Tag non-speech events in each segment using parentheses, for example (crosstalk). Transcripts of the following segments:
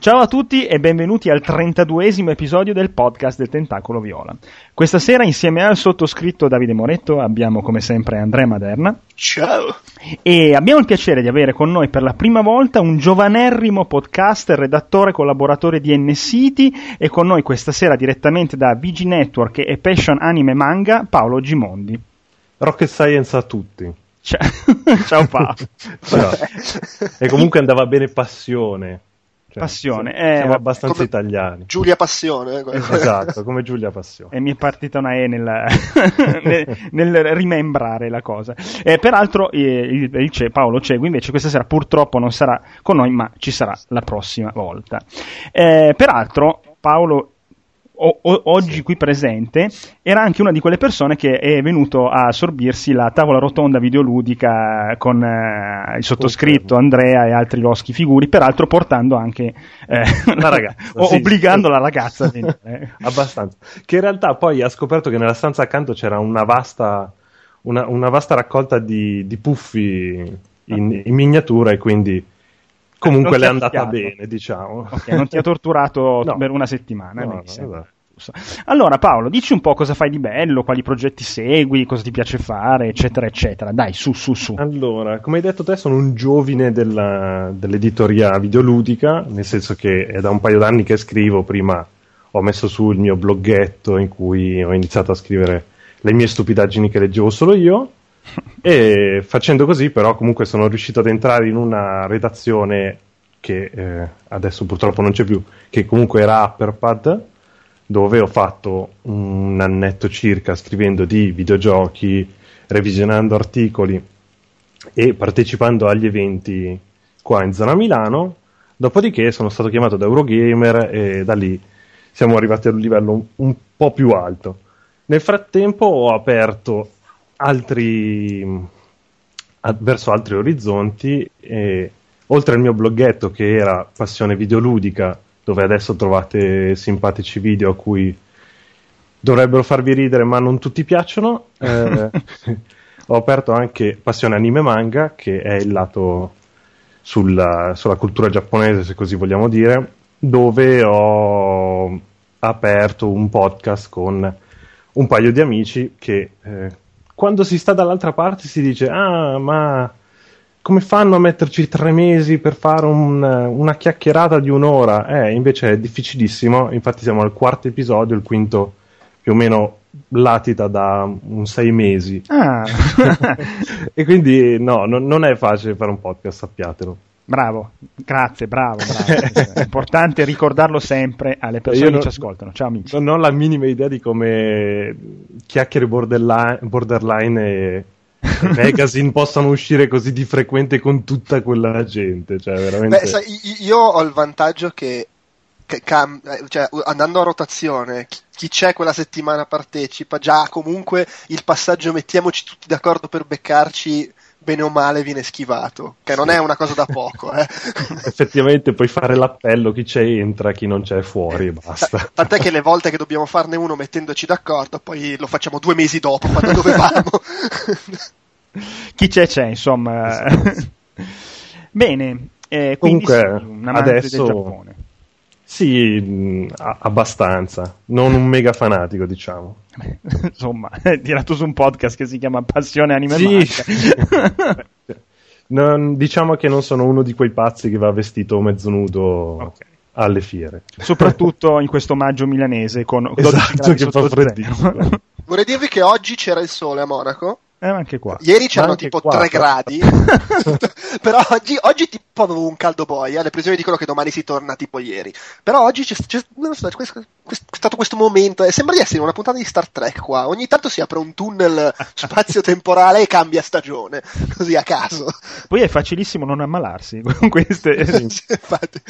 Ciao a tutti e benvenuti al 32esimo episodio del podcast del Tentacolo Viola. Questa sera insieme al sottoscritto Davide Moretto abbiamo come sempre Andrea Maderna. Ciao! E abbiamo il piacere di avere con noi per la prima volta un giovanerrimo podcaster, redattore, collaboratore di N-City e con noi questa sera direttamente da VG Network e Passion Anime Manga Paolo Gimondi. Rocket Science a tutti. Ciao, (laughs) Ciao Paolo. Ciao. E comunque andava bene passione. Cioè, Passione, siamo, siamo eh, abbastanza come italiani. Giulia Passione. eh, Esatto, (laughs) come Giulia Passione. E mi è partita una E nel, (laughs) nel, nel rimembrare la cosa. Eh, peraltro, eh, il, il Ce- Paolo Cegu invece questa sera purtroppo non sarà con noi, ma ci sarà la prossima volta. Eh, peraltro, Paolo. O- o- oggi qui presente era anche una di quelle persone che è venuto a sorbirsi la tavola rotonda videoludica con eh, il sottoscritto Andrea e altri loschi figuri, peraltro portando anche eh, La (laughs) ragazza, o- sì. obbligando la ragazza a (laughs) venire. Abbastanza. Che in realtà poi ha scoperto che nella stanza accanto c'era una vasta, una, una vasta raccolta di, di puffi in, in miniatura e quindi comunque le è andata bene, diciamo. Ok, non ti ha torturato (laughs) No. per una settimana. No. Allora, Paolo, dici un po' cosa fai di bello, quali progetti segui, cosa ti piace fare, eccetera, eccetera. Dai, su, su, su. Allora, come hai detto te, sono un giovine della- dell'editoria videoludica, nel senso che è da un paio d'anni che scrivo, prima ho messo su il mio bloggetto in cui ho iniziato a scrivere le mie stupidaggini che leggevo solo io e facendo così però comunque sono riuscito ad entrare in una redazione che eh, adesso purtroppo non c'è più, che comunque era Upperpad, dove ho fatto un annetto circa scrivendo di videogiochi, revisionando articoli e partecipando agli eventi qua in zona Milano. Dopodiché sono stato chiamato da Eurogamer e da lì siamo arrivati a un livello un, un po' più alto. Nel frattempo ho aperto altri verso altri orizzonti e oltre al mio bloggetto che era Passione Videoludica, dove adesso trovate simpatici video a cui dovrebbero farvi ridere ma non tutti piacciono, (laughs) eh, ho aperto anche Passione Anime Manga, che è il lato sulla, sulla cultura giapponese, se così vogliamo dire, dove ho aperto un podcast con un paio di amici che eh, quando si sta dall'altra parte si dice ah ma come fanno a metterci tre mesi per fare un- una chiacchierata di un'ora? Eh, invece è difficilissimo, infatti siamo al quarto episodio, il quinto più o meno latita da un sei mesi. Ah, (laughs) e quindi no, non- non è facile fare un podcast, sappiatelo. Bravo, grazie, bravo, bravo. È (laughs) importante ricordarlo sempre alle persone Io che non- ci ascoltano. Ciao amici. Non ho la minima idea di come chiacchiere borderline, borderline (laughs) e magazine possano uscire così di frequente con tutta quella gente. Cioè, veramente. Beh, sai, io ho il vantaggio che, che cam- eh, cioè, andando a rotazione, chi, chi c'è quella settimana partecipa, già comunque il passaggio mettiamoci tutti d'accordo per beccarci bene o male viene schivato, che non è una cosa da poco. Eh. (laughs) Effettivamente puoi fare l'appello, chi c'è entra, chi non c'è fuori e basta. Tant'è che le volte che dobbiamo farne uno mettendoci d'accordo, poi lo facciamo due mesi dopo, quando dovevamo. (laughs) Chi c'è c'è, insomma. (laughs) Bene, eh, quindi Comunque, sì, un amante adesso- del Giappone. Sì, mh, a- abbastanza. Non un mega fanatico, diciamo. (laughs) Insomma, hai tirato su un podcast che si chiama Passione Anime Sì. (laughs) Non- diciamo che non sono uno di quei pazzi che va vestito mezzo nudo Ok. alle fiere. Soprattutto (laughs) in questo maggio milanese con 12 Esatto, che fa freddissimo. Vorrei dirvi che oggi c'era il sole a Monaco. Eh, anche qua. Ieri c'erano tipo qua, 3 però. gradi, (laughs) però oggi, oggi tipo avevo un caldo boia, le previsioni dicono che domani si torna tipo ieri. Però oggi c'è, c'è- so, questo- questo- è stato questo momento, e sembra di essere una puntata di Star Trek qua, ogni tanto si apre un tunnel (laughs) spazio-temporale e cambia stagione, (laughs) così a caso. Poi è facilissimo non ammalarsi con queste. Sì, infatti.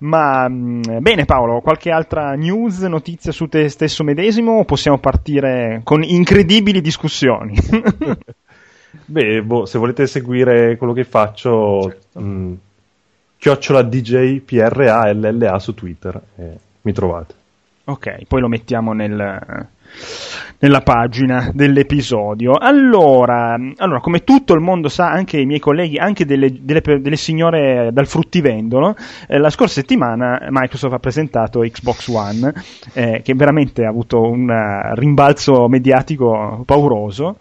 Ma mh, bene, Paolo, qualche altra news, notizia su te stesso medesimo? O possiamo partire con incredibili discussioni? (laughs) Beh, boh, se volete seguire quello che faccio, mh, chiocciola DJ PRA LLA su Twitter, eh, mi trovate. ok, poi lo mettiamo nel, nella pagina dell'episodio. Allora, allora, come tutto il mondo sa, anche i miei colleghi, anche delle, delle, delle signore dal fruttivendolo, eh, la scorsa settimana Microsoft ha presentato Xbox One, eh, che veramente ha avuto un rimbalzo mediatico pauroso.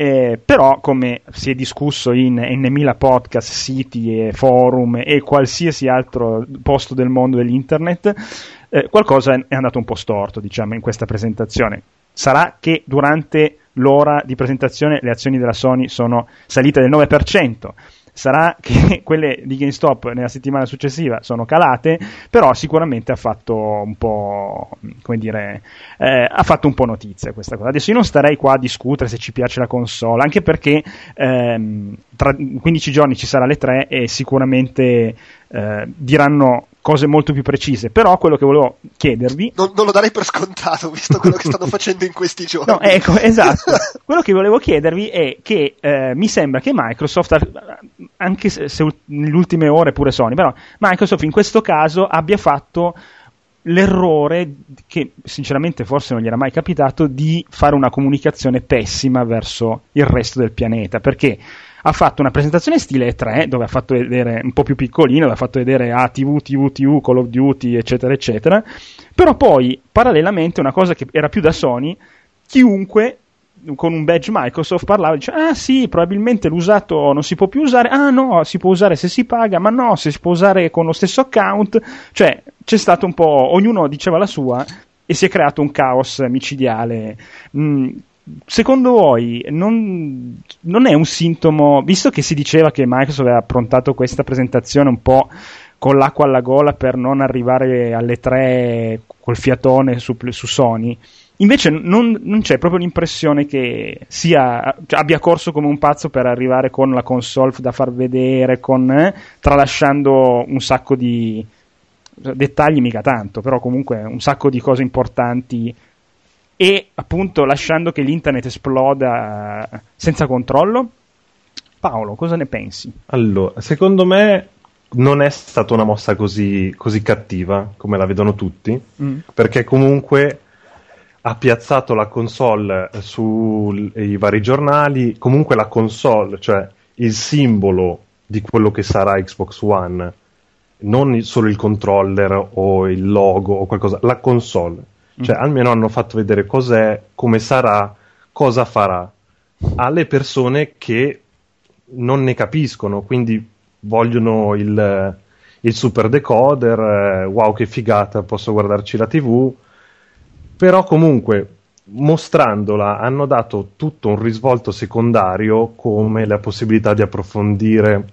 Eh, però, come si è discusso in N.000 podcast, siti e forum e qualsiasi altro posto del mondo dell'internet, eh, qualcosa è andato un po' storto, diciamo, in questa presentazione. Sarà che durante l'ora di presentazione le azioni della Sony sono salite del 9%, sarà che (laughs) quelle di GameStop nella settimana successiva sono calate, però sicuramente ha fatto un po', come dire, eh, ha fatto un po' notizia questa cosa. Adesso io non starei qua a discutere se ci piace la console, anche perché ehm, tra 15 giorni ci sarà le 3 e sicuramente eh, diranno cose molto più precise. Però quello che volevo chiedervi. Non, non lo darei per scontato, visto quello che stanno (laughs) facendo in questi giorni. No, ecco, esatto. (laughs) quello che volevo chiedervi è che eh, mi sembra che Microsoft, anche se, se nelle ultime ore pure Sony, però Microsoft in questo caso abbia fatto l'errore che sinceramente forse non gli era mai capitato di fare una comunicazione pessima verso il resto del pianeta perché ha fatto una presentazione stile 3 dove ha fatto vedere un po' più piccolino, dove ha fatto vedere ah, TV, TV, Call of Duty, eccetera, eccetera. Però poi, parallelamente, una cosa che era più da Sony, chiunque con un badge Microsoft parlava e diceva ah sì probabilmente l'usato non si può più usare. Ah no si può usare se si paga. Ma no se si può usare con lo stesso account. Cioè c'è stato un po' ognuno diceva la sua e si è creato un caos micidiale. Mm, secondo voi non, non, è un sintomo, visto che si diceva che Microsoft aveva approntato questa presentazione un po' con l'acqua alla gola per non arrivare alle tre col fiatone su, su Sony, invece non, non, c'è proprio l'impressione che sia, cioè, abbia corso come un pazzo per arrivare con la console da far vedere, con, eh, tralasciando un sacco di dettagli, mica tanto, però comunque un sacco di cose importanti e appunto lasciando che l'internet esploda senza controllo? Paolo, cosa ne pensi? Allora, secondo me non è stata una mossa così, così cattiva come la vedono tutti, mm. perché comunque ha piazzato la console sui vari giornali, comunque la console, cioè il simbolo di quello che sarà Xbox One, non solo il controller o il logo o qualcosa, la console cioè, mm. almeno hanno fatto vedere cos'è, come sarà, cosa farà alle persone che non ne capiscono, quindi vogliono il, il super decoder, eh, wow che figata, posso guardarci la tv, però comunque mostrandola hanno dato tutto un risvolto secondario come la possibilità di approfondire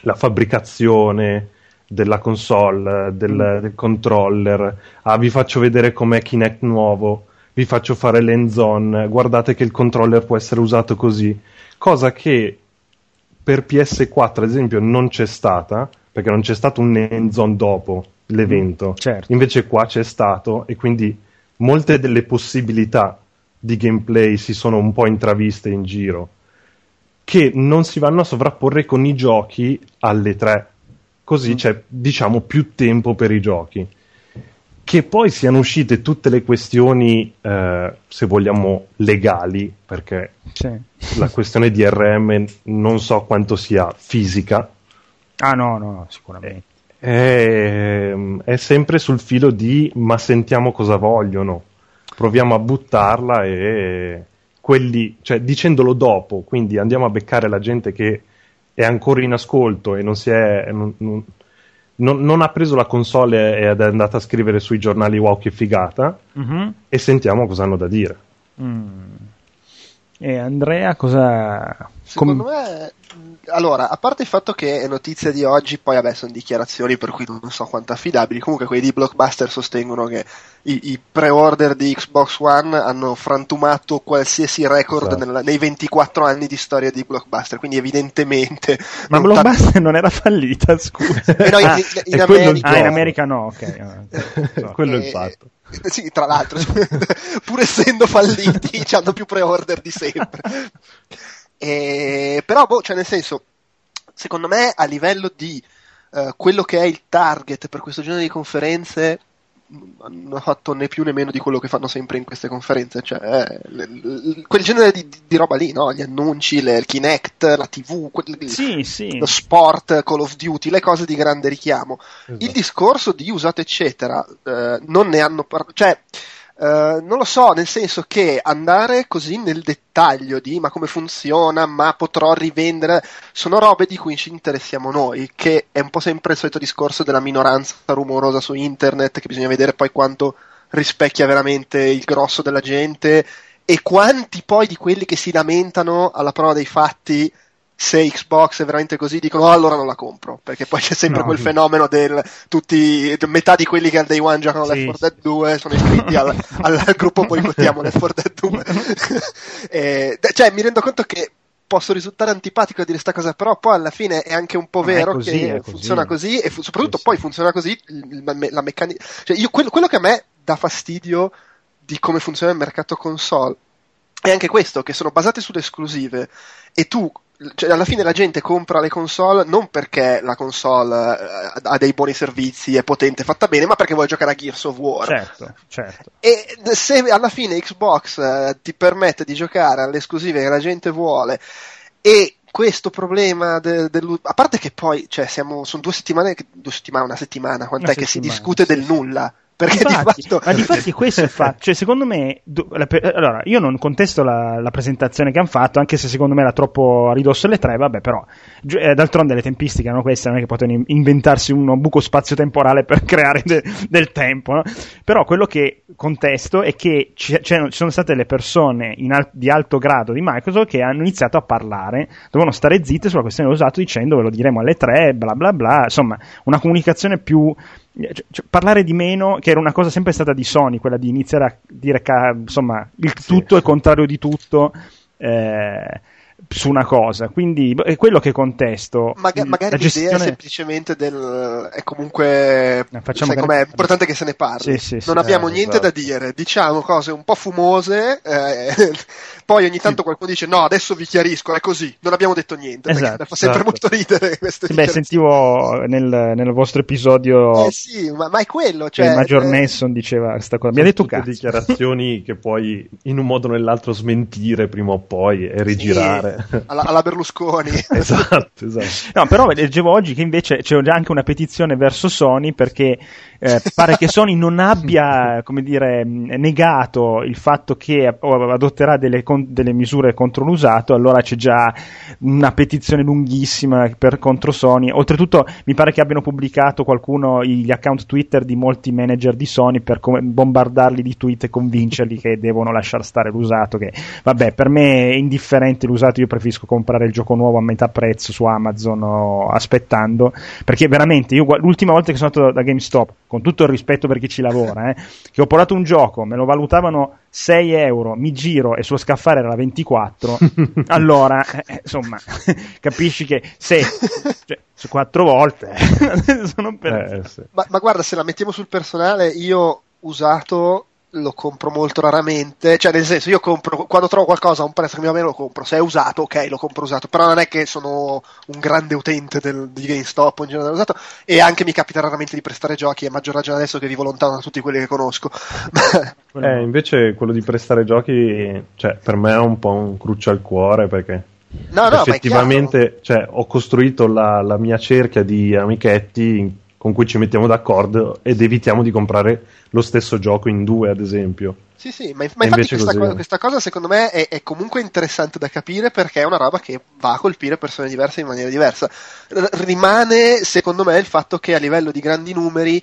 la fabbricazione, della console, del, mm. del, controller, ah vi faccio vedere com'è Kinect nuovo, vi faccio fare l'endzone, guardate che il controller può essere usato così, cosa che per PS4 ad esempio non c'è stata, perché non c'è stato un endzone dopo l'evento, mm, certo. invece qua c'è stato e quindi molte delle possibilità di gameplay si sono un po' intraviste in giro che non si vanno a sovrapporre con i giochi alle 3 così mm. c'è diciamo più tempo per i giochi. Che poi siano uscite tutte le questioni, eh, se vogliamo, legali, perché sì. la questione di RM non so quanto sia fisica. Ah no, no, no sicuramente. È, è sempre sul filo di ma sentiamo cosa vogliono, proviamo a buttarla e quelli, cioè dicendolo dopo, quindi andiamo a beccare la gente che è ancora in ascolto e non, è, non, non, non, ha preso la console ed è andata a scrivere sui giornali wow che figata mm-hmm. e sentiamo cosa hanno da dire. Mm. E Andrea cosa... Secondo Com- me allora, a parte il fatto che è notizia di oggi, poi vabbè sono dichiarazioni per cui non so quanto affidabili, comunque quelli di Blockbuster sostengono che i, i pre-order di Xbox One hanno frantumato qualsiasi record esatto. nella, nei 24 anni di storia di Blockbuster, quindi evidentemente... Ma non Blockbuster ta- non era fallita, scusa. (laughs) Eh no, in, in, in, America... Ah, in America no, (laughs) ok. quello è il fatto. (laughs) Sì, tra l'altro, (laughs) pur essendo falliti, (laughs) hanno più pre-order di sempre. E, però, boh, cioè nel senso, secondo me a livello di uh, quello che è il target per questo genere di conferenze, non ha fatto né più né meno di quello che fanno sempre in queste conferenze, cioè eh, le, le, quel genere di, di, roba lì, no? gli annunci, le, il Kinect, la TV, quel, sì, sì. lo sport, Call of Duty, le cose di grande richiamo. Esatto. Il discorso di usato eccetera eh, non ne hanno parlato, cioè Uh, non lo so, nel senso che andare così nel dettaglio di ma come funziona, ma potrò rivendere, sono robe di cui ci interessiamo noi, che è un po' sempre il solito discorso della minoranza rumorosa su internet, che bisogna vedere poi quanto rispecchia veramente il grosso della gente e quanti poi di quelli che si lamentano alla prova dei fatti se Xbox è veramente così, dicono oh, allora non la compro, perché poi c'è sempre no, quel sì. fenomeno del tutti, metà di quelli che al day one giocano sì. Left 4 Dead 2 sono iscritti al, (laughs) al gruppo boicottiamo Left 4 Dead 2. (laughs) (laughs) e, cioè mi rendo conto che posso risultare antipatico a dire questa cosa, però poi alla fine è anche un po' vero così, che così. funziona così e fu- soprattutto poi funziona così la, la meccanica. Cioè io, quello, quello che a me dà fastidio di come funziona il mercato console è anche questo, che sono basate sulle esclusive e tu cioè, alla fine la gente compra le console non perché la console eh, ha dei buoni servizi, è potente, è fatta bene, ma perché vuole giocare a Gears of War. Certo, certo. E se alla fine Xbox eh, ti permette di giocare alle esclusive che la gente vuole e questo problema del, del, a parte che poi cioè, siamo, sono due settimane, due settimane, una settimana, quant'è una che si discute sì, del nulla perché infatti, di fatto... Ma di fatti questo è fatto. Cioè, secondo me, allora, io non contesto la, la, presentazione che hanno fatto, anche se secondo me era troppo a ridosso alle tre, vabbè, però, eh, d'altronde le tempistiche erano queste, non è che potevano inventarsi un buco spazio-temporale per (laughs) creare de, del tempo, no? Però quello che contesto è che ci, ci sono state le persone al, di alto grado di Microsoft che hanno iniziato a parlare, dovevano stare zitte sulla questione dell'usato dicendo ve lo diremo alle tre, bla bla bla, insomma, una comunicazione più cioè, cioè, parlare di meno, che era una cosa sempre stata di Sony, quella di iniziare a dire insomma il tutto sì, è contrario di tutto. Eh, su una cosa, quindi è quello che contesto. Maga- magari gestione... l'idea è semplicemente del. è comunque. Eh, facciamo sai com'è? È importante che se ne parli. Sì, sì, non abbiamo eh, niente esatto. da dire, diciamo cose un po' fumose, eh, (laughs) poi ogni tanto qualcuno dice: No, adesso vi chiarisco, è così, non abbiamo detto niente. Esatto, fa sempre esatto. molto ridere (laughs) queste Beh, sentivo nel, nel, vostro episodio. Eh sì, ma, ma è quello. Cioè, Major eh, Nesson diceva questa cosa. Mi ha detto cazzo. dichiarazioni che poi in un modo o nell'altro smentire prima o poi e rigirare. Alla, alla Berlusconi. (laughs) esatto, esatto. No, però leggevo oggi che invece c'è anche una petizione verso Sony perché eh, pare che Sony non abbia, come dire, negato il fatto che adotterà delle, delle, misure contro l'usato, allora c'è già una petizione lunghissima per, contro Sony. Oltretutto mi pare che abbiano pubblicato qualcuno gli account Twitter di molti manager di Sony per come, bombardarli di tweet e convincerli che devono lasciare stare l'usato, che vabbè, per me è indifferente l'usato, io preferisco comprare il gioco nuovo a metà prezzo su Amazon aspettando, perché veramente io l'ultima volta che sono andato da GameStop con tutto il rispetto per chi ci lavora, eh, che ho portato un gioco, me lo valutavano 6 euro, mi giro e sullo scaffale era 24, (laughs) allora, eh, insomma, (laughs) capisci che se cioè, su quattro volte eh, (laughs) sono per... Eh, sì. ma, ma guarda, se la mettiamo sul personale, io usato lo compro molto raramente, cioè nel senso io compro quando trovo qualcosa a un prezzo che mi va bene lo compro, se è usato ok lo compro usato, però non è che sono un grande utente del, di GameStop in generale usato. E anche mi capita raramente di prestare giochi, a maggior ragione adesso che vivo lontano da tutti quelli che conosco. (laughs) eh, invece quello di prestare giochi, cioè per me è un po' un cruccio al cuore perché No, no, effettivamente cioè, ho costruito la, la, mia cerchia di amichetti con cui ci mettiamo d'accordo ed evitiamo di comprare lo stesso gioco in due, ad esempio. Sì, sì, ma, ma infatti questa, co- questa, cosa secondo me è, è, comunque interessante da capire perché è una roba che va a colpire persone diverse in maniera diversa. R- rimane, secondo me, il fatto che a livello di grandi numeri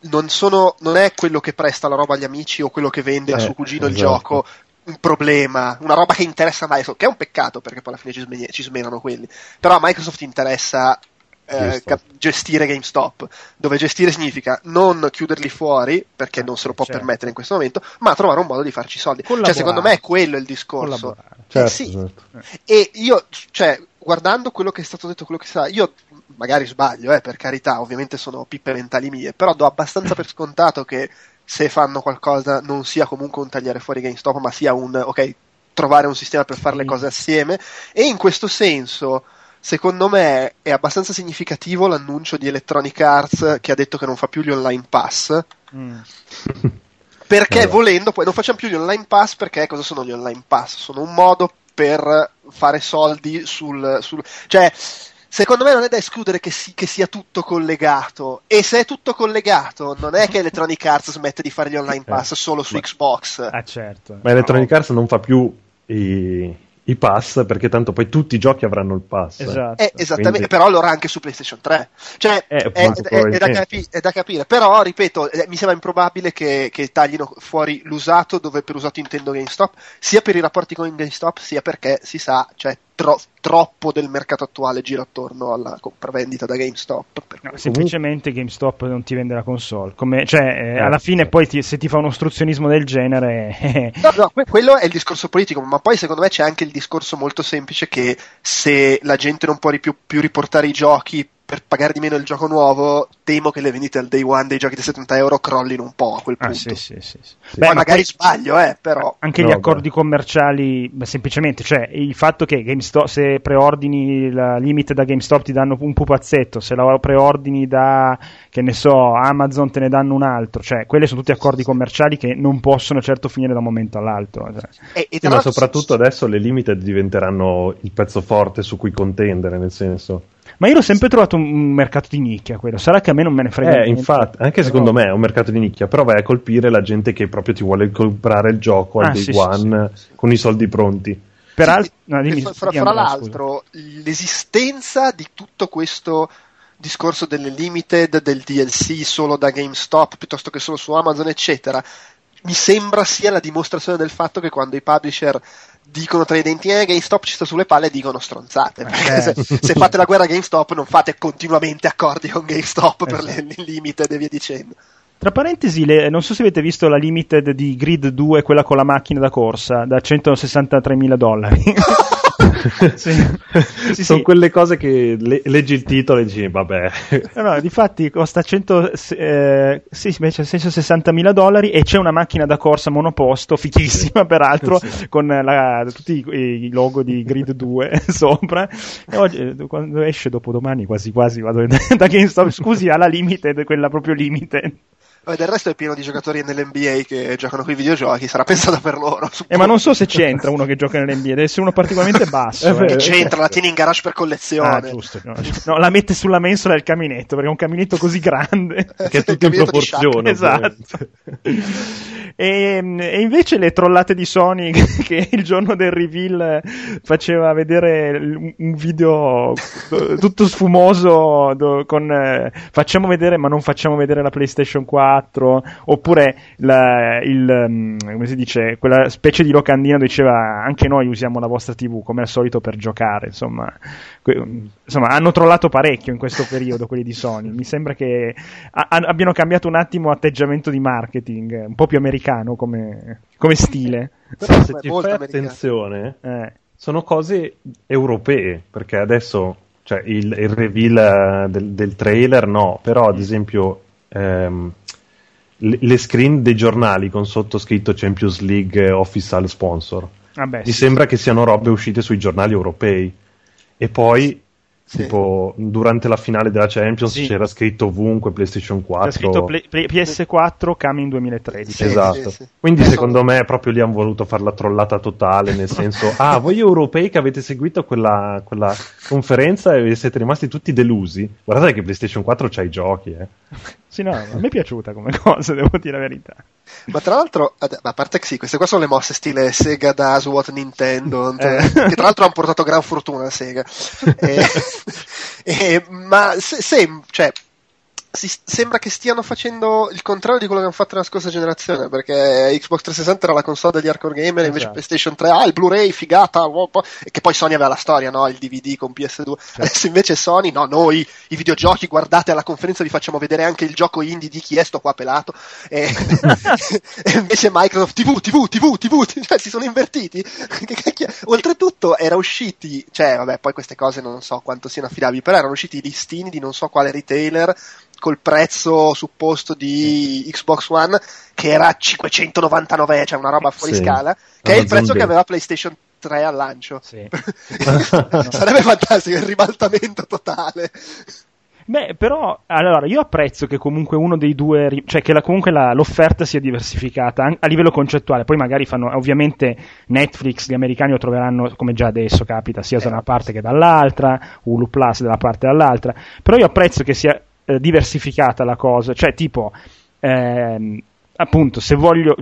non, sono, non è quello che presta la roba agli amici o quello che vende eh, a suo cugino esatto. il gioco un problema, una roba che interessa a Microsoft, che è un peccato perché poi alla fine ci smenano quelli. Però a Microsoft interessa eh, cap- gestire GameStop, dove gestire significa non chiuderli fuori perché non se lo può certo. permettere in questo momento, ma trovare un modo di farci soldi. Cioè, secondo me è quello il discorso. Eh, certo, sì. certo. E io, cioè, guardando quello che è stato detto, quello che sa, io magari sbaglio, eh, per carità, ovviamente sono pippe mentali mie, però do abbastanza per (laughs) scontato che se fanno qualcosa non sia comunque un tagliare fuori GameStop, ma sia un ok, trovare un sistema per fare le cose assieme. E in questo senso secondo me è abbastanza significativo l'annuncio di Electronic Arts che ha detto che non fa più gli online pass. Mm. Perché allora. volendo, poi non facciamo più gli online pass perché cosa sono gli online pass? Sono un modo per fare soldi sul, sul cioè secondo me non è da escludere che, si, che, sia tutto collegato. E se è tutto collegato, non è che Electronic Arts smette di fare gli online eh. pass solo su Xbox. Ah, certo. Ma Electronic Arts non fa più i, i pass perché tanto poi tutti i giochi avranno il pass. Esatto. Eh, esattamente, Quindi... però allora anche su PlayStation 3. Cioè, eh, è, è, è, da capi- è, da capire, però ripeto, eh, mi sembra improbabile che, che, taglino fuori l'usato dove per usato intendo GameStop, sia per i rapporti con GameStop, sia perché si sa, cioè tro- troppo del mercato attuale gira attorno alla compravendita da GameStop. No, semplicemente GameStop non ti vende la console. Come, cioè, eh, eh, alla fine, poi ti, se ti fa un ostruzionismo del genere. Eh. no, no, quello è il discorso politico, ma poi secondo me c'è anche il discorso molto semplice che se la gente non può più, più riportare i giochi per pagare di meno il gioco nuovo, temo che le vendite al day one dei giochi da 70 euro crollino un po' a quel punto. Ah, sì, sì, sì, sì. Beh, magari poi, sbaglio, eh, però. Anche no, gli accordi beh. commerciali, beh, semplicemente, cioè il fatto che GameStop, se preordini la limite da GameStop ti danno un pupazzetto, se la preordini da, che ne so, Amazon te ne danno un altro, cioè quelli sono tutti accordi commerciali che non possono certo finire da un momento all'altro. Cioè. E, e sì, ma soprattutto adesso le limited diventeranno il pezzo forte su cui contendere, nel senso ma io l'ho sempre trovato un, mercato di nicchia quello. Sarà che a me non me ne frega. Eh, niente. infatti, anche però... secondo me è un mercato di nicchia, però vai a colpire la gente che proprio ti vuole comprare il gioco al ah, day sì, one sì, sì, con i soldi pronti. Peraltro, no, dimmi, fra, fra l'altro, scusa. l'esistenza di tutto questo discorso delle limited, del DLC solo da GameStop piuttosto che solo su Amazon, eccetera, mi sembra sia la dimostrazione del fatto che quando i publisher dicono tra i denti eh, GameStop ci sta sulle palle dicono stronzate. Perché se, se, fate la guerra a GameStop non fate continuamente accordi con GameStop per le, le limited e via dicendo. Tra parentesi, le, non so se avete visto la limited di Grid 2, quella con la macchina da corsa, da 163 mila dollari. (laughs) (laughs) sì. Sì, Sono sì. quelle cose che le- leggi il titolo e dici, vabbè. No, no, difatti costa 100, eh, sì, 160 mila dollari e c'è una macchina da corsa monoposto, fichissima peraltro, con la, tutti i, i, logo di Grid 2 (laughs) sopra. E oggi, eh, quando esce dopo domani, quasi quasi vado (laughs) da GameStop, scusi, ha la limited, quella proprio limited. Vabbè, del resto è pieno di giocatori nell'NBA che giocano con i videogiochi, sarà (laughs) pensata per loro. Eh, ma non so se c'entra uno che gioca nell'NBA, deve essere uno particolarmente (laughs) basso. eh, eh. c'entra, la tieni in garage per collezione. Ah, giusto. No, no, la mette sulla mensola del caminetto, perché è un caminetto così grande. (laughs) che è tutto in proporzione. Esatto. E, e, invece le trollate di Sony che il giorno del reveal faceva vedere un video tutto sfumoso con eh, facciamo vedere ma non facciamo vedere la PlayStation 4 oppure la, il, mm, come si dice, quella specie di locandina diceva anche noi usiamo la vostra TV come al solito per giocare insomma insomma, hanno trollato parecchio in questo periodo quelli di Sony. Mi sembra che a- abbiano cambiato un attimo atteggiamento di marketing, un po' più americano come, come stile. Però se ti fai attenzione, eh. sono cose europee, perché adesso cioè, il, il reveal eh, del, del, trailer no, però ad esempio ehm, le, screen dei giornali con sottoscritto Champions League Official Sponsor. Ah beh, mi sì, sembra sì. che siano robe uscite sui giornali europei e poi sì. Tipo, durante la finale della Champions sì. c'era scritto ovunque PlayStation 4. C'era scritto play, play, PS4 coming 2013. Sì, esatto. Quindi secondo me proprio lì hanno voluto fare la trollata totale, nel senso, (laughs) ah, voi europei che avete seguito quella, quella, conferenza e siete rimasti tutti delusi, guardate che PlayStation 4 c'ha i giochi, eh. Sì, no, a me è piaciuta come (laughs) cosa, devo dire la verità. Ma tra l'altro, a parte che sì, queste qua sono le mosse stile Sega da SWAT Nintendo, eh. che tra l'altro hanno portato gran fortuna a Sega. (laughs) e, (laughs) e, ma se, se, cioè, si, sembra che stiano facendo il contrario di quello che hanno fatto nella scorsa generazione, perché Xbox 360 era la console degli hardcore gamer, invece PlayStation 3, ah, il Blu-ray, figata, oh, e che poi Sony aveva la storia, no? Il DVD con PS2. Certo. Adesso invece Sony, no, noi, i videogiochi, guardate alla conferenza vi facciamo vedere anche il gioco indie di chi è sto qua pelato, e, (laughs) e invece Microsoft, TV, TV, TV, TV, (laughs) cioè si sono invertiti. Oltretutto era usciti, cioè vabbè, poi queste cose non so quanto siano affidabili, però erano usciti i listini di non so quale retailer col prezzo supposto di Xbox One che era 599, cioè una roba fuori sì, scala, che è il prezzo che aveva PlayStation 3 al lancio. Sì. (laughs) Sarebbe fantastico il ribaltamento totale. Beh, però, allora, io apprezzo che comunque uno dei due, cioè che la- comunque la- l'offerta sia diversificata an- a livello concettuale. Poi magari fanno, ovviamente Netflix, gli americani lo troveranno, come già adesso capita, sia da una parte che dall'altra, Hulu Plus da una parte e dall'altra. Però io apprezzo che sia eh, diversificata la cosa, cioè tipo, ehm, appunto, se voglio,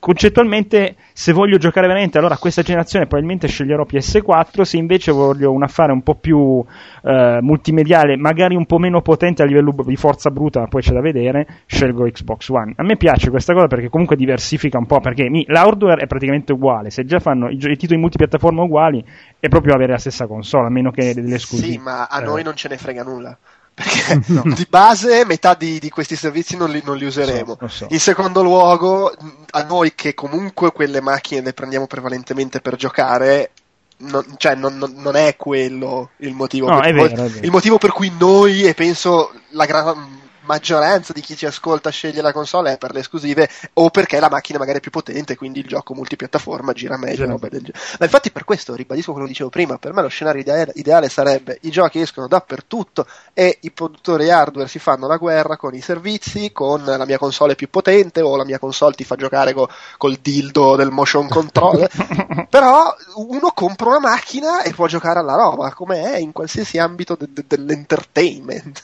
concettualmente, se voglio giocare veramente, allora questa generazione probabilmente sceglierò PS4, se invece voglio un affare un po' più eh, multimediale, magari un po' meno potente a livello di forza bruta, ma poi c'è da vedere, scelgo Xbox One. A me piace questa cosa perché comunque diversifica un po', perché mi, l'hardware è praticamente uguale, se già fanno i, i titoli multipiattaforma uguali, è proprio avere la stessa console, a meno che delle esclusive. Sì, ma a Eh. noi non ce ne frega nulla. Perché (laughs) di base metà di, di questi servizi non li, non li useremo. So, so. In secondo luogo, a noi che comunque quelle macchine le prendiamo prevalentemente per giocare, non, cioè non, non- non è quello il motivo, No, per vero. il motivo per cui noi, e penso la gran maggioranza di chi ci ascolta sceglie la console è per le esclusive o perché la macchina magari è più potente quindi il gioco multipiattaforma gira meglio Sì. roba del genere. ma infatti per questo ribadisco quello che dicevo prima per me lo scenario ideale, ideale sarebbe i giochi escono dappertutto e i produttori hardware si fanno la guerra con i servizi con la mia console più potente o la mia console ti fa giocare co- col dildo del motion control (laughs) però uno compra una macchina e può giocare alla roba come è in qualsiasi ambito de- de- dell'entertainment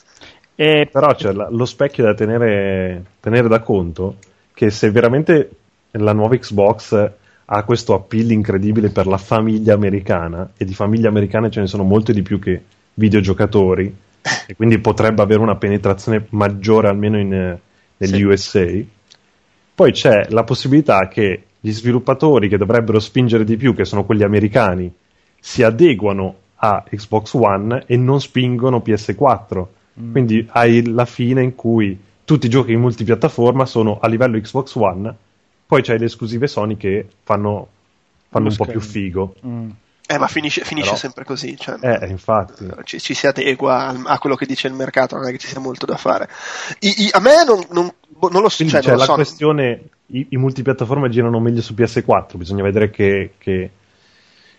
E- Però c'è lo specchio da tenere, tenere da conto che se veramente la nuova Xbox ha questo appeal incredibile per la famiglia americana, e di famiglie americane ce ne sono molte di più che videogiocatori, e quindi potrebbe avere una penetrazione maggiore almeno in, eh, negli Sì. USA, poi c'è la possibilità che gli sviluppatori che dovrebbero spingere di più, che sono quelli americani, si adeguano a Xbox One e non spingono PS4. Quindi hai la fine in cui tutti i giochi in multipiattaforma sono a livello Xbox One, poi c'hai le esclusive Sony che fanno, fanno un po' più figo. Mm. Eh, ma finisce, finisce Però- sempre così. Cioè, Eh, infatti. ci, ci si adegua al- a quello che dice il mercato, non è che ci sia molto da fare. I- i- a me non, non, boh, non lo so. Quindi Cioè, c'è non lo la so. questione, i, i multipiattaforma girano meglio su PS4, bisogna vedere che, che-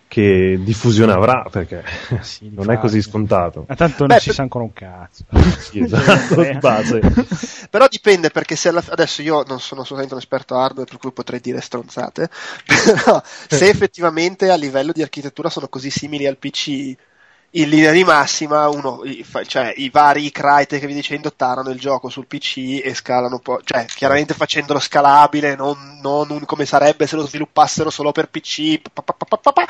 che diffusione avrà, perché Sì, non è così scontato. Ma tanto non Beh, si per- sa ancora un cazzo. (laughs) Sì, (laughs) esatto, di base. (laughs) Però dipende perché se alla- adesso io non sono assolutamente un esperto hardware, per cui potrei dire stronzate. Però se effettivamente a livello di architettura sono così simili al PC, in linea di massima, uno, cioè, i vari Crytek che vi dicendo tarano il gioco sul PC e scalano po', cioè chiaramente facendolo scalabile, non, non come sarebbe se lo sviluppassero solo per PC, pa, pa, pa,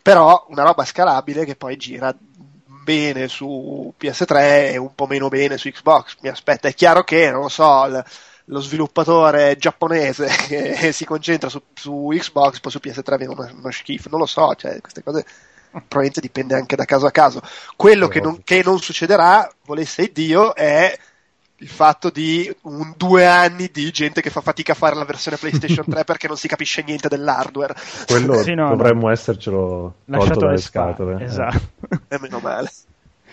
però una roba scalabile che poi gira bene su PS3 e un po' meno bene su Xbox. Mi aspetta, è chiaro che, non lo so, il- lo sviluppatore giapponese (laughs) che si concentra su, su Xbox, poi su PS3 viene uno, uno schifo, non lo so, cioè queste cose probabilmente dipende anche da caso a caso. Quello che non, che non succederà, volesse Dio, è il fatto di un, due anni di gente che fa fatica a fare la versione PlayStation (laughs) 3 perché non si capisce niente dell'hardware. Quello (laughs) Sì, no, dovremmo essercelo Lasciato tolto dalle alle spalle. scatole. eh. Esatto. E meno male.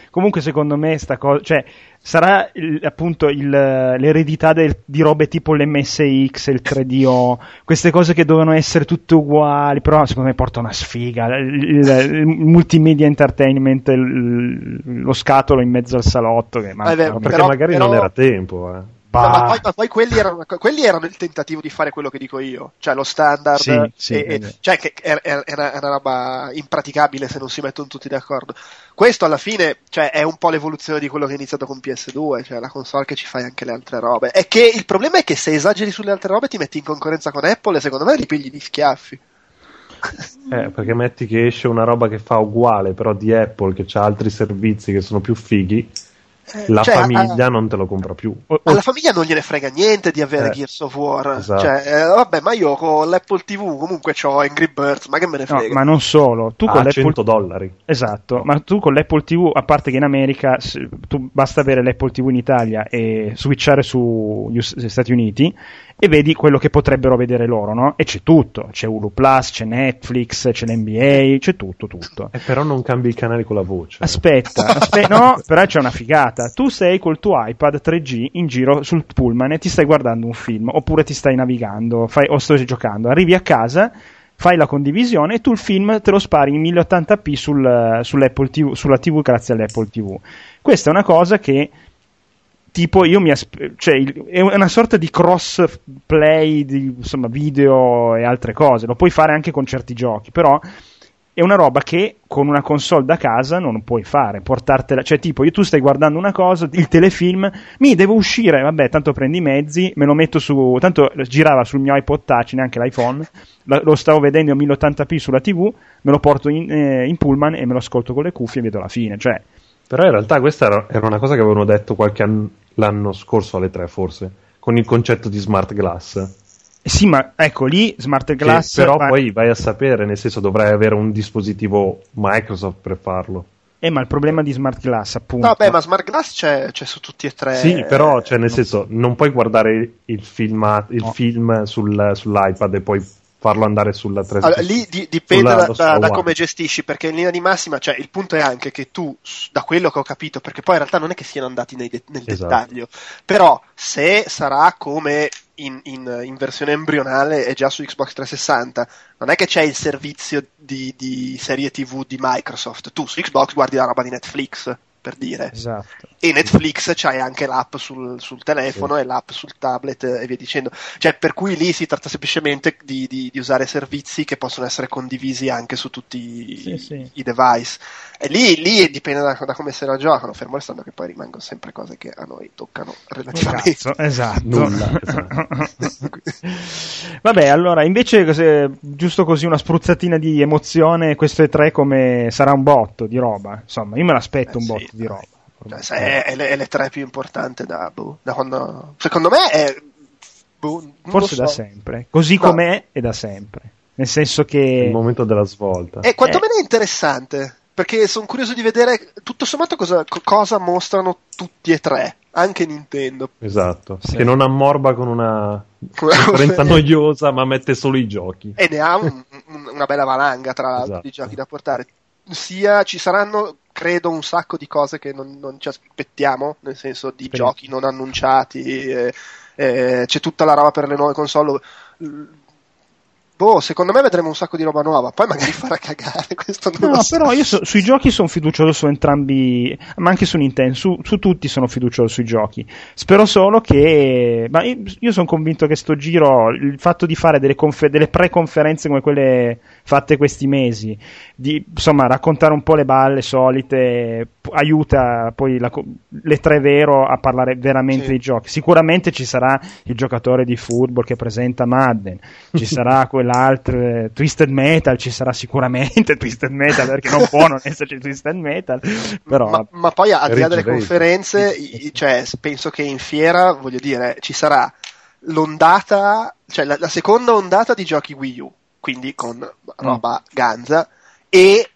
Comunque, secondo me, sta cosa, cioè, sarà il- appunto il- l'eredità del- di robe tipo l'MSX, il 3DO, queste cose che dovevano essere tutte uguali, però secondo me porta una sfiga. Il, il- multimedia entertainment, lo scatolo in mezzo al salotto. Che manca Ma perché Però- magari però- non era tempo. eh. No, ma, poi, ma poi quelli, erano, quelli erano il tentativo di fare quello che dico io, cioè lo standard, Sì, sì, e- e- è vero. cioè che era, una roba impraticabile se non si mettono tutti d'accordo. Questo alla fine cioè, è un po' l'evoluzione di quello che è iniziato con PS2, cioè la console che ci fai anche le altre robe. È che il problema è che se esageri sulle altre robe ti metti in concorrenza con Apple e secondo me ripigli di schiaffi. Eh, perché metti che esce una roba che fa uguale, però di Apple, che ha altri servizi che sono più fighi, Eh, la cioè, famiglia a- non te lo compra più. O- o- alla famiglia non gliene frega niente di avere Eh, Gears of War. esatto. Cioè, eh, vabbè, ma io con l'Apple TV comunque ho Angry Birds, ma che me ne no, frega? ma non solo. Tu con a l'Apple 100 dollari. Esatto, ma tu con l'Apple TV, a parte che in America s- tu basta avere l'Apple TV in Italia e switchare sugli Stati Uniti e vedi quello che potrebbero vedere loro, no? E c'è tutto, c'è Hulu Plus, c'è Netflix, c'è l'NBA, c'è tutto, tutto. Eh, però non cambi i canali con la voce. Aspetta, aspe- no, però c'è una figata. Tu sei col tuo iPad 3G in giro sul pullman e ti stai guardando un film, oppure ti stai navigando, fai, o stai giocando. Arrivi a casa, fai la condivisione e tu il film te lo spari in 1080p sul, TV, sulla TV grazie all'Apple TV. Questa è una cosa che tipo io mi aspe- cioè è una sorta di cross play di insomma video e altre cose. Lo puoi fare anche con certi giochi però è una roba che con una console da casa non puoi fare, portartela, cioè tipo io tu stai guardando una cosa, il telefilm, mi devo uscire, vabbè, tanto prendi i mezzi, me lo metto su, tanto girava sul mio iPod Touch, neanche l'iPhone, lo stavo vedendo a 1080p sulla TV, me lo porto in, eh, in pullman e me lo ascolto con le cuffie e vedo la fine, cioè però in realtà questa era una cosa che avevano detto qualche anno, l'anno scorso alle tre forse, con il concetto di smart glass. Sì, ma ecco lì Smart Glass. Che però ma... poi vai a sapere, nel senso dovrai avere un dispositivo Microsoft per farlo. Eh, ma il problema di Smart Glass, appunto. No, beh, ma Smart Glass c'è, c'è su tutti e tre. Sì, però, cioè, nel no. senso, non puoi guardare il, filma, il no. film sul, sull'iPad e poi farlo andare sulla 360. Allora, lì di, dipende sulla, da, da, da, come gestisci, perché in linea di massima, cioè, il punto è anche che tu, da quello che ho capito, perché poi in realtà non è che siano andati nei, nel esatto. dettaglio, però se sarà come in, in, in, versione embrionale è già su Xbox 360. Non è che c'è il servizio di, di, serie TV di Microsoft. Tu su Xbox guardi la roba di Netflix, per dire. Esatto. E Netflix c'hai anche l'app sul, sul telefono sì. e l'app sul tablet e via dicendo. Cioè, per cui lì si tratta semplicemente di, di, di usare servizi che possono essere condivisi anche su tutti sì, i, sì. i device. E lì, lì dipende da, da, come se la giocano, fermo restando che poi rimangono sempre cose che a noi toccano relativamente. Cazzo, esatto. Nulla, (laughs) esatto. Vabbè, allora, invece, se, giusto così una spruzzatina di emozione, questo E3 come sarà un botto di roba. Insomma, io me l'aspetto eh, un botto di roba. Cioè, è, è, è l'E3 più importante da, boh, da quando... Secondo me è... Boh, Forse so. da sempre. Così no. com'è è da sempre. Nel senso che... Il momento della svolta. E quantomeno è interessante perché sono curioso di vedere tutto sommato cosa, cosa, mostrano tutti e tre, anche Nintendo. Esatto, sì. che non ammorba con una (laughs) conferenza noiosa, ma mette solo i giochi. E ne ha un, un, una bella valanga tra l'altro esatto. di giochi da portare. Sia ci saranno, credo, un sacco di cose che non, non ci aspettiamo, nel senso di Speriamo. giochi non annunciati, eh, eh, c'è tutta la roba per le nuove console boh, secondo me vedremo un sacco di roba nuova, poi magari (laughs) farà cagare questo non No, so. però io so, sui giochi sono fiducioso su entrambi, ma anche su Nintendo, su, su tutti sono fiducioso sui giochi. Spero solo che, ma io, io sono convinto che sto giro, il fatto di fare delle, confer- delle pre-conferenze come quelle fatte questi mesi, di insomma raccontare un po' le balle solite, aiuta poi la, le tre vero a parlare veramente sì. dei giochi. Sicuramente ci sarà il giocatore di football che presenta Madden, ci (laughs) sarà quell'altro eh, Twisted Metal, ci sarà sicuramente (laughs) Twisted Metal perché non può non esserci Twisted Metal. Però, ma, ma poi al di là delle conferenze, cioè, penso che in fiera, voglio dire, ci sarà l'ondata, cioè la, la seconda ondata di giochi Wii U quindi con roba mm. ganza, e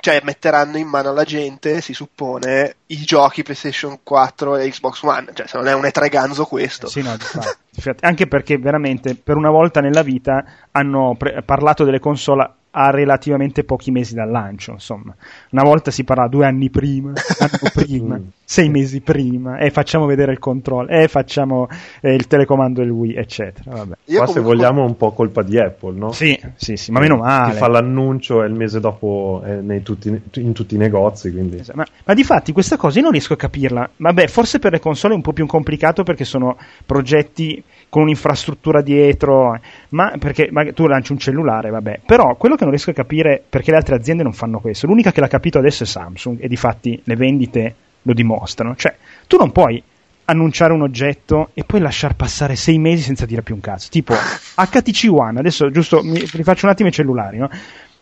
cioè metteranno in mano alla gente, si suppone, i giochi PlayStation 4 e Xbox One, cioè se non è un E3 ganzo questo. Sì, no, (laughs) anche perché veramente per una volta nella vita hanno pre- parlato delle console a relativamente pochi mesi dal lancio, insomma. Una volta si parla due anni prima, (laughs) anno prima, sei mesi prima, e facciamo vedere il controllo, e facciamo eh, il telecomando del Wii, eccetera. Vabbè. Io Qua comunque... se vogliamo un po' colpa di Apple, no? Sì, sì, sì, ma meno male. Chi fa l'annuncio e il mese dopo è tutti, in tutti i negozi, quindi... Esatto. Ma, ma di fatti questa cosa io non riesco a capirla. Vabbè, forse per le console è un po' più complicato perché sono progetti con un'infrastruttura dietro, ma perché ma tu lanci un cellulare, vabbè. Però quello che non riesco a capire perché le altre aziende non fanno questo. L'unica che l'ha capito adesso è Samsung e di fatti le vendite lo dimostrano. Cioè, tu non puoi annunciare un oggetto e poi lasciar passare sei mesi senza dire più un cazzo. Tipo (laughs) HTC One, adesso giusto mi rifaccio un attimo i cellulari, no?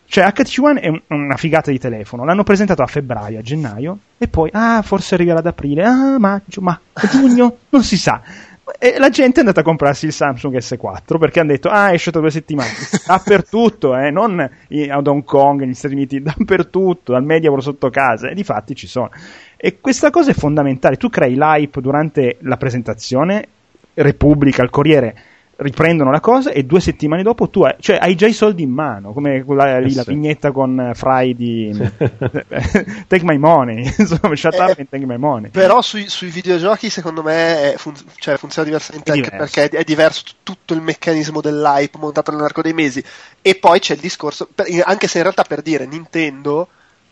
Cioè HTC One è una figata di telefono, l'hanno presentato a febbraio, a gennaio e poi, ah, forse arriverà ad aprile, ah, maggio, ma giugno, non si sa. E la gente è andata a comprarsi il Samsung S4 perché hanno detto, ah, esce tra due settimane. (laughs) dappertutto, eh, non ad Hong Kong, negli Stati Uniti, dappertutto, al Mediapro sotto casa. E di fatti ci sono. E questa cosa è fondamentale. Tu crei l'hype durante la presentazione, Repubblica, il Corriere riprendono la cosa e due settimane dopo tu hai, cioè, hai già i soldi in mano, come quella lì, Eh la sì. vignetta con Fry di (laughs) Take My Money, (laughs) insomma, shut up Eh, and take my money. Però sui, sui videogiochi secondo me fun- cioè, funziona diversamente È anche diverso. perché è, è diverso t- tutto il meccanismo dell'hype montato nell'arco dei mesi. E poi c'è il discorso, per- anche se in realtà per dire Nintendo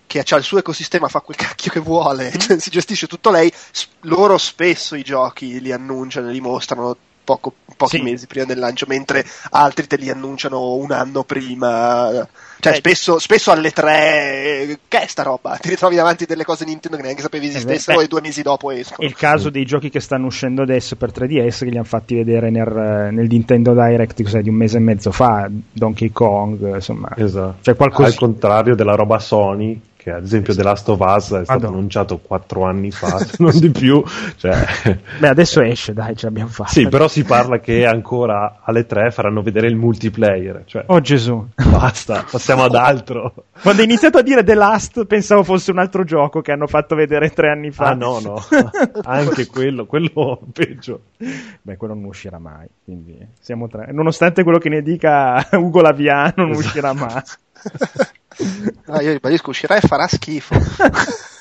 che ha il suo ecosistema, fa quel cacchio che vuole, (laughs) cioè, si gestisce tutto lei, s- loro spesso i giochi li annunciano e li mostrano poco- pochi Sì. mesi prima del lancio, mentre altri te li annunciano un anno prima. Cioè, Eh. spesso, spesso alle tre, che è sta roba? Ti ritrovi davanti delle cose Nintendo che neanche sapevi Eh, beh, esistessero beh. e due mesi dopo escono. È il caso dei giochi che stanno uscendo adesso per 3DS che li hanno fatti vedere nel, nel Nintendo Direct cos'è, di un mese e mezzo fa, Donkey Kong, insomma. Esatto. Cioè qualcosa- Al contrario della roba Sony, che ad esempio The Last of Us è stato Madonna. annunciato quattro anni fa, (laughs) se non di più. Cioè, Beh, adesso esce, dai, ce l'abbiamo fatta. sì, però si parla che ancora alle tre faranno vedere il multiplayer. Cioè, Oh Gesù. basta, passiamo ad altro. Quando hai iniziato a dire The Last pensavo fosse un altro gioco che hanno fatto vedere tre anni fa. Ah no, no, (laughs) anche quello, quello peggio. Beh, quello non uscirà mai, quindi siamo tre. Nonostante quello che ne dica Ugo Laviano, non Esatto. uscirà mai. (laughs) Ah, io ribadisco, uscirà e farà schifo. (laughs)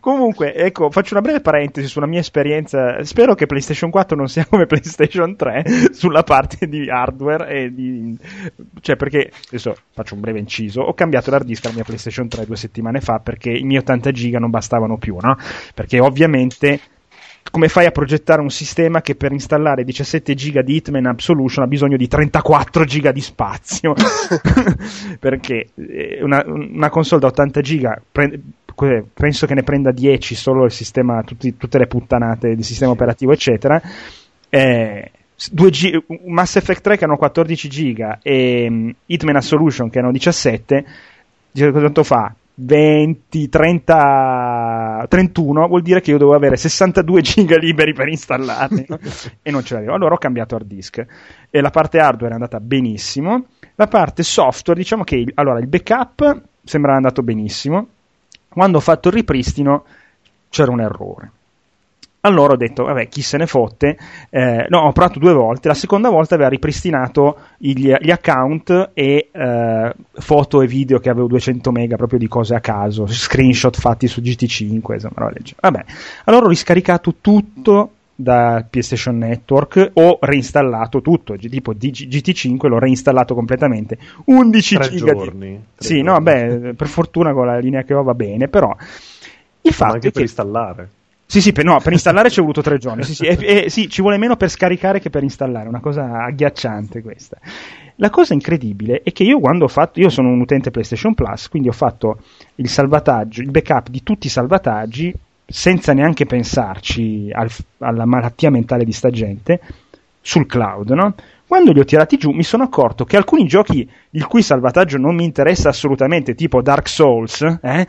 Comunque, ecco, faccio una breve parentesi sulla mia esperienza. Spero che PlayStation 4 non sia come PlayStation 3 (laughs) sulla parte di hardware e di... Cioè, perché, adesso faccio un breve inciso, ho cambiato l'hard disk alla mia PlayStation 3 due settimane fa perché i miei 80 giga non bastavano più, no? Perché ovviamente... Come fai a progettare un sistema che per installare 17 giga di Hitman Absolution ha bisogno di 34 giga di spazio? (laughs) Perché eh, una, una console da 80 giga pre- que- penso che ne prenda 10 solo il sistema, tutti- tutte le puttanate del sistema operativo, eccetera. Eh, G- Mass Effect 3 che hanno 14 giga e mm, Hitman Absolution che hanno 17, dice quanto fa? 20, 30, 31 vuol dire che io devo avere 62 giga liberi per installarli no? (laughs) e non ce l'avevo. Allora ho cambiato hard disk e la parte hardware è andata benissimo. La parte software, diciamo che il, allora, il backup sembra andato benissimo. Quando ho fatto il ripristino c'era un errore. Allora ho detto, vabbè, chi se ne fotte. Eh, no, ho provato due volte. La seconda volta aveva ripristinato gli, gli account e eh, foto e video che avevo 200 mega proprio di cose a caso, screenshot fatti su GT5. Insomma, vabbè, allora ho riscaricato tutto da PlayStation Network ho reinstallato tutto tipo di G- GT5 l'ho reinstallato completamente 11 Tre giga di- giorni. Tre sì no giorni. beh per fortuna con la linea che ho va bene però il Ma fatto anche è per che installare. Sì, sì, per, no, per (laughs) installare ci è voluto tre giorni. Sì, sì, e, e- sì, ci vuole meno per scaricare che per installare, una cosa agghiacciante questa. La cosa incredibile è che io quando ho fatto, io sono un utente PlayStation Plus, quindi ho fatto il salvataggio, il backup di tutti i salvataggi senza neanche pensarci al- alla malattia mentale di sta gente sul cloud, no? Quando li ho tirati giù mi sono accorto che alcuni giochi il cui salvataggio non mi interessa assolutamente, tipo Dark Souls, eh,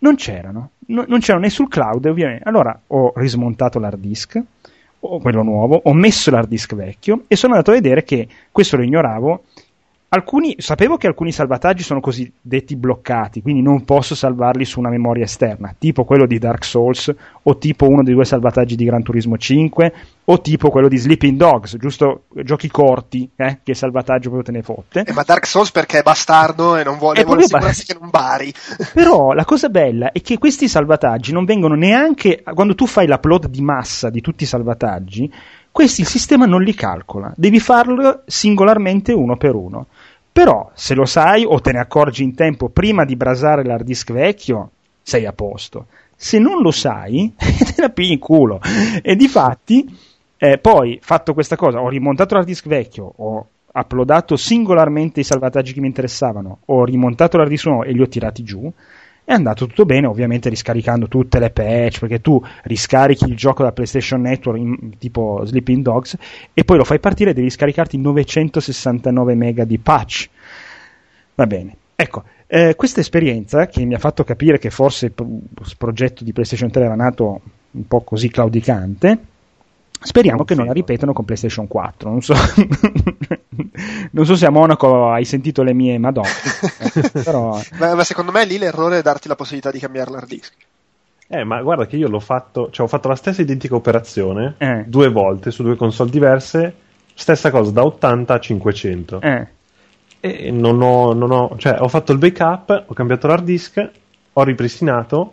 non c'erano. No- non c'erano né sul cloud, ovviamente. Allora ho rismontato l'hard disk, o quello nuovo, ho messo l'hard disk vecchio e sono andato a vedere che questo lo ignoravo. Alcuni, sapevo che alcuni salvataggi sono cosiddetti bloccati, quindi non posso salvarli su una memoria esterna, tipo quello di Dark Souls, o tipo uno dei due salvataggi di Gran Turismo 5, o tipo quello di Sleeping Dogs, giusto giochi corti, eh, che il salvataggio proprio te ne fotte. Eh, ma Dark Souls perché è bastardo e non vuole, vuole assicurarsi che non bari. (laughs) Però la cosa bella è che questi salvataggi non vengono neanche quando tu fai l'upload di massa di tutti i salvataggi, questi il sistema non li calcola, devi farlo singolarmente uno per uno. Però se lo sai o te ne accorgi in tempo prima di brasare l'hard disk vecchio, sei a posto. Se non lo sai, (laughs) te la pigli in culo. E difatti, eh, poi fatto questa cosa, ho rimontato l'hard disk vecchio, ho uploadato singolarmente i salvataggi che mi interessavano, ho rimontato l'hard disk nuovo e li ho tirati giù. È andato tutto bene, ovviamente riscaricando tutte le patch, perché tu riscarichi il gioco da PlayStation Network in- tipo Sleeping Dogs e poi lo fai partire e devi scaricarti 969 mega di patch. Va bene. Ecco, eh, questa esperienza che mi ha fatto capire che forse il pro- il progetto di PlayStation 3 era nato un po' così claudicante, speriamo che non la ripetano con PlayStation 4. Non so, (laughs) non so se a Monaco hai sentito le mie madonne, eh, però (laughs) ma, ma secondo me lì l'errore è darti la possibilità di cambiare l'hard disk. Eh, ma guarda che io l'ho fatto, cioè ho fatto la stessa identica operazione Eh. due volte su due console diverse stessa cosa da 80 a 500. Eh. E non ho, non ho, cioè, ho fatto il backup, ho cambiato l'hard disk, ho ripristinato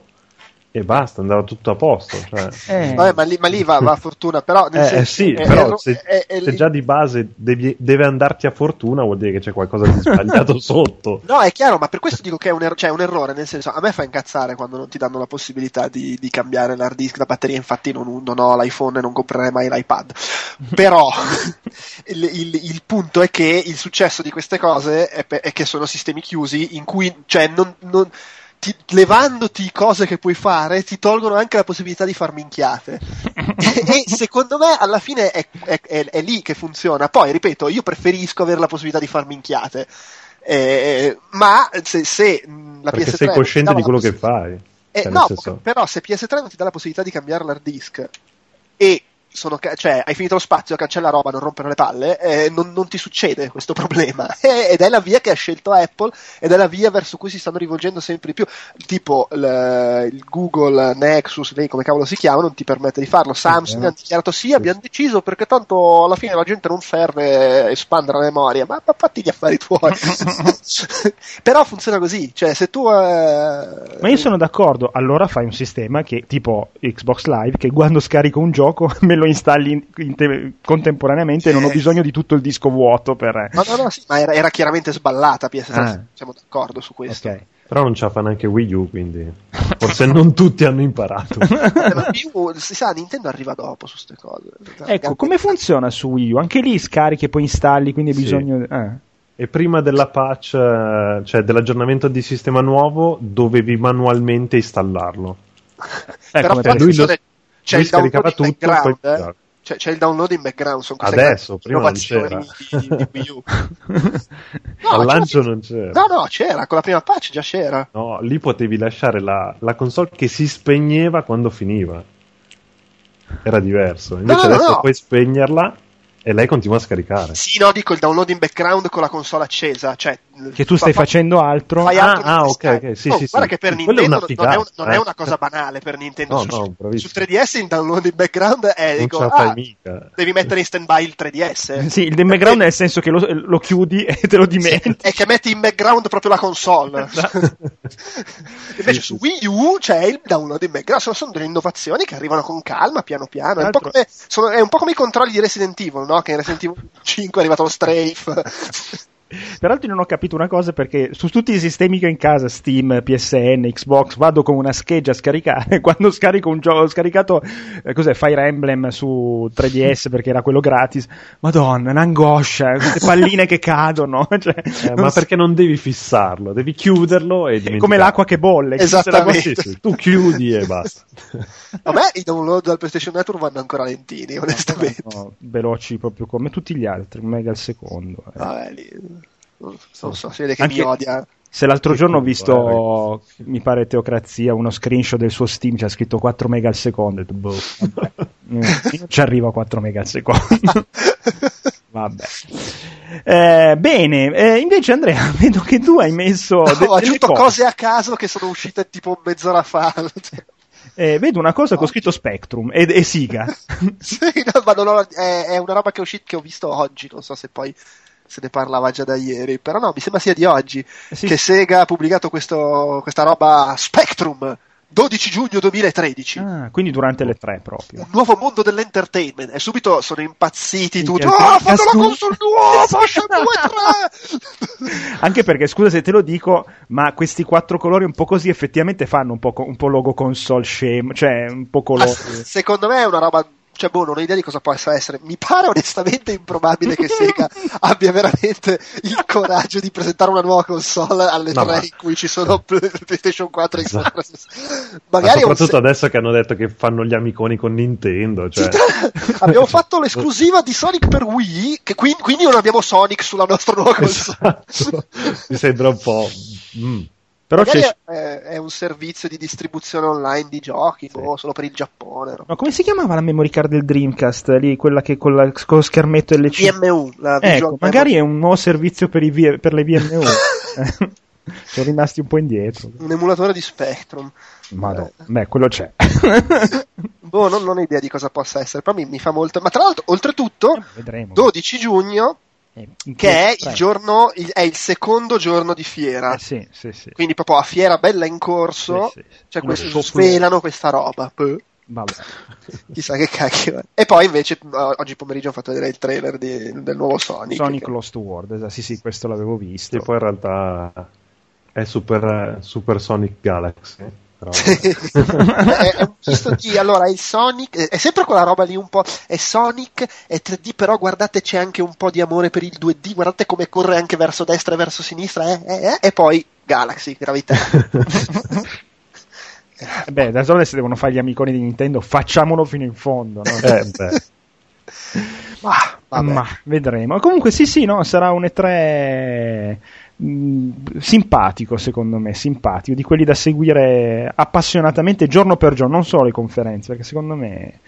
e basta, andava tutto a posto. Cioè. Eh. Vabbè, ma lì, ma lì va, va a fortuna, però nel Eh, senso, eh sì, è- però è- se, è- è- se già di base devi- deve andarti a fortuna vuol dire che c'è qualcosa di sbagliato (laughs) sotto. No, è chiaro, ma per questo dico che è un, er- cioè, è un errore, nel senso, a me fa incazzare quando non ti danno la possibilità di, di cambiare l'hard disk, la batteria, infatti non, non ho l'iPhone e non comprerei mai l'iPad. (laughs) Però (laughs) il, il- il punto è che il successo di queste cose è, pe- è che sono sistemi chiusi in cui, cioè, non... non- ti- levandoti cose che puoi fare, ti tolgono anche la possibilità di far minchiate. (laughs) e, e secondo me alla fine è, è- è- è lì che funziona. Poi, ripeto, io preferisco avere la possibilità di far minchiate. Eh, ma se, se la perché PS3 sei cosciente di quello che fai. eh, Cioè, no, senso- però se PS3 non ti dà la possibilità di cambiare l'hard disk e sono cioè, hai finito lo spazio, cancella roba, non rompere le palle, eh, non, non ti succede questo (laughs) problema. Ed è la via che ha scelto Apple ed è la via verso cui si stanno rivolgendo sempre di più. Tipo il, il Google Nexus, lei come cavolo si chiama, non ti permette di farlo. Samsung eh. ha dichiarato sì, abbiamo deciso perché tanto alla fine la gente non serve espandere la memoria, ma, ma fatti gli affari tuoi. (laughs) però funziona così, cioè se tu... eh, Ma io sono d'accordo, allora fai un sistema che tipo Xbox Live che quando scarico un gioco (laughs) me lo installi in- in te- contemporaneamente e non ho Sì. bisogno di tutto il disco vuoto per... No, no, no, sì, ma era, era chiaramente sballata PS3, Ah. siamo d'accordo su questo. Ok. Però non ce la fa neanche Wii U, quindi forse non tutti hanno imparato. (laughs) Ma più, si sa, Nintendo arriva dopo su queste cose. Ecco, come funziona su Wii U? Anche lì scarichi e poi installi, quindi hai Sì. bisogno... ah. E prima della patch, eh, cioè dell'aggiornamento di sistema nuovo, dovevi manualmente installarlo. (laughs) Però come poi per lui lo- c'è, lui il download scaricava in tutto, background, poi- eh? C'è, c'è il download in background, sono Adesso, prima non c'era. di, di Wii U. (laughs) No, Al c'era- lancio non c'era. No, no, c'era, con la prima patch già c'era. No, lì potevi lasciare la, la console che si spegneva quando finiva. Era diverso. Invece No, no, adesso no. puoi spegnerla e lei continua a scaricare. Sì, no, dico il download in background con la console accesa, cioè... Che tu stai fa- facendo altro. fai Ah, altro ah, che ok, scarichi. ok, sì, Oh, sì, guarda sì. che per Quello è Nintendo una non è, un- non è eh. una cosa banale per Nintendo. No, su, no, su 3DS il download in background è dico, ah, devi mettere in stand by il 3DS. (laughs) Sì, il background nel senso che lo, lo chiudi e te lo dimentichi. È che metti in background proprio la console. (laughs) (laughs) Invece Sì, su sì. Wii U c'è il download in background. Sono, sono delle innovazioni che arrivano con calma, piano piano. È un, come, sono- è un po' come i controlli di Resident Evil, no? Che in Resident Evil 5 è arrivato lo strafe. Peraltro non ho capito una cosa perché su tutti i sistemi che ho in casa, Steam, PSN, Xbox, vado con una scheggia a scaricare. (laughs) Quando scarico un gioco, ho scaricato eh, cos'è, Fire Emblem su 3DS (laughs) perché era quello gratis. Madonna, un'angoscia, queste (laughs) palline che cadono. Cioè, Eh, ma so- perché non devi fissarlo? Devi chiuderlo e è dimenticare. come l'acqua che bolle. che Esattamente. sì, tu chiudi e basta. Me i download dal PlayStation Network vanno ancora lentini, onestamente. No, veloci proprio come tutti gli altri, un mega al secondo. eh. Vabbè, lì. Non so, non so, si vede che Anche- mi odia. Se l'altro giorno ho visto, mi pare Teocrazia, uno screenshot del suo Steam, c'è scritto 4 mega al secondo. boh, (laughs) io ci arrivo a 4 mega al secondo. (laughs) vabbè. Eh, bene, eh, invece Andrea, (laughs) vedo che tu hai messo... No, de- ho aggiunto cose. cose a caso che sono uscite tipo mezz'ora fa. Eh, vedo una cosa che ho scritto Spectrum e, e Siga. sì, no, ma non ho- è, è una roba che, è uscita, che ho visto oggi, non so se poi se ne parlava già da ieri, però no, mi sembra sia di oggi, Sì. che Sega ha pubblicato questo, questa roba Spectrum, 12 giugno 2013. Ah, quindi durante le tre proprio. Un nuovo mondo dell'entertainment e subito sono impazziti tutti. Minchia, Oh, fate la console nuova, (laughs) Shenmue 3! Anche perché, scusa se te lo dico, ma questi quattro colori un po' così effettivamente fanno un po', un po' logo console scemo, cioè un po' Ma colori. secondo me è una roba. Cioè, boh, non ho idea di cosa possa essere. Mi pare onestamente improbabile che Sega (laughs) abbia veramente il coraggio di presentare una nuova console alle No, tre ma- in cui ci sono (laughs) PlayStation 4 e Xbox Esatto. 360. Ma Magari un soprattutto se- adesso che hanno detto che fanno gli amiconi con Nintendo. Cioè... abbiamo (laughs) fatto l'esclusiva di Sonic per Wii, che quindi, quindi non abbiamo Sonic sulla nostra nuova console. Esatto. Mi sembra un po'. mm. Però c'è, è, è un servizio di distribuzione online di giochi, boh, solo per il Giappone. No? ma come si chiamava la memory card del Dreamcast? Lì, quella che con, la, con lo schermetto LC. VMU, la Ecco, magari è un nuovo servizio per, i V- per le VMU. Eh, (laughs) (laughs) Sono rimasti un po' indietro. un emulatore di Spectrum. Madonna, beh, quello c'è. (laughs) Oh, non, non ho idea di cosa possa essere, però mi, mi fa molto. Ma tra l'altro, oltretutto, Eh, vedremo. 12 giugno, Eh, che è tre. il giorno, il- è il secondo giorno di fiera. Eh, sì, sì, sì. Quindi proprio a fiera bella in corso, Sì, sì, sì. cioè soffio- svelano questa roba. Puh, Vabbè. (laughs) chissà che cacchio è. E poi invece oggi pomeriggio ho fatto vedere il trailer di- del nuovo Sonic. Sonic che- Lost World, esatto. sì, sì, questo l'avevo visto. Che poi in realtà è Super, Super Sonic Galaxy. Però- è, è un misto di allora il Sonic è sempre quella roba lì un po' è Sonic è 3D però guardate c'è anche un po' di amore per il 2D guardate come corre anche verso destra e verso sinistra eh, eh, eh, e poi Galaxy gravità Eh, Beh, da solo se devono fare gli amiconi di Nintendo, facciamolo fino in fondo. no? Eh, beh. ma. Ma vedremo. Comunque, sì, sì, no, sarà un E3 mh, simpatico, secondo me, simpatico, di quelli da seguire appassionatamente giorno per giorno, non solo le conferenze, perché secondo me.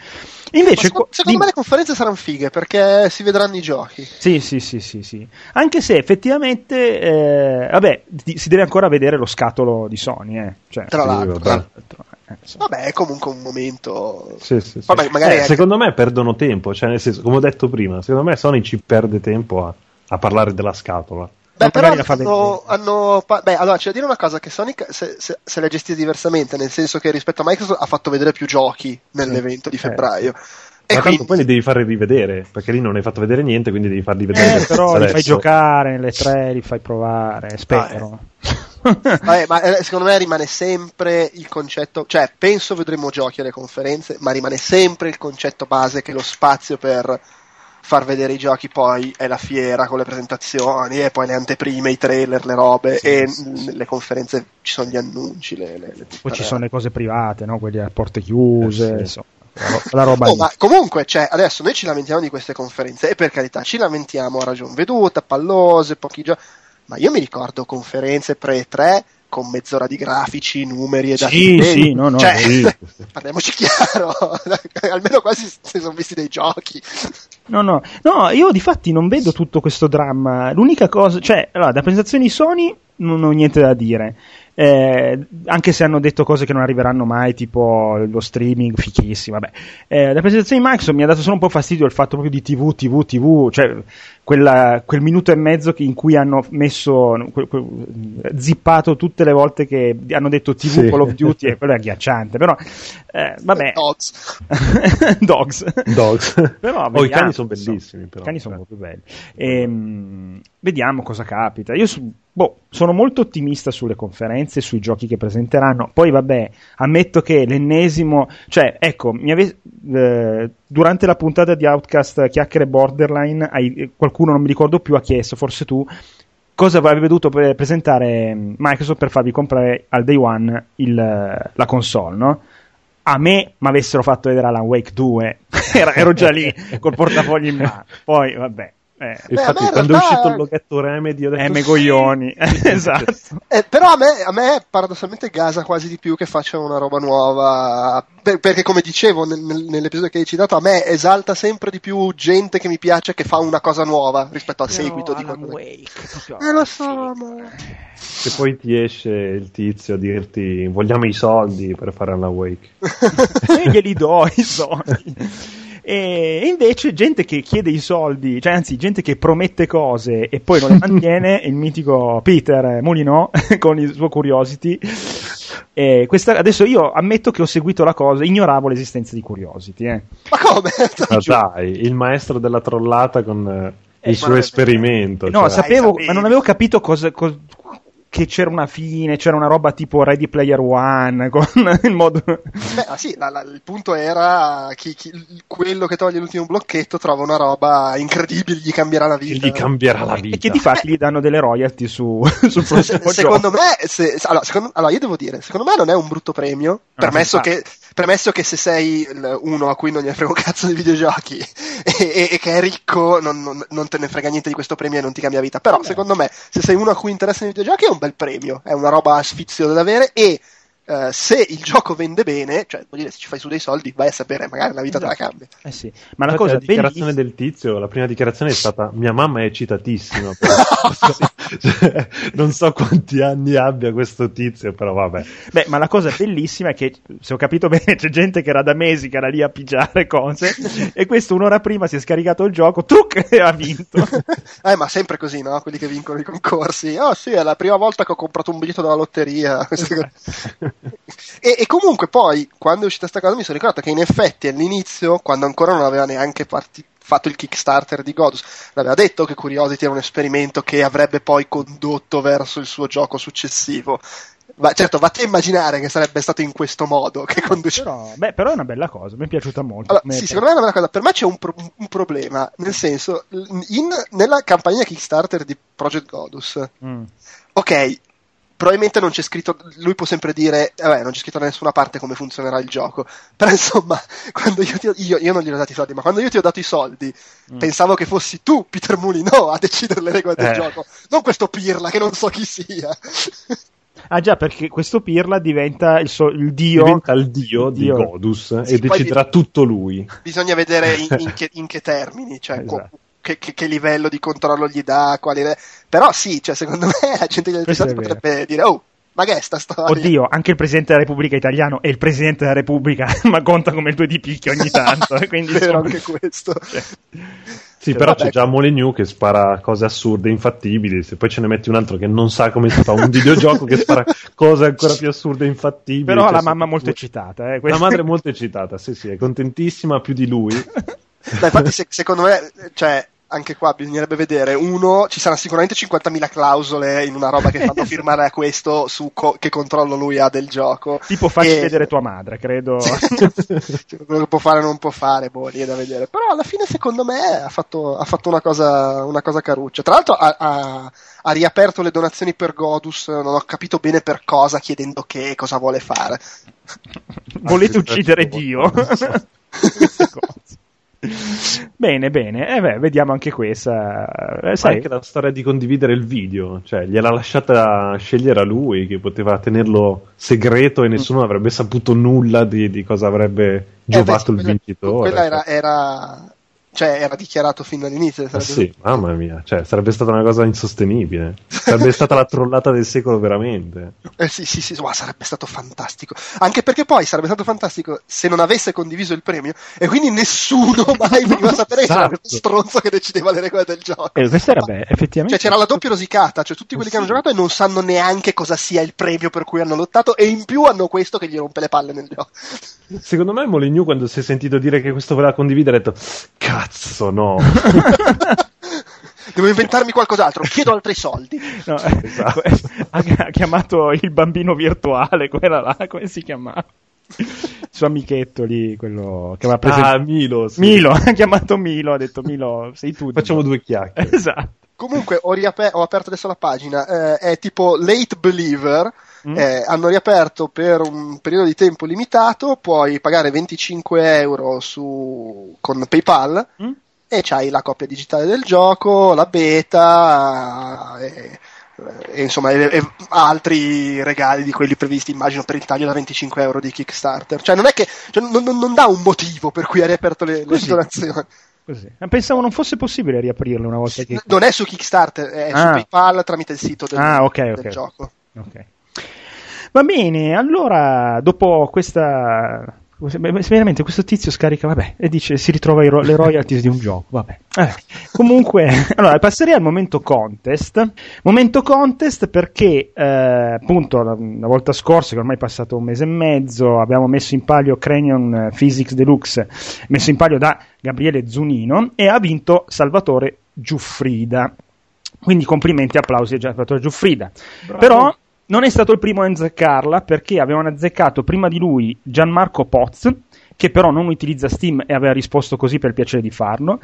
Invece, secondo, co- secondo me dimmi- le conferenze saranno fighe perché si vedranno i giochi Sì, sì, sì, sì, sì. Anche se effettivamente, eh, vabbè, di- si deve ancora vedere lo scatolo di Sony, eh. Cioè, tra l'altro vabbè. tra l'altro, eh, vabbè è comunque un momento Sì, sì, sì. Vabbè, magari Eh, anche- Secondo me perdono tempo, cioè nel senso, come ho detto prima, secondo me Sony ci perde tempo a, a parlare della scatola. Beh, però hanno, vedere. hanno beh, allora c'è da dire una cosa che Sonic se, se, se l'è gestita diversamente, nel senso che rispetto a Microsoft ha fatto vedere più giochi nell'evento di Eh, febbraio. Ma E tanto quindi, poi li devi fare rivedere, perché lì non hai fatto vedere niente, quindi devi farli vedere. Eh, però li adesso. fai giocare nelle tre, li fai provare, spero. vabbè, ma eh, secondo me rimane sempre il concetto, cioè penso vedremo giochi alle conferenze, ma rimane sempre il concetto base che lo spazio per far vedere i giochi poi è la fiera con le presentazioni e poi le anteprime, i trailer, le robe Sì, e sì, sì. nelle conferenze ci sono gli annunci, le, le, le Poi ci sono le cose private, no? Quelli a porte chiuse, Eh, insomma, la, ro- la roba Oh, ma comunque, cioè, adesso noi ci lamentiamo di queste conferenze, e per carità, ci lamentiamo a ragion veduta, pallose, pochi giochi, ma io mi ricordo conferenze pre-3 con mezz'ora di grafici, numeri e dati. Sì, di sì, no, no, Cioè, sì. (laughs) parliamoci chiaro, (laughs) almeno quasi si sono visti dei giochi. No, no, no, io di fatti non vedo tutto questo dramma. L'unica cosa, cioè, allora, da presentazioni Sony non ho niente da dire. Eh, anche se hanno detto cose che non arriveranno mai, tipo lo streaming, fichissimo, vabbè. Eh, da presentazioni Microsoft mi ha dato solo un po' fastidio il fatto proprio di TV, TV, TV, cioè quella- quel minuto e mezzo che- in cui hanno messo, que- que- zippato tutte le volte che hanno detto TV Sì. Call of Duty e quello è agghiacciante, però, eh, vabbè. Dogs. (laughs) Dogs. Dogs. Però Oh, i vediamo, cani sono bellissimi. Però. I cani sono proprio belli. Ehm, vediamo cosa capita. Io su- boh, sono molto ottimista sulle conferenze, sui giochi che presenteranno. Poi, vabbè, ammetto che l'ennesimo, cioè, ecco, mi ave- eh, durante la puntata di Outcast Chiacchiere Borderline, hai- qualcuno non mi ricordo più ha chiesto, forse tu. Cosa avrebbe dovuto pre- presentare Microsoft per farvi comprare al day one il- la console, no? a me mi avessero fatto vedere Alan Wake 2 (laughs) Era- ero già lì (laughs) col portafoglio in mano poi vabbè eh, Infatti, quando è realtà- uscito il loghetto Remedy, ho detto eh, me sì. coglioni (laughs) esatto Eh, però a me, a me paradossalmente gasa quasi di più che facciano una roba nuova, per- perché come dicevo nel- nel- nell'episodio che hai citato, a me esalta sempre di più gente che mi piace che fa una cosa nuova rispetto al seguito di Alan qualcosa. Wake (laughs) Eh lo so, ma... Che poi ti esce il tizio a dirti vogliamo i soldi per fare Alan Wake. (laughs) e glieli do i soldi e invece gente che chiede i soldi cioè anzi gente che promette cose e poi non le (laughs) mantiene il mitico Peter Molino (laughs) con il suo Curiosity e questa, adesso io ammetto che ho seguito la cosa ignoravo l'esistenza di Curiosity eh. ma come? Ma (laughs) dai, il maestro della trollata con eh, Eh, il suo esperimento. No, cioè- sapevo, ma non avevo capito cosa, cos- che c'era una fine, c'era una roba tipo Ready Player One, (laughs) con il modo... Beh, ah, sì, la- la- il punto era chi, chi- quello che toglie l'ultimo blocchetto trova una roba incredibile, gli cambierà la che vita. gli cambierà la E vita. che di fatti gli danno delle royalty su, (laughs) sul Se- prossimo secondo gioco. me, se- allora, secondo- allora, io devo dire, secondo me non è un brutto premio, permesso, infatti. che, premesso che se sei uno a cui non gli frega un cazzo dei videogiochi (laughs) e, e- e che è ricco, non, non- non te ne frega niente di questo premio e non ti cambia vita. Però, secondo me, se sei uno a cui interessano i videogiochi, è un bel premio, è una roba sfiziosa da avere e eh, se il gioco vende bene, cioè vuol dire se ci fai su dei soldi, vai a sapere, magari la vita te la Esatto. cambia. Eh sì. Ma la Infatti, cosa la dichiarazione bellissima- del tizio, la prima dichiarazione è stata mia mamma è citatissima. però- (laughs) (laughs) Cioè, non so quanti anni abbia questo tizio, però vabbè. Beh, ma la cosa bellissima è che, se ho capito bene, c'è gente che era da mesi che era lì a pigiare cose e questo un'ora prima si è scaricato il gioco, truc, e ha vinto. (laughs) eh, ma sempre così, no? Quelli che vincono i concorsi. Oh sì, è la prima volta che ho comprato un biglietto dalla lotteria. E, e comunque poi, quando è uscita sta cosa, mi sono ricordato che in effetti all'inizio, quando ancora non aveva neanche parti- fatto il Kickstarter di Godus, l'aveva detto che Curiosity era un esperimento che avrebbe poi condotto verso il suo gioco successivo. Ma certo, vatti a immaginare che sarebbe stato in questo modo che conduceva. Però, beh, però è una bella cosa, mi è piapiaciuta molto. Allora, sì, secondo me è una bella cosa. Per me c'è un, pro- un problema, nel senso, in- nella campagna Kickstarter di Project Godus, Mm. ok, probabilmente non c'è scritto, lui può sempre dire, eh, vabbè, non c'è scritto da nessuna parte come funzionerà il gioco, (laughs) però insomma, quando io, ti ho- io, io non gli ho dati i soldi, ma quando io ti ho dato i soldi, Mm. pensavo che fossi tu, Peter Mulino, a decidere le regole del Eh. gioco, non questo Pirla che non so chi sia. (laughs) Ah già, perché questo Pirla diventa il, so- il dio... Diventa il dio, Dio. di Godus Sì, e deciderà vi- tutto lui. Bisogna vedere in, in (laughs) che, in che termini, cioè co- Esatto. Che, che- che livello di controllo gli dà, quali però sì, cioè, secondo (laughs) me la gente è potrebbe dire, oh, ma che è sta storia? Oddio, anche il Presidente della Repubblica italiano è il Presidente della Repubblica, (laughs) ma conta come il due di picchio ogni tanto. eh, quindi, Vero insomma, anche questo. cioè, Sì, Cioè, però vabbè. c'è già Molyneux che spara cose assurde, infattibili. Se poi ce ne metti un altro che non sa come si fa un videogioco che spara cose ancora più assurde e infattibili. Però cioè, la sono- mamma è molto eccitata. Eh, La madre è molto eccitata, sì, sì, è contentissima più di lui. (laughs) Dai, infatti, se- secondo me, cioè, anche qua bisognerebbe vedere. Uno, ci saranno sicuramente 50.000 clausole in una roba che fanno (laughs) firmare a questo su co- che controllo lui ha del gioco. Tipo facci E- vedere tua madre, credo. (laughs) Quello che può fare o non può fare, boh, lì è da vedere. Però alla fine, secondo me, ha fatto, ha fatto una, cosa, una cosa caruccia. Tra l'altro, ha, ha- ha riaperto le donazioni per Godus. Non ho capito bene per cosa, chiedendo che cosa vuole fare. Volete uccidere Dio? (laughs) (laughs) Bene, bene, eh beh, vediamo anche questa. Eh, Sai anche la storia di condividere il video, cioè gliel'ha lasciata scegliere a lui che poteva tenerlo segreto e nessuno avrebbe saputo nulla di, di cosa avrebbe Eh, giovato beh, il quella- vincitore. Quella era, era- cioè, era dichiarato fin dall'inizio. Ah, sarebbe- sì, mamma mia, cioè, sarebbe stata una cosa insostenibile. Sarebbe stata la trollata del secolo veramente. Eh, sì, sì, sì, ma sarebbe stato fantastico. Anche perché poi sarebbe stato fantastico se non avesse condiviso il premio e quindi nessuno (laughs) mai veniva a sapere che c'era Esatto. questo stronzo che decideva le regole del gioco. eh, questa era beh, effettivamente. Cioè c'era la doppia rosicata, cioè tutti quelli che hanno giocato e non sanno neanche cosa sia il premio per cui hanno lottato e in più hanno questo che gli rompe le palle nel gioco. Secondo me Molyneux quando si è sentito dire che questo voleva condividere ha detto cazzo no. (laughs) Devo inventarmi qualcos'altro, chiedo altri soldi. No, (laughs) Esatto. ha, (laughs) ha chiamato il bambino virtuale, quella là, come si chiamava? Il suo amichetto lì, quello che aveva preso. Ah, il- Milo. sì. Milo, ha chiamato Milo, ha detto Milo, sei tu. Facciamo due chiacchiere. Esatto. Comunque ho, riape- ho aperto adesso la pagina, eh, è tipo Late Believer, Mm. eh, hanno riaperto per un periodo di tempo limitato, puoi pagare 25 euro su- con PayPal Mm? e c'hai la copia digitale del gioco, la beta e, e insomma e- e altri regali di quelli previsti immagino per il taglio da 25 euro di Kickstarter. Cioè non è che cioè, non, non- non dà un motivo per cui ha riaperto le, le donazioni. Così. Ma Pensavo non fosse possibile riaprirlo una volta che. Non è su Kickstarter, è su Ah. PayPal tramite il sito del, Ah, ok, del ok. gioco. Ok. Va bene, allora dopo questa. Veramente questo tizio scarica, vabbè, e dice si ritrova ro- le royalties di un gioco, vabbè. Eh, comunque, (laughs) allora passerei al momento contest. Momento contest perché, eh, appunto, la, la volta scorsa, che ormai è passato un mese e mezzo, abbiamo messo in palio Cranion Physics Deluxe, messo in palio da Gabriele Zunino, e ha vinto Salvatore Giuffrida. Quindi complimenti e applausi a Salvatore Giuffrida. Però non è stato il primo a azzeccarla perché avevano azzeccato prima di lui Gianmarco Poz, che però non utilizza Steam e aveva risposto così per piacere di farlo.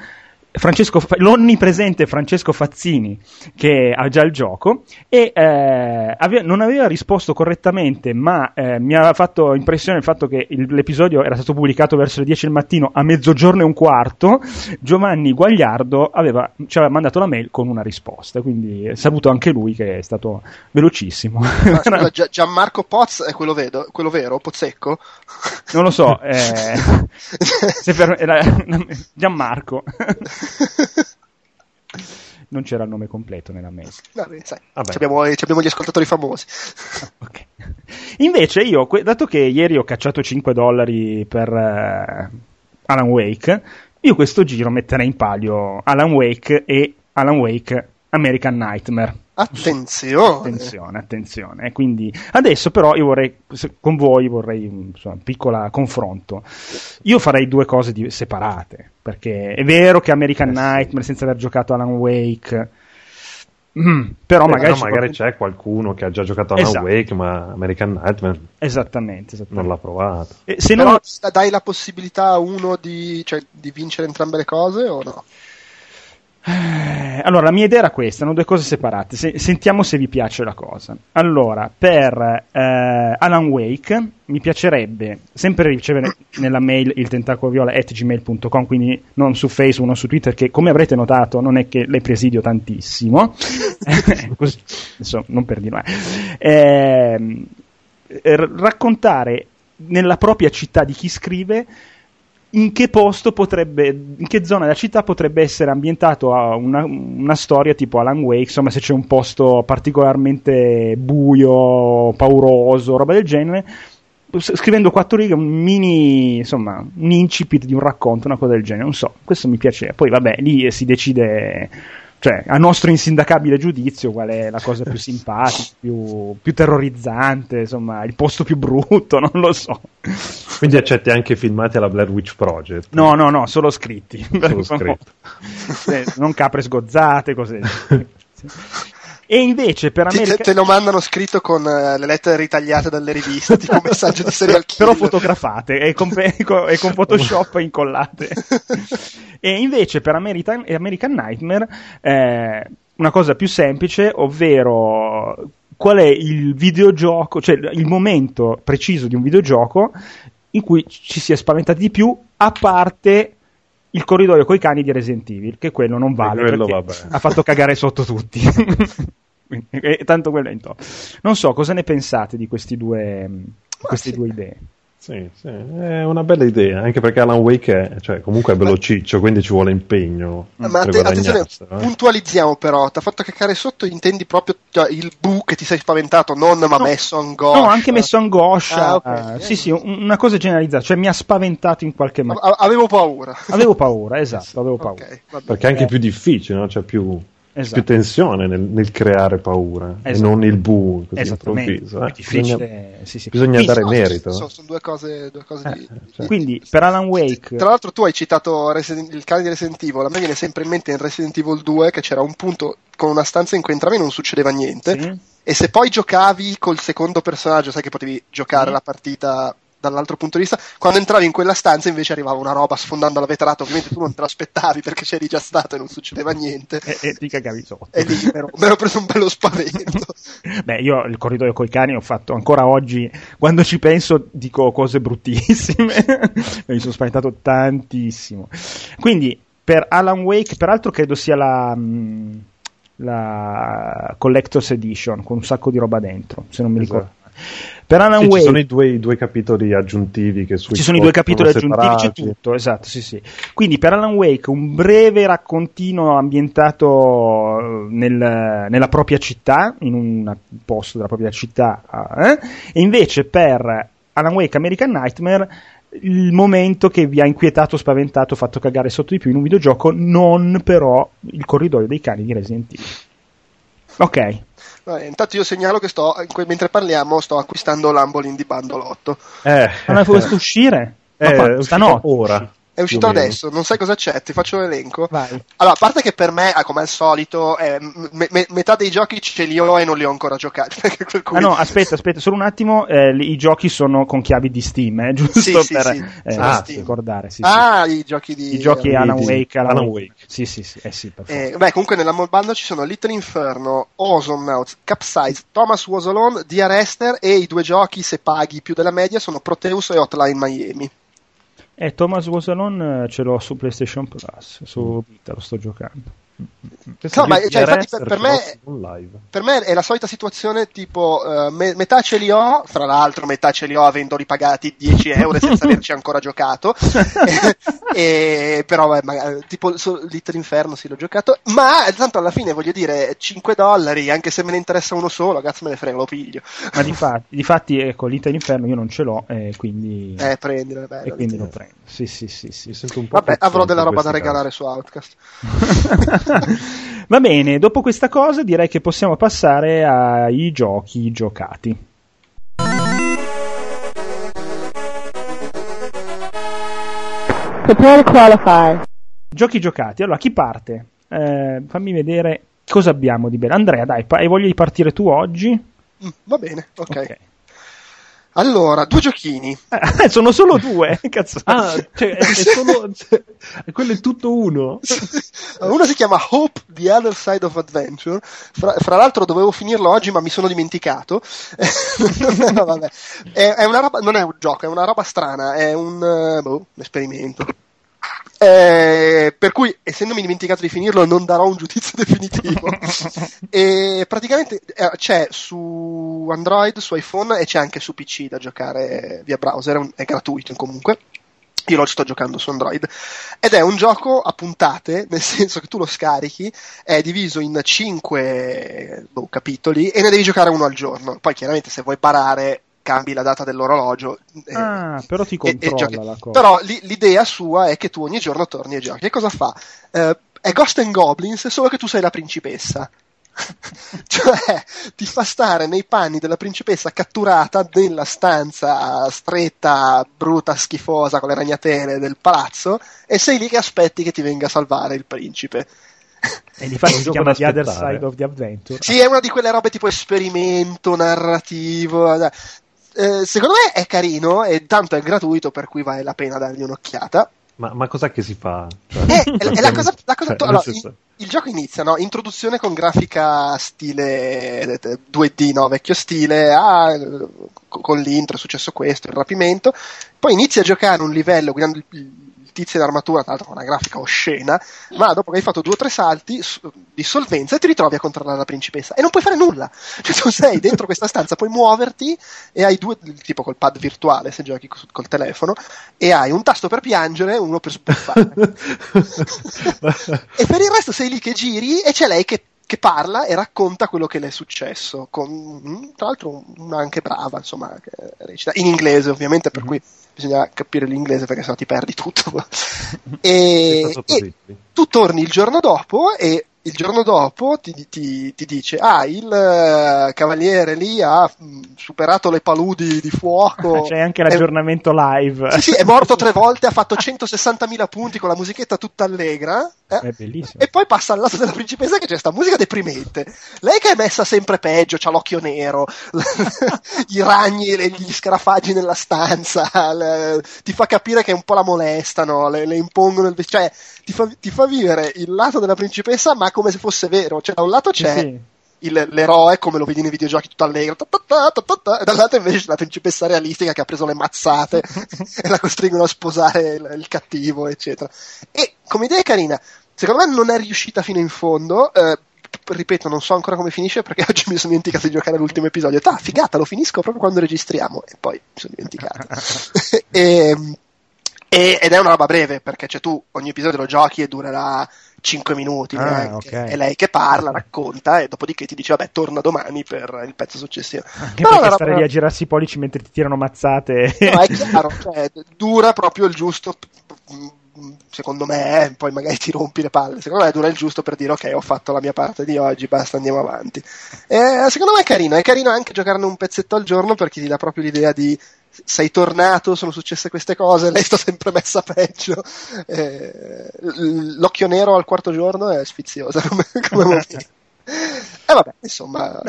Francesco, l'onnipresente Francesco Fazzini che ha già il gioco e eh, aveva, non aveva risposto correttamente ma eh, mi aveva fatto impressione il fatto che il, l'episodio era stato pubblicato verso le 10 del mattino a mezzogiorno e un quarto Giovanni Guagliardo aveva, ci aveva mandato la mail con una risposta quindi saluto anche lui che è stato velocissimo Ma, scusa, (laughs) Gianmarco Poz è quello, vedo, quello vero? Pozzecco? non lo so eh, (laughs) per, era, (laughs) Gianmarco (laughs) non c'era il nome completo nella mail. Vabbè, sai, abbiamo, abbiamo, gli ascoltatori famosi. okay. (laughs) Invece io, dato che ieri ho cacciato 5 dollari per uh, Alan Wake, io questo giro metterei in palio Alan Wake e Alan Wake American Nightmare. Attenzione. Attenzione, attenzione. Quindi adesso però io vorrei, con voi vorrei insomma, un piccolo confronto. Io farei due cose di, separate, perché è vero che American eh, Nightmare senza aver giocato Alan Wake... Mm, però Beh, magari, no, magari c'è qualcuno che ha già giocato Alan esatto. Wake, ma American Nightmare esattamente, esattamente. non l'ha provato. E se però non... dai la possibilità a uno di, cioè, di vincere entrambe le cose o no? Eh, allora, la mia idea era questa, sono due cose separate. Se, sentiamo se vi piace la cosa. Allora, per eh, Alan Wake mi piacerebbe sempre ricevere nella mail il tentacolo viola at gmail.com, quindi non su Facebook, non su Twitter, che come avrete notato non è che le presidio tantissimo. (laughs) Così, adesso, non per dire eh, raccontare nella propria città di chi scrive in che posto potrebbe, in che zona della città potrebbe essere ambientato a una, una, storia tipo Alan Wake, insomma se c'è un posto particolarmente buio, pauroso, roba del genere, scrivendo quattro righe un mini, insomma, un incipit di un racconto, una cosa del genere, non so, questo mi piaceva. Poi vabbè, lì si decide cioè, a nostro insindacabile giudizio, qual è la cosa più (laughs) simpatica, più, più, terrorizzante, insomma, il posto più brutto, (laughs) non lo so. Quindi accetti anche filmati alla Blair Witch Project? No, no, no, solo scritti. Solo (laughs) scritti. non capre sgozzate, cose. E invece per America... Te, te, lo mandano scritto con uh, le lettere ritagliate dalle riviste, tipo (laughs) messaggio di serial killer. Però fotografate e con, e con Photoshop incollate. (laughs) e invece per American, American Nightmare eh, una cosa più semplice, ovvero qual è il videogioco, cioè il momento preciso di un videogioco in cui ci si è spaventati di più, a parte il corridoio coi cani di Resident Evil, che quello non vale quello ha fatto cagare sotto tutti. (laughs) e, tanto quello è in top. Non so cosa ne pensate di questi due, queste sì. due idee. Sì, sì, è una bella idea, anche perché Alan Wake è cioè, comunque è velociccio, quindi ci vuole impegno. Ma att- attenzione, eh? puntualizziamo però, ti ha fatto cacare sotto, intendi proprio cioè, il bu che ti sei spaventato, non ma no, messo angoscia. No, anche messo angoscia. Ah, okay. Sì, sì, una cosa generalizzata, cioè mi ha spaventato in qualche modo. avevo paura. Avevo paura, esatto, avevo (laughs) paura. Okay, perché è anche più difficile, no? C'è più esatto. più tensione nel, nel creare paura esatto. e non il bu così improvviso. Eh? Bisogna, sì, sì. bisogna Quindi, dare no, merito. Sono, sono, due cose, due cose eh, di, certo. Quindi per Alan Wake. Tra l'altro, tu hai citato Resident, il cane di Resident Evil. A me viene sempre in mente in Resident Evil 2 che c'era un punto con una stanza in cui entravi e non succedeva niente. Sì. E se poi giocavi col secondo personaggio, sai che potevi giocare la partita dall'altro punto di vista. Quando entravi in quella stanza invece arrivava una roba sfondando la vetrata, ovviamente tu non te l'aspettavi perché c'eri già stato e non succedeva niente. E, e ti cagavi sotto. E lì mi ero preso un bello spavento. (laughs) Beh, io il corridoio coi cani ho fatto ancora oggi, quando ci penso dico cose bruttissime, (laughs) mi sono spaventato tantissimo. Quindi per Alan Wake, peraltro credo sia la... Mm, la Collector's Edition con un sacco di roba dentro, se non mi esatto. ricordo per Alan sì, Wake ci sono i due, i due, capitoli aggiuntivi che ci sono i due capitoli aggiuntivi, c'è tutto, esatto, sì, sì. Quindi per Alan Wake un breve raccontino ambientato eh, nel, nella propria città, in un posto della propria città, eh? e invece per Alan Wake American Nightmare il momento che vi ha inquietato, spaventato, fatto cagare sotto di più in un videogioco, non però il corridoio dei cani di Resident Evil. Ok. Vabbè, intanto io segnalo che sto, mentre parliamo, sto acquistando l'Ambolin di Bandolotto. Eh, non è (laughs) questo uscire? Eh, stanotte. Ora. È uscito adesso, non sai cosa c'è, ti faccio l'elenco. Vai. Allora, a parte che per me, ah, come al solito, eh, me- me- metà dei giochi ce li ho e non li ho ancora giocati. (laughs) Ah no, aspetta, aspetta, solo un attimo, eh, i giochi sono con chiavi di Steam, eh, (laughs) giusto Sì, sì, per sì, eh, Steam. ricordare. Sì, sì. Ah, i giochi di... I giochi di- Alan di- Wake, Alan, Alan Wake. Wake. Sì, sì, sì, eh sì, per forza. Eh, beh, comunque nella mall bundle ci sono Little Inferno, Ozone Notes, Capsize, Thomas Was Alone, The Arrester e i due giochi, se paghi più della media, sono Proteus e Hotline Miami. Eh, Thomas Was Alone eh, ce l'ho su PlayStation Plus, su Vita lo sto giocando. No, ma, cioè, infatti, per- per me-. Per me è la solita situazione tipo eh, me- metà ce li ho, fra l'altro metà ce li ho avendoli pagati 10 euro senza (laughs) averci ancora giocato, (laughs) e, però beh, magari- tipo su Little Inferno sì l'ho giocato, ma tanto alla fine voglio dire 5 dollari, anche se me ne interessa uno solo, cazzo me ne frega, lo piglio. Ma di fatti, di fatti ecco, l'Ita Inferno io non ce l'ho, e quindi, Eh, prendilo, bello. e quindi lo Little prendo. Sì, sì, sì, sì. Mi sento un po' Vabbè, avrò della roba da regalare su Outcast. (laughs) (laughs) Va bene, dopo questa cosa direi che possiamo passare ai giochi giocati. Prepare to qualify. Giochi giocati. Allora, chi parte? Eh, fammi vedere cosa abbiamo di bello. Andrea, dai, pa- hai voglia di partire tu oggi? Mm, va bene, ok. Ok. Allora, due giochini. Eh, sono solo due. (laughs) Cazzo. Ah, cioè, è, (laughs) è solo. cioè, quello è tutto uno. Uno si chiama Hope The Other Side of Adventure. Fra, fra l'altro dovevo finirlo oggi, ma mi sono dimenticato. (laughs) No, vabbè. È, è una roba, non è un gioco, è una roba strana, è un, eh, boh, un esperimento. Eh, per cui, essendomi dimenticato di finirlo, non darò un giudizio (laughs) definitivo. (laughs) e praticamente eh, c'è su Android, su iPhone e c'è anche su PC da giocare via browser, è, gratuito comunque. Io lo sto giocando su Android ed è un gioco a puntate, (laughs) nel senso che tu lo scarichi, è diviso in 5 capitoli e ne devi giocare uno al giorno. Poi chiaramente se vuoi parare cambi la data dell'orologio. eh, Ah, però ti e- e controlla giochi. la cosa. Però li- l'idea sua è che tu ogni giorno torni e giochi. E cosa fa? Eh, è Ghost and Goblins, solo che tu sei la principessa. (laughs) cioè, ti fa stare nei panni della principessa catturata nella stanza stretta, brutta, schifosa, con le ragnatele del palazzo, e sei lì che aspetti che ti venga a salvare il principe. E difatti un (laughs) si gioco chiama The Other. Side of the Adventure. Sì, è una di quelle robe tipo esperimento narrativo. Eh, secondo me è carino e tanto è gratuito, per cui vale la pena dargli un'occhiata. Ma, ma cos'è che si fa? Cioè, Eh, è, (laughs) è la cosa, la cosa cioè, allora, nel senso- il, gioco inizia, no? Introduzione con grafica stile eh, 2D, no? Vecchio stile, ah, eh, con l'intro è successo questo, il rapimento. Poi inizia a giocare un livello guidando il, il tizio in armatura, tra l'altro con una grafica oscena, ma dopo che hai fatto due o tre salti di solvenza ti ritrovi a controllare la principessa e non puoi fare nulla. (laughs) Cioè, tu sei dentro questa stanza, puoi muoverti e hai due, tipo col pad virtuale se giochi col, telefono, e hai un tasto per piangere e uno per sbuffare. (laughs) e per il resto sei lì che giri e c'è lei che, che parla e racconta quello che le è successo. Con, mm, tra l'altro, una anche brava, insomma, recita in inglese, ovviamente, per cui bisogna capire l'inglese perché sennò ti perdi tutto. (laughs) e, e tu torni il giorno dopo e il giorno dopo ti, ti- ti dice ah il eh, cavaliere lì ha mm, superato le paludi di fuoco (laughs) C'è anche È- l'aggiornamento live. sì, sì, è morto tre (laughs) volte ha fatto 160.000 punti con la musichetta tutta allegra eh? È bellissimo. E poi passa al lato della principessa che c'è sta musica deprimente. Lei che è messa sempre peggio, c'ha l'occhio nero, (laughs) i ragni e gli scarafaggi nella stanza, le- ti fa capire che un po' la molestano, le, le impongono il cioè ti fa, ti fa vivere il lato della principessa ma come se fosse vero. Cioè da un lato c'è sì. il- l'eroe come lo vedi nei videogiochi tutto allegro ta ta ta e dall'altro invece c'è la principessa realistica che ha preso le mazzate (laughs) e la costringono a sposare il, il cattivo eccetera e come idea è carina secondo me non è riuscita fino in fondo eh, ripeto non so ancora come finisce perché (laughs) oggi mi sono dimenticato di giocare all'ultimo episodio ah figata lo finisco proprio quando registriamo e poi mi sono dimenticato (laughs) e, e- ed è una roba breve perché cioè, tu ogni episodio lo giochi e durerà 5 minuti Ah, neanche. ok. è lei che parla, racconta e dopodiché ti dice vabbè torna domani per il pezzo successivo Anche Però perché la stare roba- lì a girarsi i pollici mentre ti tirano mazzate. No, è chiaro, cioè, dura proprio il giusto secondo me, eh, poi magari ti rompi le palle, secondo me dura il giusto per dire ok, ho fatto la mia parte di oggi, basta, andiamo avanti. E, secondo me è carino, è carino anche giocarne un pezzetto al giorno perché ti dà proprio l'idea di sei tornato, sono successe queste cose, lei sta sempre messa peggio. Eh, l'occhio nero al quarto giorno è sfiziosa (laughs) come, come. (laughs) E vabbè, insomma,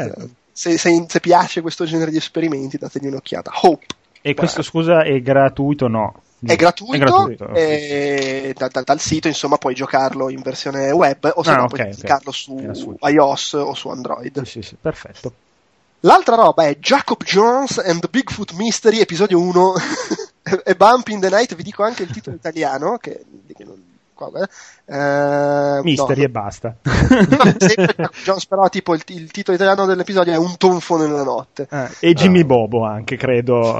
se, se, se, piace questo genere di esperimenti, dategli un'occhiata. Hope. E questo, scusa, è gratuito o no? È gratuito, è gratuito e da, da, dal sito insomma puoi giocarlo in versione web o se ah, no okay, puoi giocarlo okay. su iOS o su Android. Sì, sì, perfetto. L'altra roba è Jacob Jones and the Bigfoot Mystery, episodio 1 (laughs) e Bump in the Night, vi dico anche il titolo (laughs) italiano, che, che non, eh, Mystery no, e basta. (laughs) Jones, però tipo il, il, titolo italiano dell'episodio è Un tonfo nella notte. Eh, e Jimmy uh. Bobo anche, credo.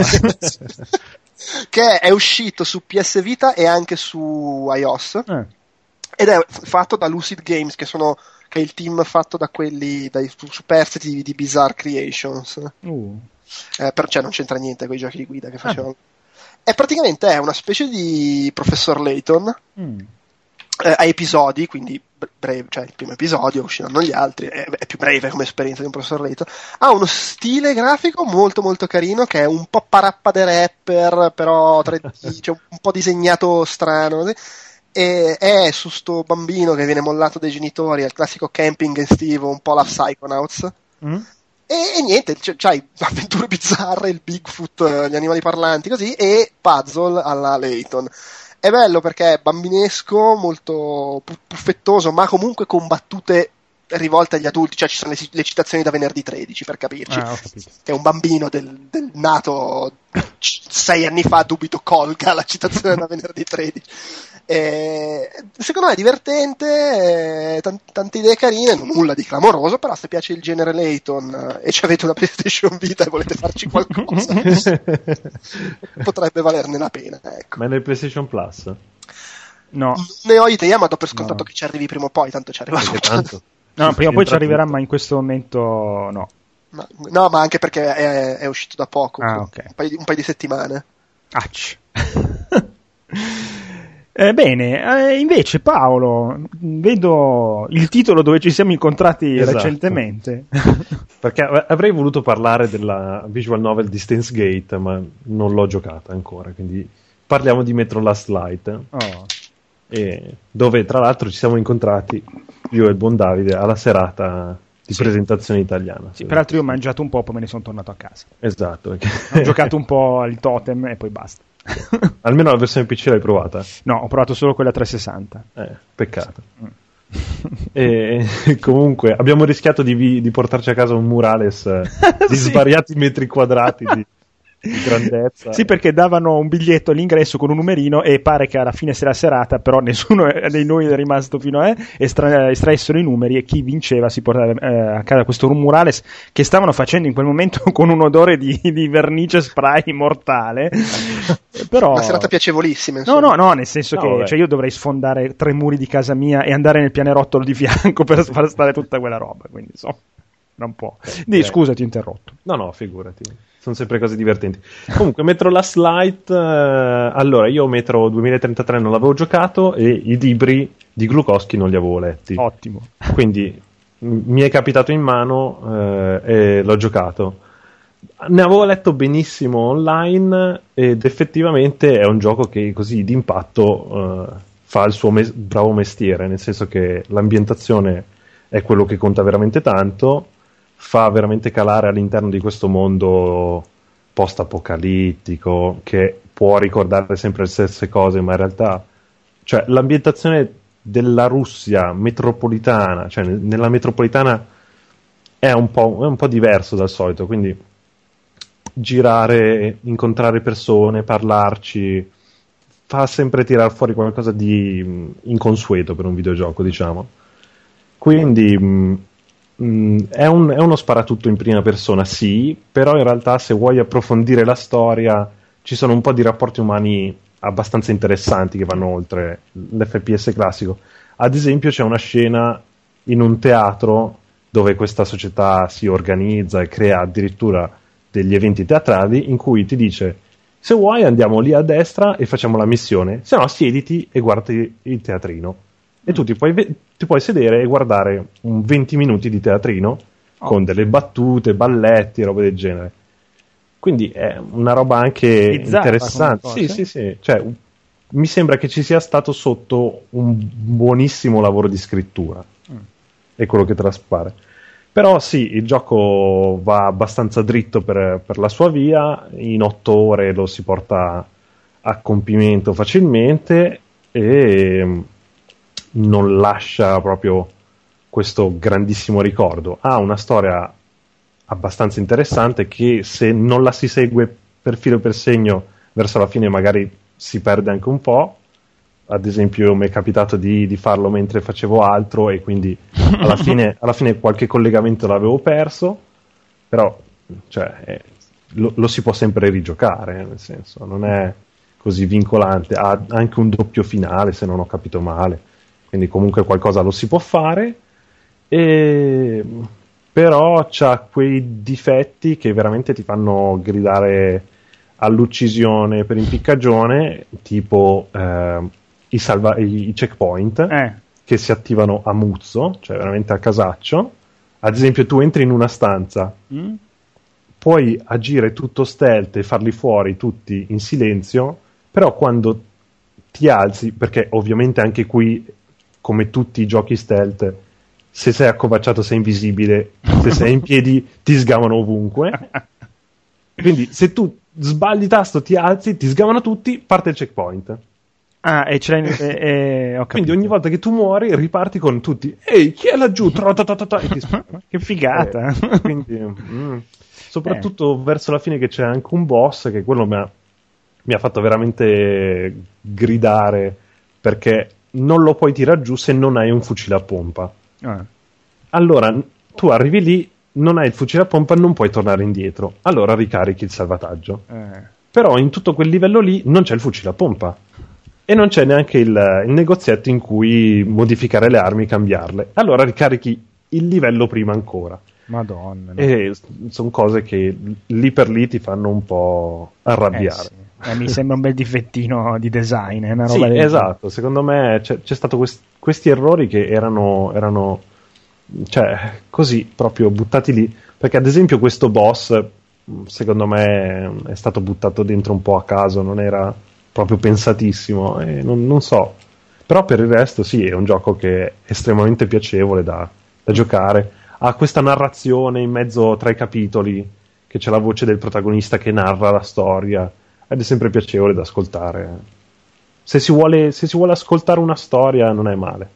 Che è uscito su PS Vita e anche su iOS. Eh. Ed è fatto da Lucid Games, che sono che è il team fatto da quelli dai superstiti di, di Bizarre Creations. Uh. Eh, per, cioè non c'entra niente con i giochi di guida che facevano. Ah. E praticamente è una specie di Professor Layton. Mm. Eh, a episodi, quindi breve, cioè il primo episodio, usciranno gli altri, è, è, più breve come esperienza di un professor Layton. Ha uno stile grafico molto molto carino che è un po' parappa de rapper, però 3D, (laughs) cioè un po' disegnato strano. E è su sto bambino che viene mollato dai genitori al classico camping estivo, un po' la Psychonauts. Mm. E, e, niente, c- c'hai avventure (laughs) bizzarre, il Bigfoot, gli animali parlanti, così, e puzzle alla Layton. È bello perché è bambinesco, molto puffettoso, ma comunque con battute rivolte agli adulti, cioè ci sono le, le citazioni da venerdì 13 per capirci. Ah, è un bambino del, del nato sei anni fa, dubito colga la citazione da venerdì 13. Eh, secondo me è divertente, eh, t- tante idee carine, nulla di clamoroso, però se piace il genere Layton eh, e ci avete una PlayStation Vita e volete farci qualcosa, (laughs) potrebbe valerne la pena. Ecco. Ma è nel PlayStation Plus? No. Ne ho idea, ma do per scontato no. che ci arrivi prima o poi, tanto ci arriva tutto. (laughs) No, prima o poi ci arriverà, ma in questo momento no. Ma, no, ma anche perché è, è uscito da poco, ah, okay. un, paio di, un, paio di, settimane. Acci. (laughs) Eh, bene, eh, invece Paolo, vedo il titolo dove ci siamo incontrati esatto. recentemente. (laughs) Perché avrei voluto parlare della visual novel di Stance Gate, ma non l'ho giocata ancora, quindi parliamo di Metro Last Light. Oh. dove tra l'altro ci siamo incontrati io e il buon Davide alla serata di sì. presentazione italiana. Sì, peraltro io ho mangiato un po', poi me ne sono tornato a casa. Esatto. ho giocato un po' al totem e poi basta. (laughs) Almeno la versione PC l'hai provata? No, ho provato solo quella 360. Eh, peccato. E (laughs) comunque abbiamo rischiato di, di, portarci a casa un murales eh, (laughs) di sì. svariati metri quadrati di, di grandezza. Sì, perché davano un biglietto all'ingresso con un numerino e pare che alla fine sia la serata, però nessuno (laughs) dei noi è rimasto fino a eh, estra- estraessero i numeri e chi vinceva si portava eh, a casa questo murales che stavano facendo in quel momento (laughs) con un odore di, di vernice spray mortale. (laughs) però... Una serata piacevolissima. Insomma. No, no, no, nel senso no, che cioè, io dovrei sfondare tre muri di casa mia e andare nel pianerottolo di fianco per far stare tutta quella roba, quindi insomma, non può. Dì, scusa, ti ho interrotto. No, no, figurati sono sempre cose divertenti. Comunque, Metro Last Light, eh, allora io Metro 2033 non l'avevo giocato e i libri di Glukowski non li avevo letti. Ottimo. Quindi mi è capitato in mano eh, e l'ho giocato. Ne avevo letto benissimo online ed effettivamente è un gioco che così d'impatto eh, fa il suo mes- bravo mestiere, nel senso che l'ambientazione è quello che conta veramente tanto fa veramente calare all'interno di questo mondo post-apocalittico che può ricordare sempre le stesse cose, ma in realtà cioè, l'ambientazione della Russia metropolitana, cioè nella metropolitana è un, po', è un po' diverso dal solito, quindi girare, incontrare persone, parlarci, fa sempre tirare fuori qualcosa di inconsueto per un videogioco, diciamo. Quindi Mm, è, un, è, uno sparatutto in prima persona, sì, però in realtà se vuoi approfondire la storia ci sono un po' di rapporti umani abbastanza interessanti che vanno oltre l'FPS classico. Ad esempio c'è una scena in un teatro dove questa società si organizza e crea addirittura degli eventi teatrali in cui ti dice Se vuoi andiamo lì a destra e facciamo la missione, se no siediti e guardi il teatrino. E tu ti puoi, ti puoi sedere e guardare un 20 minuti di teatrino oh. con delle battute, balletti, robe del genere. Quindi è una roba anche Bizzarra, interessante. Sì, sì, sì. Cioè, mi sembra che ci sia stato sotto un buonissimo lavoro di scrittura. Mm. È quello che traspare. Però sì, il gioco va abbastanza dritto per, per, la sua via, in otto ore lo si porta a compimento facilmente e non lascia proprio questo grandissimo ricordo. Ha una storia abbastanza interessante che se non la si segue per filo e per segno verso la fine magari si perde anche un po'. Ad esempio, mi è capitato di, di farlo mentre facevo altro e quindi alla (laughs) fine, alla fine qualche collegamento l'avevo perso, però cioè, eh, lo, lo, si può sempre rigiocare, nel senso, non è così vincolante. Ha anche un doppio finale, se non ho capito male, quindi comunque qualcosa lo si può fare. E però ha quei difetti che veramente ti fanno gridare all'uccisione per impiccagione, tipo eh, i, salva- i, checkpoint eh. che si attivano a muzzo, cioè veramente a casaccio. Ad esempio, tu entri in una stanza, mm. puoi agire tutto stealth e farli fuori tutti in silenzio, però quando ti alzi, perché ovviamente anche qui, come tutti i giochi stealth, se sei accovacciato sei invisibile, se sei in (laughs) piedi ti sgamano ovunque. Quindi se tu sbagli tasto, ti alzi, ti sgamano tutti, parte il checkpoint. Ah, e ce l'hai. (laughs) e, e, Quindi ogni volta che tu muori riparti con tutti. Ehi, chi è laggiù? (laughs) che figata! Eh, quindi, mm, soprattutto eh. verso la fine che c'è anche un boss che quello mi ha, mi ha fatto veramente gridare perché non lo puoi tirare giù se non hai un fucile a pompa. Ah. Allora tu arrivi lì, non hai il fucile a pompa, non puoi tornare indietro. Allora ricarichi il salvataggio. Eh. Però in tutto quel livello lì non c'è il fucile a pompa. E non c'è neanche il, il negozietto in cui modificare le armi e cambiarle. Allora ricarichi il livello prima ancora. Madonna. No. E sono cose che lì per lì ti fanno un po' arrabbiare. Eh sì. Eh, mi sembra un bel difettino di design. È una roba sì, esatto. Secondo me c'è, c'è stato quest- questi errori che erano, erano cioè, così proprio buttati lì. Perché, ad esempio, questo boss, secondo me, è stato buttato dentro un po' a caso, non era proprio pensatissimo. E non, non so. Però per il resto, sì, è un gioco che è estremamente piacevole da, da giocare. Ha questa narrazione in mezzo tra i capitoli, che c'è la voce del protagonista che narra la storia ed è sempre piacevole da ascoltare. Se si, vuole, se si vuole ascoltare una storia non è male.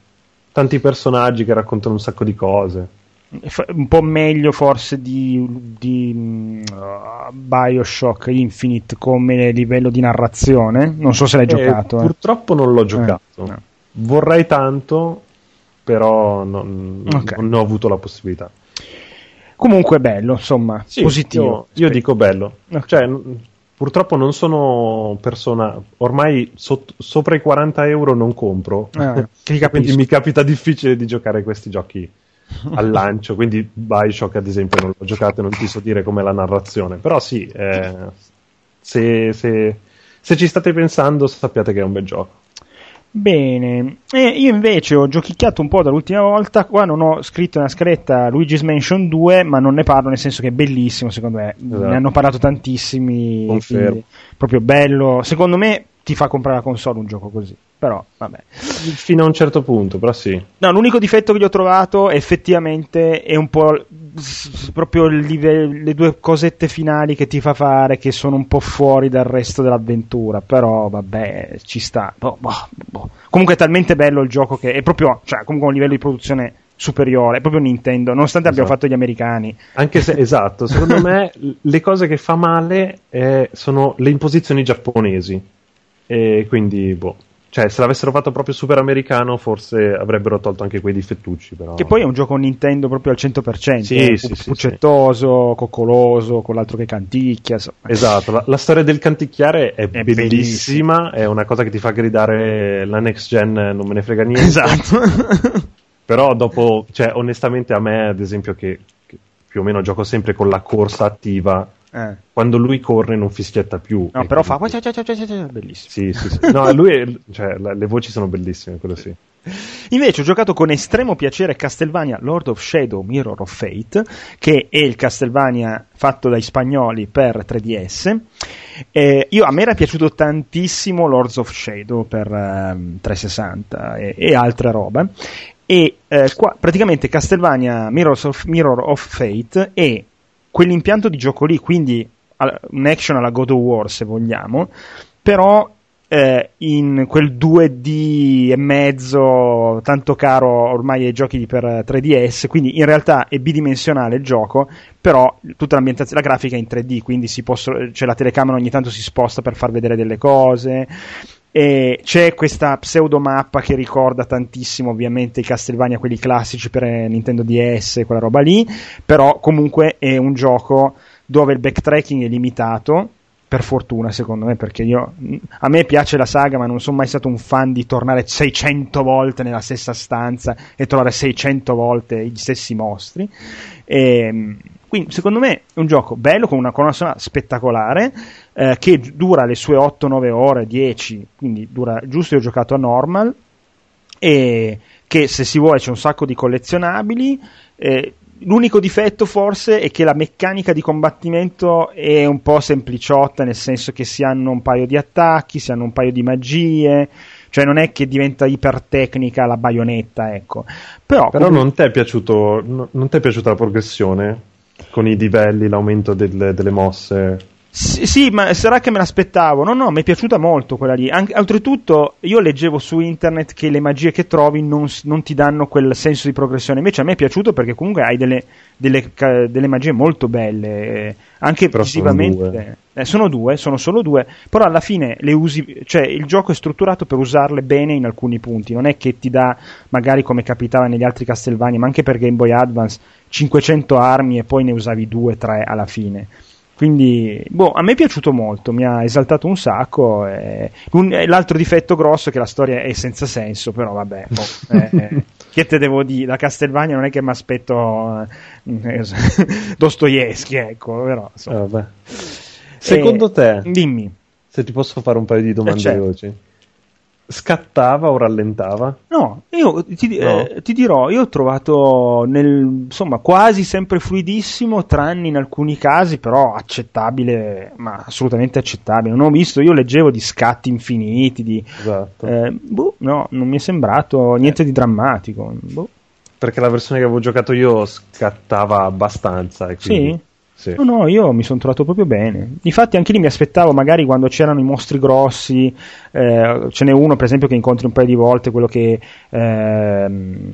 Tanti personaggi che raccontano un sacco di cose. Un po' meglio forse di, di uh, Bioshock Infinite come livello di narrazione. Non so se l'hai eh, giocato. Eh. Purtroppo non l'ho giocato. Eh, no. Vorrei tanto, però non, okay. non, ne ho avuto la possibilità. Comunque bello, insomma, sì, positivo. Io, io dico bello. Okay. Cioè, Purtroppo non sono persona, ormai sotto, sopra i 40 euro non compro, ah, (laughs) quindi mi capita difficile di giocare questi giochi al lancio, quindi Bioshock ad esempio non l'ho giocato e non ti so dire com'è la narrazione, però sì, eh, se, se, se ci state pensando sappiate che è un bel gioco. Bene, e io invece ho giochicchiato un po' dall'ultima volta, qua non ho scritto una scaletta Luigi's Mansion 2, ma non ne parlo nel senso che è bellissimo, secondo me, esatto. ne hanno parlato tantissimi, Confermo. proprio bello, secondo me ti fa comprare la console un gioco così. Però, vabbè. Fino a un certo punto, però sì. No, l'unico difetto che gli ho trovato effettivamente è un po' proprio live- le due cosette finali che ti fa fare che sono un po' fuori dal resto dell'avventura. Però, vabbè, ci sta. Boh, boh, boh. Comunque è talmente bello il gioco che è proprio, cioè, comunque un livello di produzione superiore, è proprio Nintendo, nonostante esatto. abbia fatto gli americani. Anche se, (laughs) esatto, secondo me le cose che fa male eh, sono le imposizioni giapponesi. E quindi, boh. Cioè, se l'avessero fatto proprio super americano, forse avrebbero tolto anche quei difettucci. Però... Che poi è un gioco Nintendo proprio al 100%. Sì, eh, sì, puccettoso, sì. coccoloso, con l'altro che canticchia. Insomma. Esatto, la, la, storia del canticchiare è, è bellissima, bellissima, è una cosa che ti fa gridare la next gen, non me ne frega niente. Esatto. (laughs) però dopo, cioè, onestamente a me, ad esempio, che, che più o meno gioco sempre con la corsa attiva Eh. quando lui corre non fischietta più. No, però fa bellissimo. Sì, sì, sì. No, lui è- cioè, le voci sono bellissime, quello sì. (laughs) Invece ho giocato con estremo piacere Castlevania Lord of Shadow Mirror of Fate, che è il Castlevania fatto dai spagnoli per 3DS. Eh, io, a me era piaciuto tantissimo Lords of Shadow per ehm, 360 e, e altre robe. E eh, qua praticamente Castlevania Mirrors of, Mirror of Fate è quell'impianto di gioco lì, quindi un action alla God of War se vogliamo, però eh, in quel 2D e mezzo tanto caro ormai ai giochi per 3DS, quindi in realtà è bidimensionale il gioco, però tutta l'ambientazione, la grafica è in 3D, quindi possono, cioè la telecamera ogni tanto si sposta per far vedere delle cose. E c'è questa pseudomappa che ricorda tantissimo ovviamente i Castlevania, quelli classici per eh, Nintendo DS, quella roba lì, però comunque è un gioco dove il backtracking è limitato, per fortuna secondo me, perché io a me piace la saga, ma non sono mai stato un fan di tornare 600 volte nella stessa stanza e trovare 600 volte gli stessi mostri. E, quindi secondo me è un gioco bello con una colonna spettacolare eh, che dura le sue 8-9 ore, 10, quindi dura giusto io ho giocato a normal e che se si vuole c'è un sacco di collezionabili. eh, L'unico difetto forse è che la meccanica di combattimento è un po' sempliciotta, nel senso che si hanno un paio di attacchi, si hanno un paio di magie, cioè non è che diventa ipertecnica la baionetta, ecco. Però, Però comunque- non ti è piaciuto, no- non ti è piaciuta la progressione? Con i livelli, l'aumento delle, delle mosse? Sì, sì, ma sarà che me l'aspettavo. No, no, mi è piaciuta molto quella lì. Anche- oltretutto, io leggevo su internet che le magie che trovi non, non ti danno quel senso di progressione. Invece a me è piaciuto perché comunque hai delle, delle, delle magie molto belle. eh, anche Però sono visivamente. due. Eh, sono due, sono solo due. Però alla fine le usi. Cioè, il gioco è strutturato per usarle bene in alcuni punti. Non è che ti dà, magari come capitava negli altri Castlevania, ma anche per Game Boy Advance, 500 armi e poi ne usavi due, tre alla fine. Quindi, boh, a me è piaciuto molto, mi ha esaltato un sacco. e- un- e l'altro difetto grosso è che la storia è senza senso, però vabbè, boh, eh, eh, (laughs) che te devo dire? Da Castelvania non è che mi aspetto eh, (laughs) Dostoevsky, ecco, però Eh, vabbè. Secondo Eh, te, Dimmi. se ti posso fare un paio di domande Eh, certo. veloci, scattava o rallentava? No, io ti, No? eh, ti dirò, io ho trovato nel, insomma, quasi sempre fluidissimo, tranne in alcuni casi, però accettabile, ma assolutamente accettabile. Non ho visto, io leggevo di scatti infiniti, di... Esatto. eh, boh, no, non mi è sembrato niente di drammatico. Boh. Perché la versione che avevo giocato io scattava abbastanza. E quindi, sì. No, no, io mi sono trovato proprio bene. Infatti, anche lì mi aspettavo, magari quando c'erano i mostri grossi, eh, ce n'è uno, per esempio, che incontri un paio di volte, quello che ehm,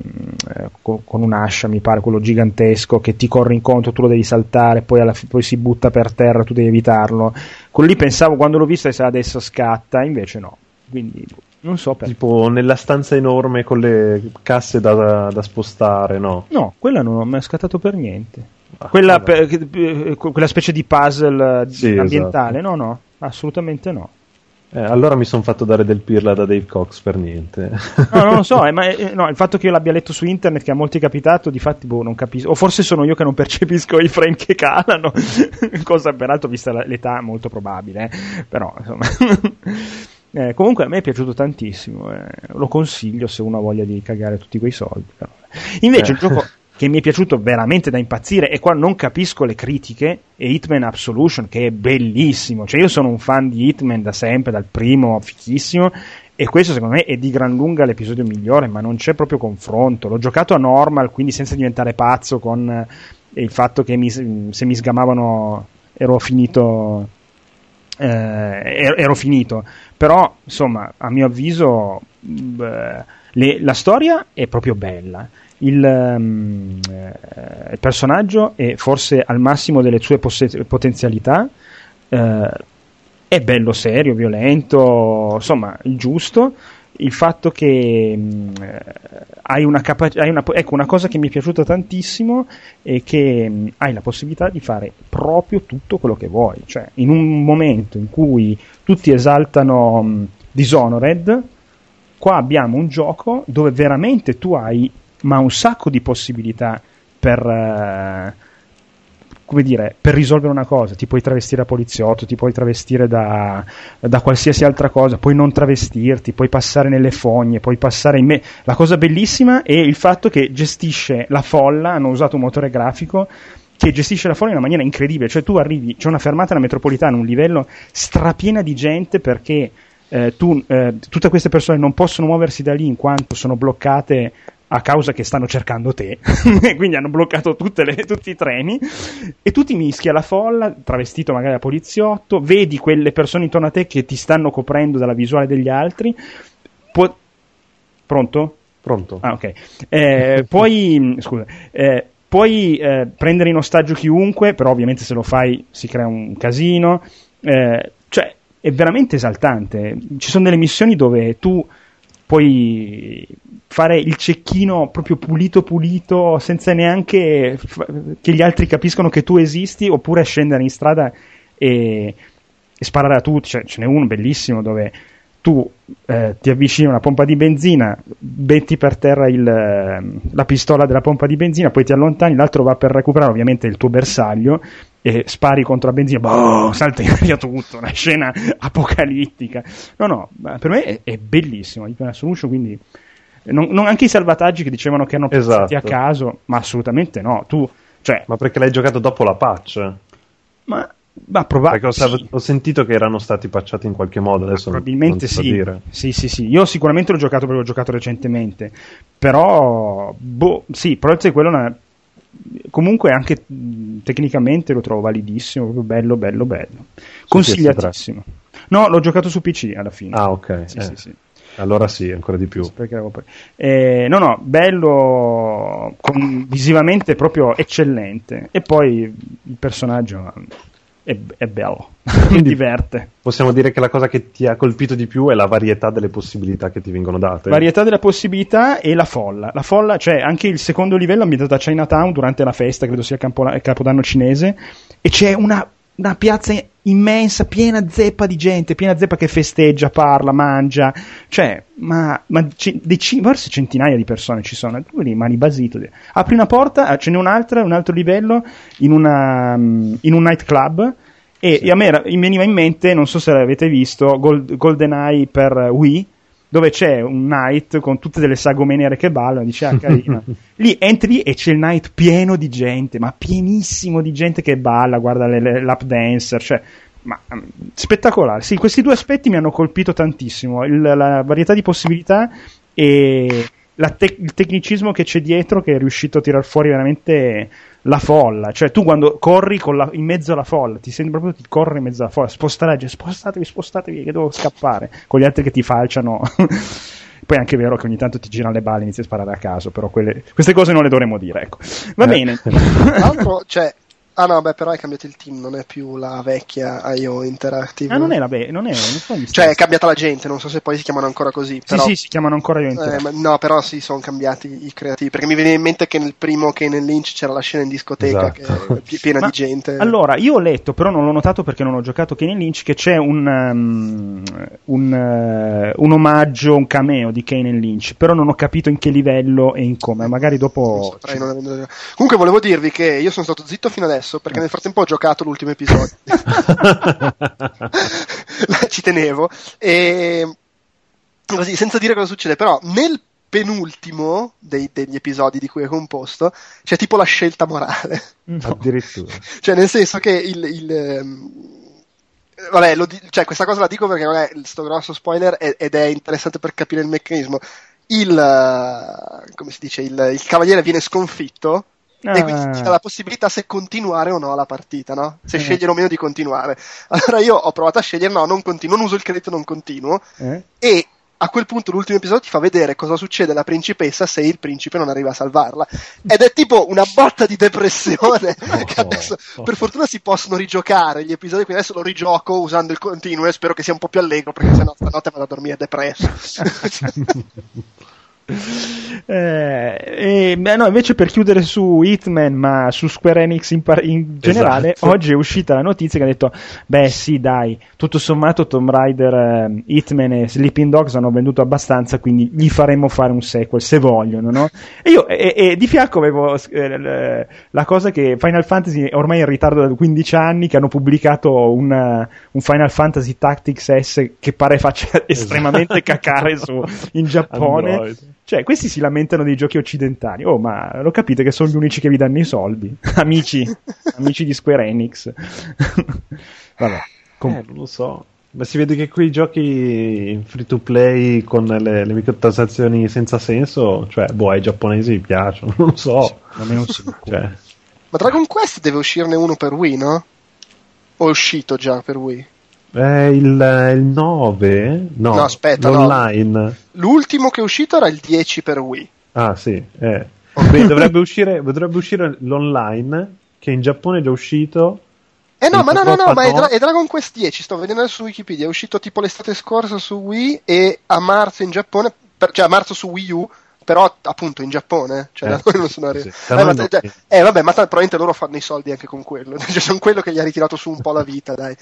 eh, co- con un'ascia, mi pare, quello gigantesco, che ti corre incontro, tu lo devi saltare, poi, alla poi si butta per terra, tu devi evitarlo. Quello lì pensavo quando l'ho visto se adesso scatta, invece no. Quindi non so perché. Tipo nella stanza enorme con le casse da, da spostare, no? No, quella non ho mai scattato per niente. Ah, Quella, per- eh, quella specie di puzzle eh, Sì, ambientale, no, no, assolutamente no. Eh, allora mi sono fatto dare del pirla da Dave Cox per niente. No, non lo so, eh, (laughs) ma eh, no, il fatto che io l'abbia letto su internet, che a molti è capitato, di fatti boh, non capisco. O forse sono io che non percepisco i frame che calano, (laughs) cosa peraltro vista l'età molto probabile, eh. però insomma. (laughs) Comunque a me è piaciuto tantissimo, lo consiglio se uno ha voglia di cagare tutti quei soldi. però. Invece il gioco che mi è piaciuto veramente da impazzire e qua non capisco le critiche è Hitman Absolution che è bellissimo, cioè io sono un fan di Hitman da sempre, dal primo, fichissimo e questo secondo me è di gran lunga l'episodio migliore, ma non c'è proprio confronto. L'ho giocato a normal, quindi senza diventare pazzo con eh, il fatto che mi- se mi sgamavano ero finito eh, ero, ero finito. Però, insomma, a mio avviso, beh, le- la storia è proprio bella. Il, ehm, eh, il personaggio è forse al massimo delle sue posse- potenzialità. eh, è bello serio, violento, insomma, il giusto. Il fatto che eh, hai una capacità, ecco, una cosa che mi è piaciuta tantissimo è che mh, hai la possibilità di fare proprio tutto quello che vuoi. Cioè, in un momento in cui tutti esaltano mh, Dishonored, qua abbiamo un gioco dove veramente tu hai ma un sacco di possibilità per, eh, come dire, per risolvere una cosa, ti puoi travestire da poliziotto, ti puoi travestire da, da, qualsiasi altra cosa, puoi non travestirti, puoi passare nelle fogne, puoi passare in me. La cosa bellissima è il fatto che gestisce la folla, hanno usato un motore grafico che gestisce la folla in una maniera incredibile, cioè tu arrivi, c'è una fermata alla metropolitana, un livello strapiena di gente perché eh, tu, eh, tutte queste persone non possono muoversi da lì in quanto sono bloccate a causa che stanno cercando te, (laughs) quindi hanno bloccato le, tutti i treni, e tu ti mischi alla folla, travestito magari da poliziotto, vedi quelle persone intorno a te che ti stanno coprendo dalla visuale degli altri. Pu- Pronto? Pronto. Ah, ok. Eh, puoi, (laughs) scusa, eh, puoi eh, prendere in ostaggio chiunque, però ovviamente se lo fai si crea un casino. Eh, cioè, è veramente esaltante. Ci sono delle missioni dove tu puoi fare il cecchino proprio pulito pulito senza neanche f- che gli altri capiscono che tu esisti oppure scendere in strada e, e sparare a tutti cioè, ce n'è uno bellissimo dove tu eh, ti avvicini a una pompa di benzina, metti per terra il, la pistola della pompa di benzina, poi ti allontani, l'altro va per recuperare ovviamente il tuo bersaglio e spari contro la benzina, boh, salta via tutto, una scena apocalittica. No, no, per me è, è bellissimo, Hyper Solution, quindi non, non, anche i salvataggi che dicevano che erano pensati esatto. a caso, ma assolutamente no. Tu, cioè, ma perché l'hai giocato dopo la patch? Ma ma proba- Perché ho, sì. ho, sentito che erano stati patchati in qualche modo. Adesso probabilmente so sì. Dire. sì. Sì, sì, Io sicuramente l'ho giocato perché l'ho giocato recentemente. Però, boh, sì, probabilmente quello una... Comunque anche tecnicamente lo trovo validissimo, proprio bello, bello, bello. Consigliatissimo. No, l'ho giocato su PC alla fine. Ah, ok. Sì, eh. sì, sì. Allora sì, ancora di più. Eh, no, no, bello, con, visivamente proprio eccellente. E poi il personaggio è, è bello, (laughs) mi diverte. Possiamo dire che la cosa che ti ha colpito di più è la varietà delle possibilità che ti vengono date. Varietà delle possibilità e la folla. La folla, cioè anche il secondo livello ambientato a Chinatown durante la festa, credo sia il capodanno cinese, e c'è una una piazza immensa, piena zeppa di gente, piena zeppa che festeggia, parla, mangia, cioè, ma, ma c- dec- forse centinaia di persone ci sono, tu rimani basito. Apri una porta, ah, ce n'è un'altra, un altro livello, in, una, mm, in un nightclub, e, sì. e a me mi veniva in mente, non so se l'avete visto, Gold, GoldenEye per Wii, dove c'è un night con tutte delle sagome nere che ballano, dice ah carina. (laughs) Lì entri e c'è il night pieno di gente, ma pienissimo di gente che balla, guarda le, le lap dancer, cioè ma um, spettacolare. Sì, questi due aspetti mi hanno colpito tantissimo, il, la varietà di possibilità e te- il tecnicismo che c'è dietro che è riuscito a tirar fuori veramente la folla, cioè tu quando corri la, in mezzo alla folla, ti senti proprio di correre in mezzo alla folla, spostare, spostatevi, spostatevi che devo scappare, con gli altri che ti falciano. (laughs) Poi è anche vero che ogni tanto ti girano le balle e inizi a sparare a caso, però quelle, queste cose non le dovremmo dire, ecco. Va eh. bene. Tra l'altro, cioè, Ah no, beh, però hai cambiato il team, non è più la vecchia IO Interactive. Ah, non è la vecchia, non è, non so Cioè, è cambiata la gente, non so se poi si chiamano ancora così. Però... Sì, sì, si chiamano ancora IO Interactive. Eh, no, però sì, sono cambiati i creativi, perché mi viene in mente che nel primo che nel Lynch c'era la scena in discoteca esatto. che è piena Ma, di gente. Allora, io ho letto, però non l'ho notato perché non ho giocato Kane Lynch, che c'è un, um, un, uh, un omaggio, un cameo di Kane Lynch, però non ho capito in che livello e in come, magari dopo... Non... Comunque volevo dirvi che io sono stato zitto fino adesso, perché nel frattempo ho giocato l'ultimo episodio. (laughs) Ci tenevo. E così, senza dire cosa succede, però nel penultimo dei, degli episodi di cui è composto c'è tipo la scelta morale. No. Addirittura. cioè, nel senso che il. il um, vabbè, di- cioè, questa cosa la dico perché non è sto grosso spoiler ed è interessante per capire il meccanismo. Il, come si dice, il, il cavaliere viene sconfitto Ah. E quindi c'è la possibilità se continuare o no la partita, no? Se eh. scegliere o meno di continuare. (laughs) Allora io ho provato a scegliere, no, non continuo, non uso il credito, non continuo. Eh. E a quel punto l'ultimo episodio ti fa vedere cosa succede alla principessa se il principe non arriva a salvarla. Ed è tipo una botta di depressione (laughs) oh, che adesso oh. per fortuna si possono rigiocare gli episodi, quindi adesso lo rigioco usando il continuo e spero che sia un po' più allegro perché sennò stanotte vado a dormire depresso. (laughs) Eh, e, beh, no, invece per chiudere su Hitman, ma su Square Enix in, par- in generale, Esatto. oggi è uscita la notizia che ha detto: Beh, sì, dai, tutto sommato Tomb Raider, eh, Hitman e Sleeping Dogs hanno venduto abbastanza, quindi gli faremo fare un sequel se vogliono, no? E io, e, e di fianco avevo eh, la cosa che Final Fantasy è ormai in ritardo da 15 anni, che hanno pubblicato un, eh, un Final Fantasy Tactics S che pare faccia estremamente cacare su, in Giappone. Android. Cioè, questi si lamentano dei giochi occidentali. Oh, ma lo capite che sono gli unici che vi danno i soldi? (laughs) amici, amici di Square Enix. (laughs) Vabbè. com- Eh, non lo so. Ma si vede che quei giochi free to play con le, le microtransazioni senza senso, cioè, boh, ai giapponesi piacciono, (laughs) non lo so. almeno sicuro. Cioè, Ma Dragon Quest deve uscirne uno per Wii, no? O è uscito già per Wii? Eh, il, il 9? No, No, aspetta, no. l'online. L'ultimo che è uscito era il 10 per Wii. Ah, sì, eh. Quindi dovrebbe uscire, dovrebbe uscire l'online, che in Giappone è già uscito. Eh no, ma no, no, no, ma è, no. Dra- è Dragon Quest 10, sto vedendo su Wikipedia, è uscito tipo l'estate scorsa su Wii e a marzo in Giappone, per- cioè a marzo su Wii U, però appunto in Giappone, cioè Eh, da noi non sono arrivati. sì, eh, ma- no. cioè, eh, vabbè, ma ta- probabilmente loro fanno i soldi anche con quello, (laughs) cioè sono quello che gli ha ritirato su un po' la vita, dai.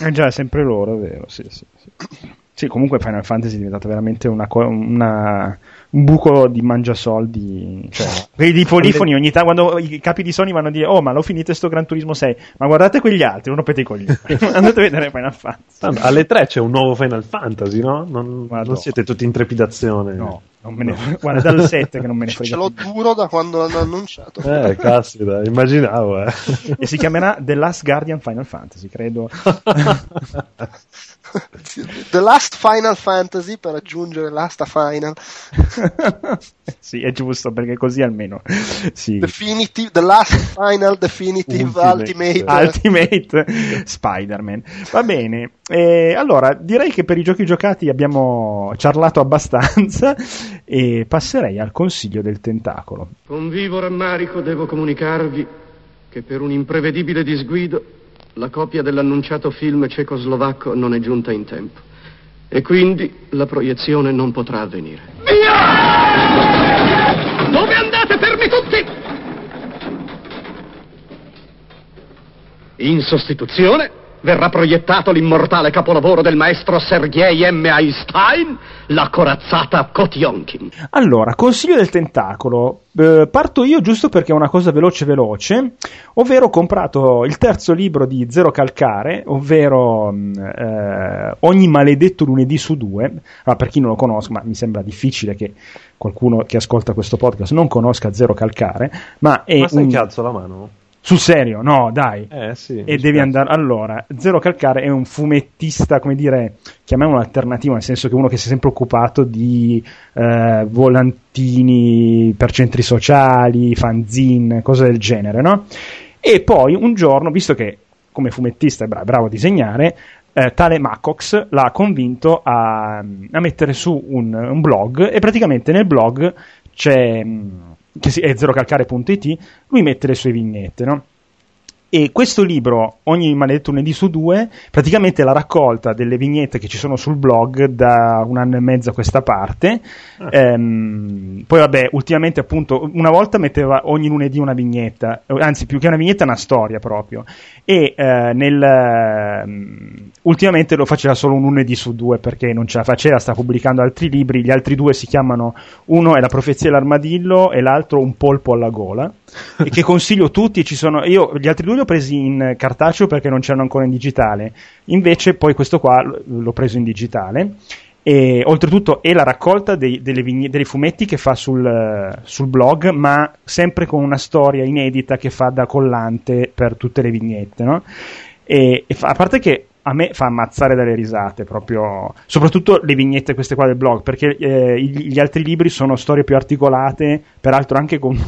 Eh già, è sempre loro, è vero. Sì, sì, sì. Sì, comunque Final Fantasy è diventato veramente una, co- una- un buco di mangiasoldi. Cioè, quelli di polifoni ogni tanto quando i capi di Sony vanno a dire: Oh, ma l'ho finito sto Gran Turismo 6. Ma guardate quegli altri, non rompete i coglioni. (laughs) (laughs) Andate a vedere Final Fantasy. Tanto, alle 3 c'è un nuovo Final Fantasy, no? Non, non siete tutti in trepidazione. No, non me ne guarda dal (laughs) 7 che non me ne frega. Ce l'ho duro da quando l'hanno annunciato. Eh, caspita, immaginavo, eh. E si chiamerà The Last Guardian Final Fantasy, credo. (laughs) The Last Final Fantasy per aggiungere Last Final. (laughs) sì, è giusto perché così almeno. Sì. Definitive, The Last Final Definitive Ultimate. Ultimate. Ultimate Spider-Man. Va bene, eh, allora direi che per i giochi giocati abbiamo ciarlato abbastanza e passerei al consiglio del tentacolo. Con vivo rammarico devo comunicarvi che per un imprevedibile disguido la copia dell'annunciato film cecoslovacco non è giunta in tempo e quindi la proiezione non potrà avvenire. Via! Dove andate fermi tutti? In sostituzione verrà proiettato l'immortale capolavoro del maestro Sergei M. Einstein, la corazzata Kotionkin. Allora, consiglio del tentacolo. Eh, parto io giusto perché è una cosa veloce veloce, ovvero ho comprato il terzo libro di Zero Calcare, ovvero mh, eh, Ogni maledetto lunedì su due. Allora, per chi non lo conosca, ma mi sembra difficile che qualcuno che ascolta questo podcast non conosca Zero Calcare, ma è Ma stai un... cazzo la mano? Sul serio, no, dai. Eh, sì. E devi andare. Allora, Zero Calcare è un fumettista, come dire, chiamiamolo alternativo, nel senso che uno che si è sempre occupato di eh, volantini per centri sociali, fanzine, cose del genere, no? E poi un giorno, visto che come fumettista è bra- bravo a disegnare, eh, tale Macox l'ha convinto a, a mettere su un, un blog e praticamente nel blog c'è mh, che si- è zerocalcare.it lui mette le sue vignette no? E questo libro ogni maledetto lunedì su due praticamente è la raccolta delle vignette che ci sono sul blog da un anno e mezzo a questa parte. Ehm, poi vabbè ultimamente appunto una volta metteva ogni lunedì una vignetta eh, anzi più che una vignetta una storia proprio. E eh, nel, ehm, ultimamente lo faceva solo un lunedì su due perché non ce la faceva, sta pubblicando altri libri, gli altri due si chiamano, uno è La profezia dell'armadillo e l'altro Un polpo alla gola (laughs) e che consiglio tutti, sono, io gli altri due li ho presi in cartaceo perché non c'erano ancora in digitale, invece poi questo qua l'ho preso in digitale e oltretutto è la raccolta dei, vigne- dei fumetti che fa sul, sul blog, ma sempre con una storia inedita che fa da collante per tutte le vignette, no? E, e fa- a parte che a me fa ammazzare dalle risate, proprio, soprattutto le vignette queste qua del blog, perché eh, gli altri libri sono storie più articolate, peraltro anche con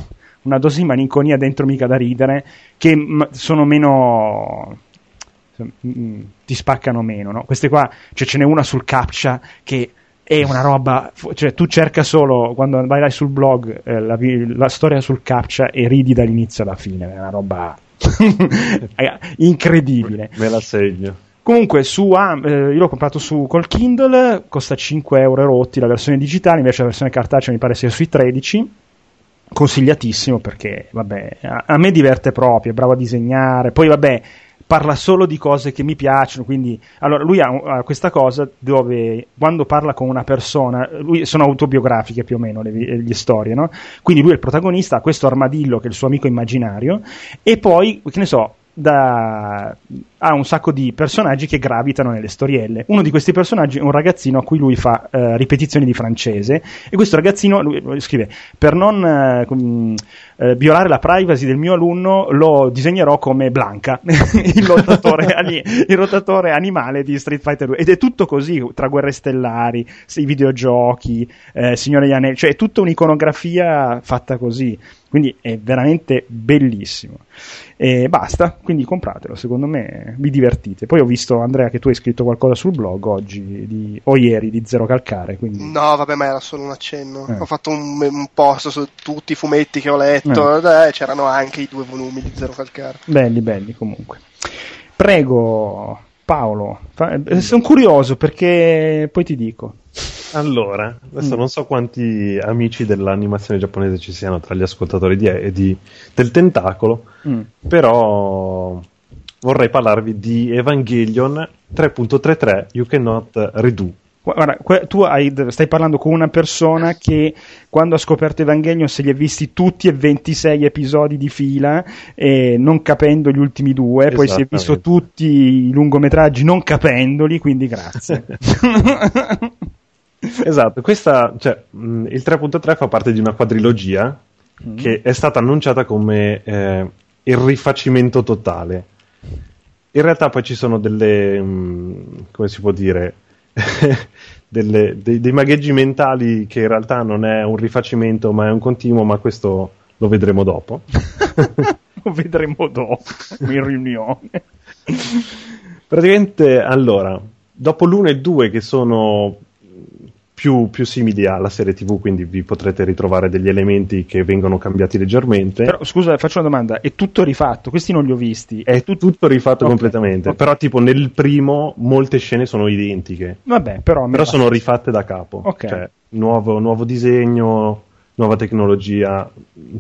una dose di malinconia dentro mica da ridere, che mm, sono meno mm, ti spaccano meno, no? Queste qua, cioè ce n'è una sul captcha che è una roba, cioè tu cerca solo quando vai là sul blog eh, la, la storia sul captcha e ridi dall'inizio alla fine, è una roba (laughs) incredibile. Me la segno. Comunque, su, ah, eh, io l'ho comprato su col Kindle, costa 5 euro rotti la versione digitale, invece la versione cartacea mi pare sia sui 13. Consigliatissimo perché, vabbè, a, a me diverte proprio, è bravo a disegnare. Poi, vabbè, parla solo di cose che mi piacciono, quindi allora lui ha, ha, questa cosa dove quando parla con una persona, lui, sono autobiografiche più o meno le, le storie, no? Quindi lui è il protagonista, ha questo armadillo che è il suo amico immaginario e poi, che ne so, da, ha un sacco di personaggi che gravitano nelle storielle. Uno di questi personaggi è un ragazzino a cui lui fa eh, ripetizioni di francese e questo ragazzino lui, lui scrive per non eh, eh, violare la privacy del mio alunno lo disegnerò come Blanca, (laughs) il, rotatore, (laughs) il rotatore animale di Street Fighter 2 ed è tutto così tra guerre stellari, i videogiochi, eh, Signore Anelli, cioè è tutta un'iconografia fatta così. Quindi è veramente bellissimo. E basta, quindi compratelo, secondo me vi divertite. Poi ho visto, Andrea, che tu hai scritto qualcosa sul blog oggi, di, o ieri, di Zero Calcare. Quindi... No, vabbè, ma era solo un accenno. Eh. Ho fatto un, un, post su tutti i fumetti che ho letto, eh. Eh, c'erano anche i due volumi di Zero Calcare. Belli, belli comunque. Prego, Paolo, eh, sono curioso perché poi ti dico. Allora, adesso mm. non so quanti amici dell'animazione giapponese ci siano tra gli ascoltatori di, di, del Tentacolo, mm. però vorrei parlarvi di Evangelion 3.33 You Cannot Redo. Guarda, tu hai, stai parlando con una persona che quando ha scoperto Evangelion se li ha visti tutti e 26 episodi di fila, eh, non capendo gli ultimi due, poi si è visto tutti i lungometraggi non capendoli, quindi grazie. (laughs) (laughs) esatto, questa, cioè, mh, il 3.3 fa parte di una quadrilogia mm. che è stata annunciata come eh, il rifacimento totale. In realtà poi ci sono delle, mh, come si può dire, (laughs) delle, dei, dei, magheggi mentali che in realtà non è un rifacimento ma è un continuo, ma questo lo vedremo dopo. (laughs) lo vedremo dopo, (laughs) in riunione. Praticamente, allora, dopo l'1 e il 2 che sono più, più, simili alla serie TV, quindi vi potrete ritrovare degli elementi che vengono cambiati leggermente. Però scusa, faccio una domanda: è tutto rifatto? Questi non li ho visti. È tutto, tutto rifatto okay. completamente. Okay. Però, tipo, nel primo molte scene sono identiche. Vabbè, però. Però sono rifatte da capo. Okay. Cioè, nuovo, nuovo disegno, nuova tecnologia,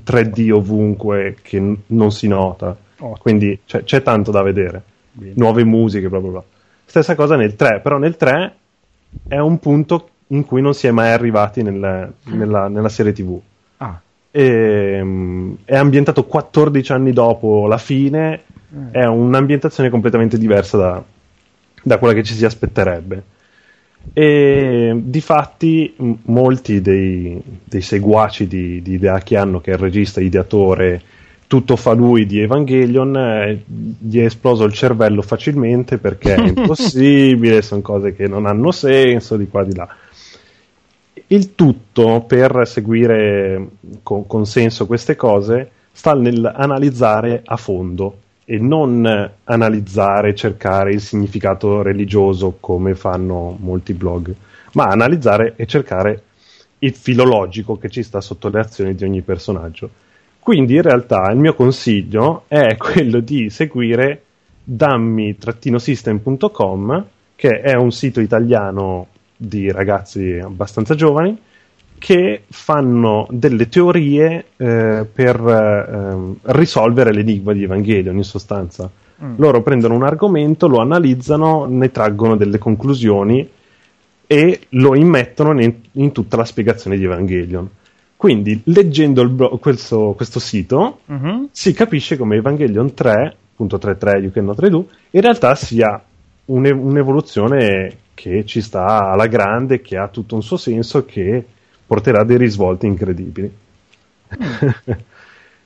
3D ovunque che non si nota. Quindi cioè, c'è tanto da vedere. Bene. Nuove musiche, bla bla bla. Stessa cosa nel 3, però nel 3 è un punto in cui non si è mai arrivati nel, nella, nella, serie TV. Ah. E, um, è ambientato 14 anni dopo la fine, eh. è un'ambientazione completamente diversa da, da, quella che ci si aspetterebbe. E di fatti molti dei, dei seguaci di, di Hideaki Anno, che è il regista, ideatore, tutto fa lui di Evangelion, eh, gli è esploso il cervello facilmente perché è (laughs) impossibile, sono cose che non hanno senso di qua di là. Il tutto per seguire con, con senso queste cose sta nell'analizzare a fondo e non analizzare, cercare il significato religioso come fanno molti blog, ma analizzare e cercare il filologico che ci sta sotto le azioni di ogni personaggio. Quindi in realtà il mio consiglio è (laughs) quello di seguire dammi-system.com che è un sito italiano di ragazzi abbastanza giovani che fanno delle teorie eh, per eh, risolvere l'enigma di Evangelion in sostanza. Mm. Loro prendono un argomento, lo analizzano, ne traggono delle conclusioni e lo immettono in, in tutta la spiegazione di Evangelion. Quindi, leggendo blo- questo, questo, sito, mm-hmm. si capisce come Evangelion 3.33 You Cannot Redo in realtà sia un- un'evoluzione che ci sta alla grande, che ha tutto un suo senso, che porterà dei risvolti incredibili. Mm. (laughs)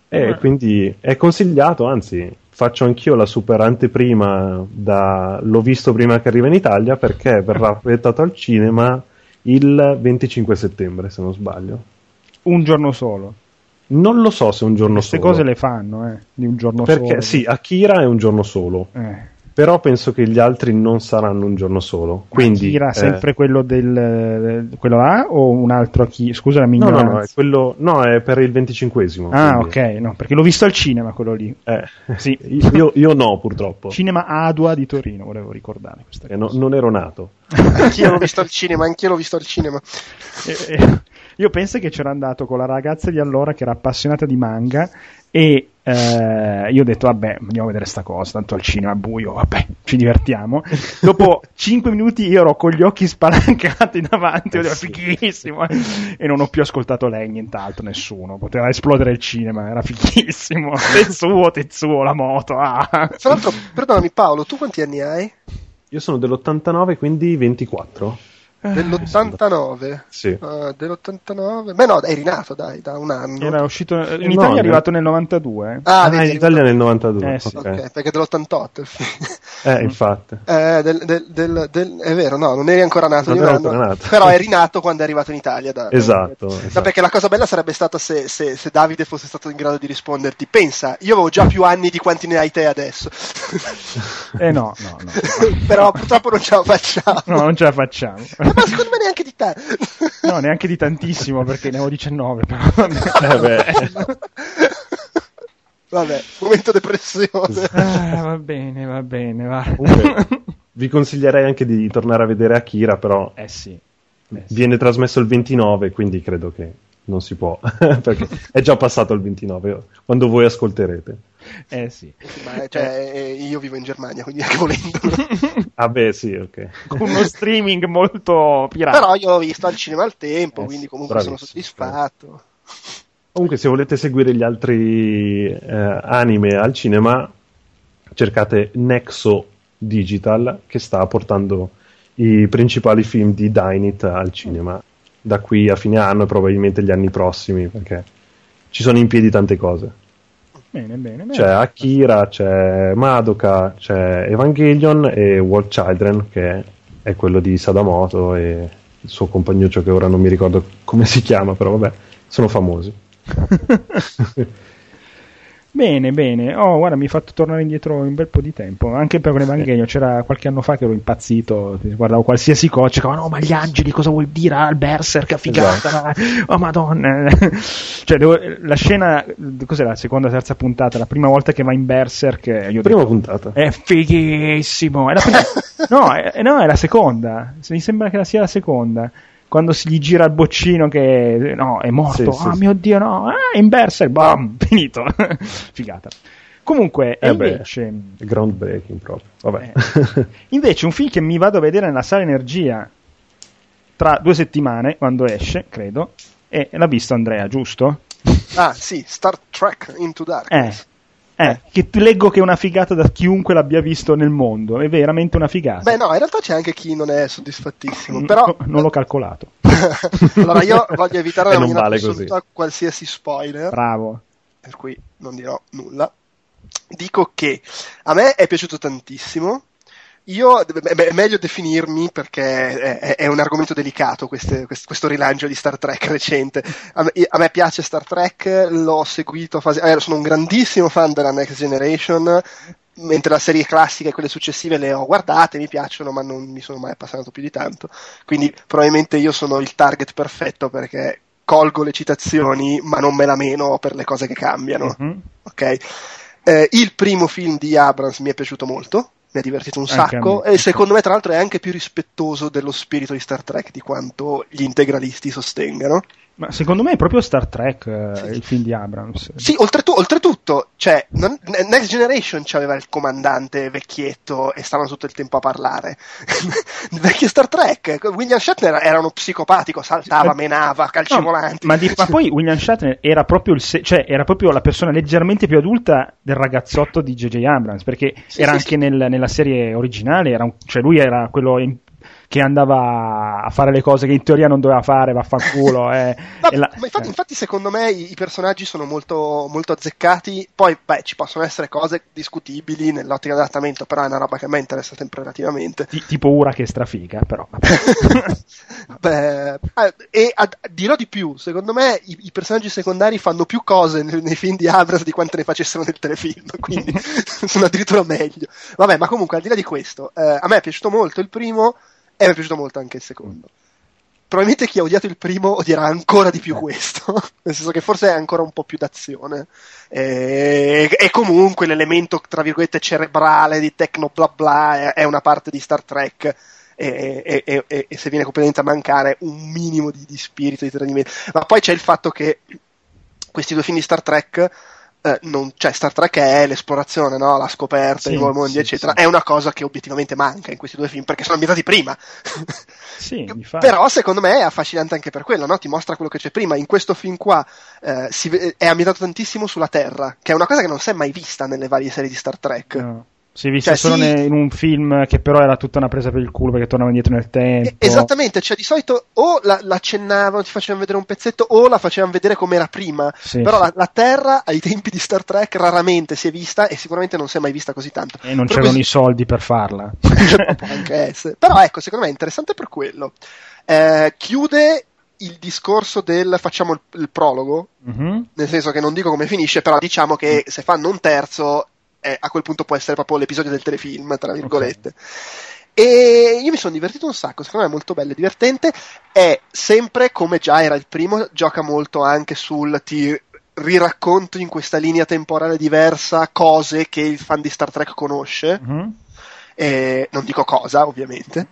e mm. quindi è consigliato, anzi, faccio anch'io la super anteprima da L'ho visto prima che arriva in Italia perché verrà (laughs) proiettato al cinema il 25 settembre, se non sbaglio. Un giorno solo. Non lo so se un giorno Queste solo. Queste cose le fanno, eh, di un giorno perché, solo. Perché sì, Akira è un giorno solo. Eh però penso che gli altri non saranno un giorno solo. Quindi, Akira eh, sempre quello del quello là o un altro Akira? Scusa la mia No, no, no, è quello, no, è per il 25esimo. Ah, quindi- ok, no, perché l'ho visto al cinema quello lì. eh, Sì. (laughs) io, io no, purtroppo. Cinema Adua di Torino, volevo ricordare questa Eh, no- non ero nato. Anch'io l'ho visto al (laughs) cinema, anch'io l'ho visto al cinema. E- e- io penso che c'era andato con la ragazza di allora che era appassionata di manga e eh, io ho detto vabbè andiamo a vedere sta cosa tanto al cinema buio vabbè ci divertiamo (laughs) dopo 5 minuti io ero con gli occhi spalancati (laughs) davanti ho detto sì. fighissimo e non ho più ascoltato lei nient'altro nessuno poteva esplodere il cinema era fighissimo (laughs) Tetsuo Tetsuo la moto ah. Tra l'altro, perdonami Paolo, tu quanti anni hai? Io sono dell'89, quindi 24. Dell'89? Sì. Ah, dell'89? Beh no, eri nato dai, da un anno. era uscito in Eh, Italia no, è arrivato nel 92 eh. Ah, Ah, vedi, in Italia nel 92. Eh, sì. ok. Ok, perché dell'88 il film. Eh, infatti. Eh, del- del- del- del- è vero, no, non eri ancora nato Non di un ero anno, ancora nato. però eri nato quando è arrivato in Italia. da- Esatto, No, esatto. perché la cosa bella sarebbe stata se, se- se Davide fosse stato in grado di risponderti. Pensa, io avevo già più anni di quanti ne hai te adesso. eh no no no (laughs) però purtroppo non ce la facciamo. no non ce la facciamo Ma secondo me neanche di te. No, neanche di tantissimo perché ne ho 19, però. Eh, beh. Vabbè, momento depressione. Ah, va bene, va bene, va. Comunque, vi consiglierei anche di tornare a vedere Akira, però Eh sì. Eh sì. viene trasmesso il 29, quindi credo che non si può, (laughs) perché è già passato il 29, quando voi ascolterete. (laughs) Eh sì. Ma, cioè, eh, io vivo in Germania, quindi anche volendo. (laughs) Ah beh, sì, ok. Con uno streaming molto pirata. Però io l'ho visto al cinema al tempo, Eh, quindi comunque sono bravissimo, soddisfatto. Comunque, se volete seguire gli altri eh, anime al cinema, cercate Nexo Digital, che sta portando i principali film di Dynit al cinema da qui a fine anno e probabilmente gli anni prossimi, perché ci sono in piedi tante cose. Bene, bene, bene. C'è Akira, c'è Madoka, c'è Evangelion e World Children, che è quello di Sadamoto e il suo compagnuccio che ora non mi ricordo come si chiama, però vabbè, sono famosi. (laughs) Bene, bene. Oh, guarda, mi hai fatto tornare indietro un bel po' di tempo. Anche per l'Evangelio, c'era qualche anno fa che ero impazzito. Guardavo qualsiasi cosa, cercavo, no, ma gli angeli cosa vuol dire? Ah, il berserk, figata. Oh, madonna. (laughs) cioè, devo- la scena, cos'è la seconda terza puntata? La prima volta che va in berserk, eh, io ho Prima detto, puntata. È fighissimo. È la prima- (laughs) no, è, no, è la seconda. Se Mi sembra che la sia la seconda. Quando si gli gira il boccino che no, è morto. Sì, sì, ah, sì. mio dio, no. Ah, è in berserk. Bam, (laughs) finito. Figata. Comunque, e Eh beh, invece, groundbreaking proprio. Vabbè. invece un film che mi vado a vedere nella sala energia tra due settimane, quando esce, credo, e l'ha visto Andrea, giusto? Ah, sì, Star Trek Into Eh, Darkness. eh, che leggo che è una figata da chiunque l'abbia visto nel mondo, è veramente una figata. Beh, no, in realtà c'è anche chi non è soddisfattissimo. Mm, Però, no, non l'ho calcolato. (laughs) allora, io voglio evitare (laughs) la vale assoluta qualsiasi spoiler, Bravo. per cui non dirò nulla. Dico che a me è piaciuto tantissimo. Io, è meglio definirmi perché è, è un argomento delicato queste- quest- questo rilancio di Star Trek recente. A me, a me piace Star Trek, l'ho seguito, a fase- eh, sono un grandissimo fan della Next Generation, mentre la serie classica e quelle successive le ho guardate, mi piacciono, ma non mi sono mai appassionato più di tanto. Quindi probabilmente io sono il target perfetto perché colgo le citazioni, ma non me la meno per le cose che cambiano. Mhm. Ok? Eh, il primo film di Abrams mi è piaciuto molto, mi ha divertito un sacco e secondo me tra l'altro è anche più rispettoso dello spirito di Star Trek di quanto gli integralisti sostengano. Ma secondo me è proprio Star Trek eh, il film di Abrams. Sì, oltretu- oltretutto, cioè, non- Next Generation c'aveva il comandante vecchietto e stavano tutto il tempo a parlare. (laughs) vecchio Star Trek, William Shatner era uno psicopatico, saltava, Ma- menava, calci No, ma, di- ma poi William Shatner era proprio, il se- cioè, era proprio la persona leggermente più adulta del ragazzotto di J.J. Abrams, perché Sì, era sì, anche sì. nel- nella serie originale, era un- cioè lui era quello in- che andava a fare le cose che in teoria non doveva fare, vaffanculo. (laughs) Eh, Vabbè, la, ma infatti, eh. infatti, secondo me i, i, personaggi sono molto, molto azzeccati. Poi, beh, ci possono essere cose discutibili nell'ottica dell'adattamento, però è una roba che a me interessa sempre relativamente. T- tipo Ura che è strafiga, però. (laughs) beh, eh, e a, dirò di più, secondo me i, i, personaggi secondari fanno più cose nei, nei film di Abrams di quante ne facessero nel telefilm, (laughs) quindi sono addirittura meglio. Vabbè, ma comunque, al di là di questo, eh, a me è piaciuto molto il primo e mi è piaciuto molto anche il secondo. Probabilmente chi ha odiato il primo odierà ancora di più questo, (laughs) nel senso che forse è ancora un po' più d'azione. E, e comunque l'elemento, tra virgolette, cerebrale di tecno bla bla è, è una parte di Star Trek. E, e, e, e, se viene completamente a mancare un minimo di, di spirito di tradimento. Ma poi c'è il fatto che questi due film di Star Trek eh, non, cioè Star Trek è l'esplorazione, no? la scoperta, sì, i nuovi mondi, sì, eccetera. Sì. È una cosa che obiettivamente manca in questi due film perché sono ambientati prima. (laughs) (laughs) Però secondo me è affascinante anche per quello, no? ti mostra quello che c'è prima. In questo film qua eh, si, è ambientato tantissimo sulla Terra, che è una cosa che non si è mai vista nelle varie serie di Star Trek. No. Si è vista cioè, solo sì, in un film che però era tutta una presa per il culo perché tornava indietro nel tempo. Esattamente, cioè di solito o la, l'accennavano, ti facevano vedere un pezzetto o la facevano vedere come era prima. Sì, però sì. La, la, Terra ai tempi di Star Trek raramente si è vista e sicuramente non si è mai vista così tanto. E non c'erano così... i soldi per farla. (laughs) Però ecco, secondo me è interessante per quello. Eh, chiude il discorso del facciamo il, il prologo, mm-hmm. nel senso che non dico come finisce, però diciamo che se fanno un terzo eh, a quel punto può essere proprio l'episodio del telefilm, tra virgolette. Okay. E io mi sono divertito un sacco, secondo me è molto bello e divertente. È sempre come già era il primo, gioca molto anche sul ti riracconto in questa linea temporale diversa cose che il fan di Star Trek conosce. Mm-hmm. Eh, non dico cosa, ovviamente.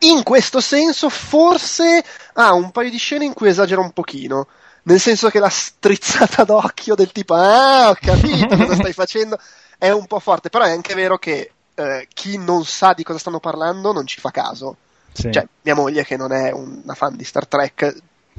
In questo senso, forse ha un paio di scene in cui esagera un pochino nel senso che la strizzata (laughs) d'occhio del tipo ah ho capito cosa stai (laughs) facendo è un po' forte però è anche vero che eh, chi non sa di cosa stanno parlando non ci fa caso sì. cioè mia moglie che non è una fan di Star Trek